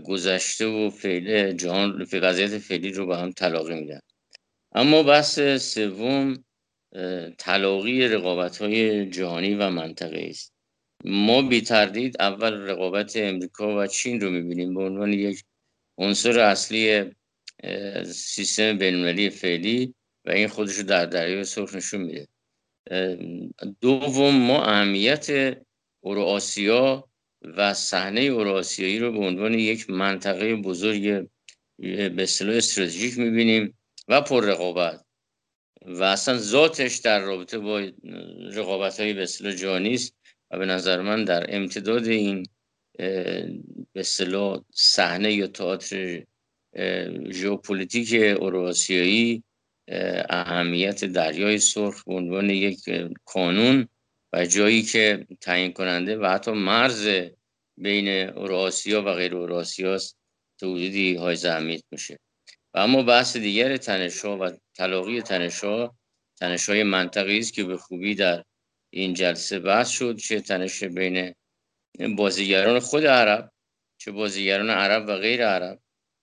گذشته و فعلی جهان وضعیت فعلی رو به هم تلاقی میدن. اما بحث سوم تلاقی رقابت های جهانی و منطقه است. ما بی تردید اول رقابت امریکا و چین رو می‌بینیم. به عنوان یک عنصر اصلی سیستم بینالمللی فعلی و این خودش رو در دریای سرخ نشون میده. دوم ما اهمیت اوراسیا و صحنه اوراسیایی رو به عنوان یک منطقه بزرگ به اصطلاح استراتژیک می‌بینیم و پر رقابت و اصلا ذاتش در رابطه با رقابت های به اصطلاح جهانی است. به نظر من در امتداد این به اصطلاح صحنه یا تئاتر ژئوپلیتیک اوراسیایی اهمیت دریای سرخ به عنوان یک کانون و جایی که تعیین کننده و حتی مرز بین اوراسیا و غیر اوراسیا است تا حدودی های میشه. و اما بحث دیگر تنشها و تلاقی تنشها تنشهای منطقی است که به خوبی در این جلسه بحث شد چه تنش بین بازیگران خود عرب چه بازیگران عرب و غیر عرب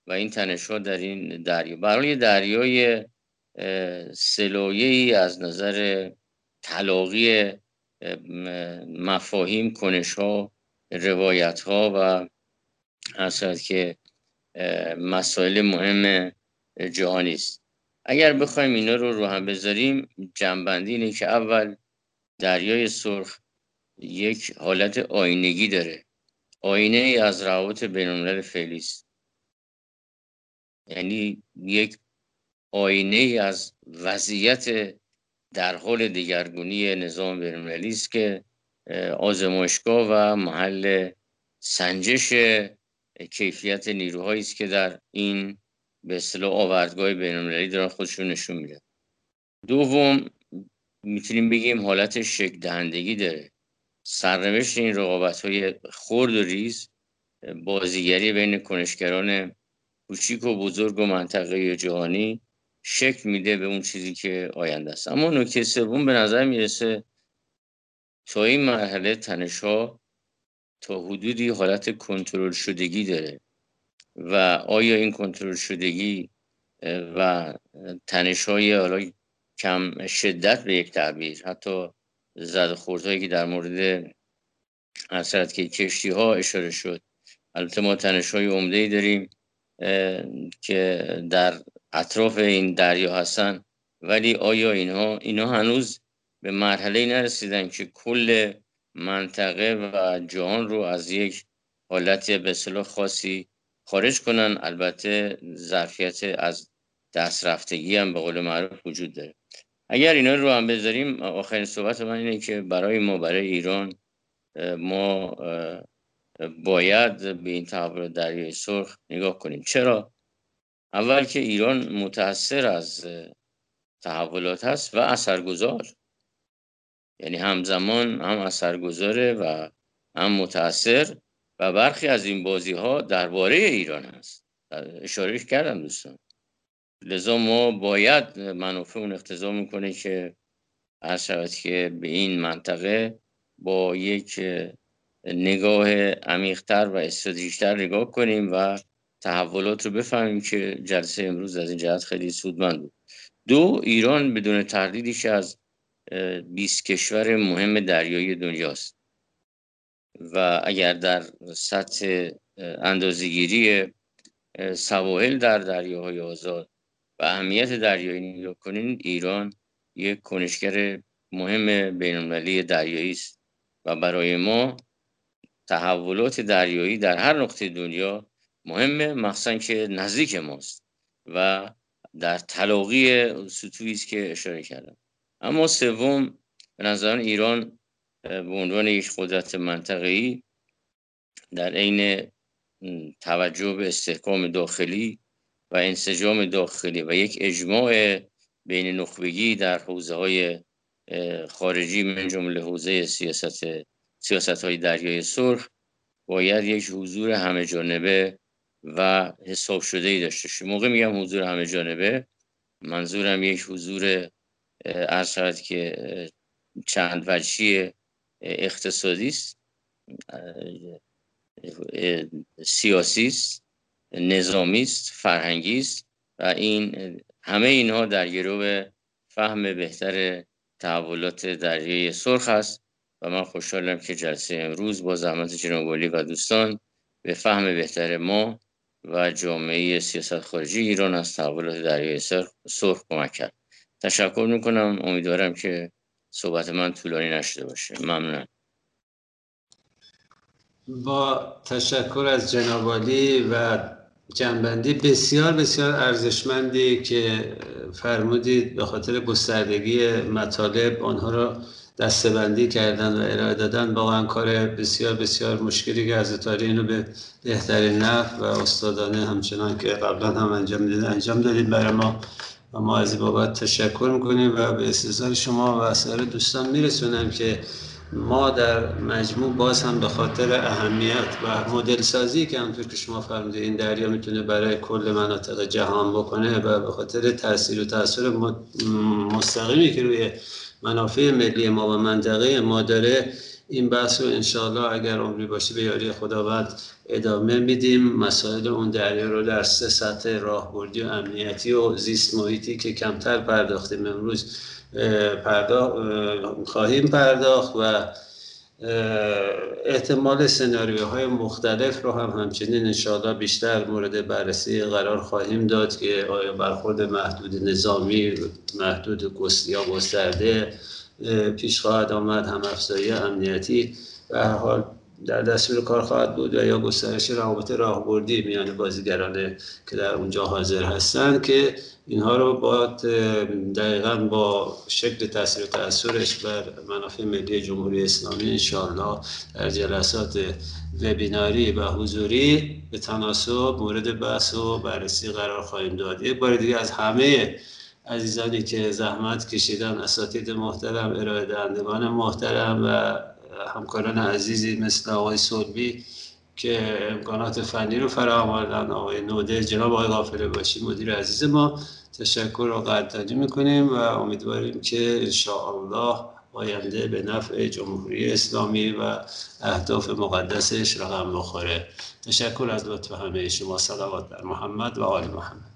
و این تنش ها در این دریا. برای دریای سلایه از نظر تلاقی مفاهیم کنش ها روایت ها و اصلا که مسائل مهم جهانی است. اگر بخوایم اینا رو رو هم بذاریم جنبندی اینه که اول دریای سرخ یک حالت آینگی داره. آینه ای از روابط بینالملل فعلی است. یعنی یک آینه ای از وضعیت در حال دیگرگونی نظام بینالمللی است که آزمایشگاه و محل سنجش کیفیت نیروهایی است که در این به اصطلاح آوردگاه بینالمللی دارن خودشون نشون میده دوم می‌تونیم بگیم حالت شک دهندگی داره. سرنوشت این رقابت های خرد و ریز بازیگری بین کنشگران کوچیک و بزرگ و منطقه جهانی شکل میده به اون چیزی که آینده است. اما نکته سوم به نظر می‌رسه تا این مرحله تنش ها تا حدودی حالت کنترل شدگی داره و آیا این کنترل شدگی و تنش های کم شدت به یک تعبیر. حتی زد خوردهایی که در مورد اثرت که کشتی ها اشاره شد. البته ما تنش های عمده ای داریم که در اطراف این دریا هستن. ولی آیا اینها اینها هنوز به مرحله نرسیدن که کل منطقه و جهان رو از یک حالت به خاصی خارج کنن؟ البته ظرفیت از دست رفتگی هم به قول معروف وجود داره. اگر اینا رو هم بذاریم آخرین صحبت من اینه که برای ما برای ایران ما باید به این تحول دریای سرخ نگاه کنیم. چرا؟ اول که ایران متاثر از تحولات هست و اثرگذار. یعنی همزمان هم اثرگذاره و هم متاثر و برخی از این بازی ها درباره ایران هست. اشاره کردم دوستان. لذا ما باید منافع اون اقتضا می‌کنه که هر شود که به این منطقه با یک نگاه عمیقتر و استراتژیکتر نگاه کنیم و تحولات رو بفهمیم که جلسه امروز از این جهت خیلی سودمند بود. دو ایران بدون تردیدیش از 20 کشور مهم دریایی دنیاست و اگر در سطح اندازگیری سواحل در دریاهای آزاد و اهمیت دریایی نگاه کنین ایران یک کنشگر مهم بینالمللی دریایی است و برای ما تحولات دریایی در هر نقطه دنیا مهمه مخصوصا که نزدیک ماست و در تلاقی سطوحی است که اشاره کردم. اما سوم به نظر ایران به عنوان یک قدرت منطقه‌ای در عین توجه به استحکام داخلی و انسجام داخلی و یک اجماع بین نخبگی در حوزه های خارجی من جمله حوزه سیاست سیاست های دریای سرخ باید یک حضور همه جانبه و حساب شده ای داشته شد موقع میگم حضور همه جانبه منظورم یک حضور عرض شود که چند وجهی اقتصادی است سیاسی است. نظامی است فرهنگی است و این همه اینها در گرو فهم بهتر تحولات دریای سرخ است و من خوشحالم که جلسه امروز با زحمت جناب و دوستان به فهم بهتر ما و جامعه سیاست خارجی ایران از تحولات دریای سرخ کمک کرد. تشکر می‌کنم. امیدوارم که صحبت من طولانی نشده باشه. ممنون با تشکر از جناب و جنبندی بسیار بسیار ارزشمندی که فرمودید به خاطر گستردگی مطالب آنها را دستبندی کردن و ارائه دادن. واقعا کار بسیار بسیار مشکلی که از اینو به بهترین نحو و استادانه همچنان که قبلا هم انجام دادید انجام دادید برای ما. و ما از بابت تشکر می‌کنیم و به استظهار شما و سایر دوستان میرسونم که ما در مجموع باز هم به خاطر اهمیت و مدل سازی که همطور که شما فرمودید این دریا می‌تونه برای کل مناطق جهان بکنه و به خاطر تاثیر و تاثیر مستقیمی که روی منافع ملی ما و منطقه ما داره این بحث رو انشاءالله اگر عمری باشه به یاری خداوند ادامه میدیم. مسائل اون دریا رو در سه سطح راهبردی و امنیتی و زیست محیطی که کمتر پرداختیم امروز پرداخت خواهیم پرداخت و احتمال سناریوهای مختلف رو هم همچنین انشاءالله بیشتر مورد بررسی قرار خواهیم داد که آیا برخورد محدود نظامی محدود یا گسترده پیش خواهد آمد هم افزایی امنیتی به هر حال در دستور کار خواهد بود و یا گسترش روابط راهبردی میان بازیگران که در اونجا حاضر هستند که اینها رو با دقیقا با شکل تاثیر و تاثیرش بر منافع ملی جمهوری اسلامی انشاءالله در جلسات وبیناری و حضوری به تناسب مورد بحث و بررسی قرار خواهیم داد. یک بار دیگه از همه عزیزانی که زحمت کشیدن اساتید محترم ارائه دهندگان محترم و همکاران عزیزی مثل آقای سلبی که امکانات فنی رو فراهم آوردن آقای نوده جناب آقای غافله باشی مدیر عزیز ما تشکر و قدردانی می‌کنیم و امیدواریم که انشاءالله آینده به نفع جمهوری اسلامی و اهداف مقدسش رقم بخوره. تشکر از لطف همه شما. صلوات بر محمد و آل محمد.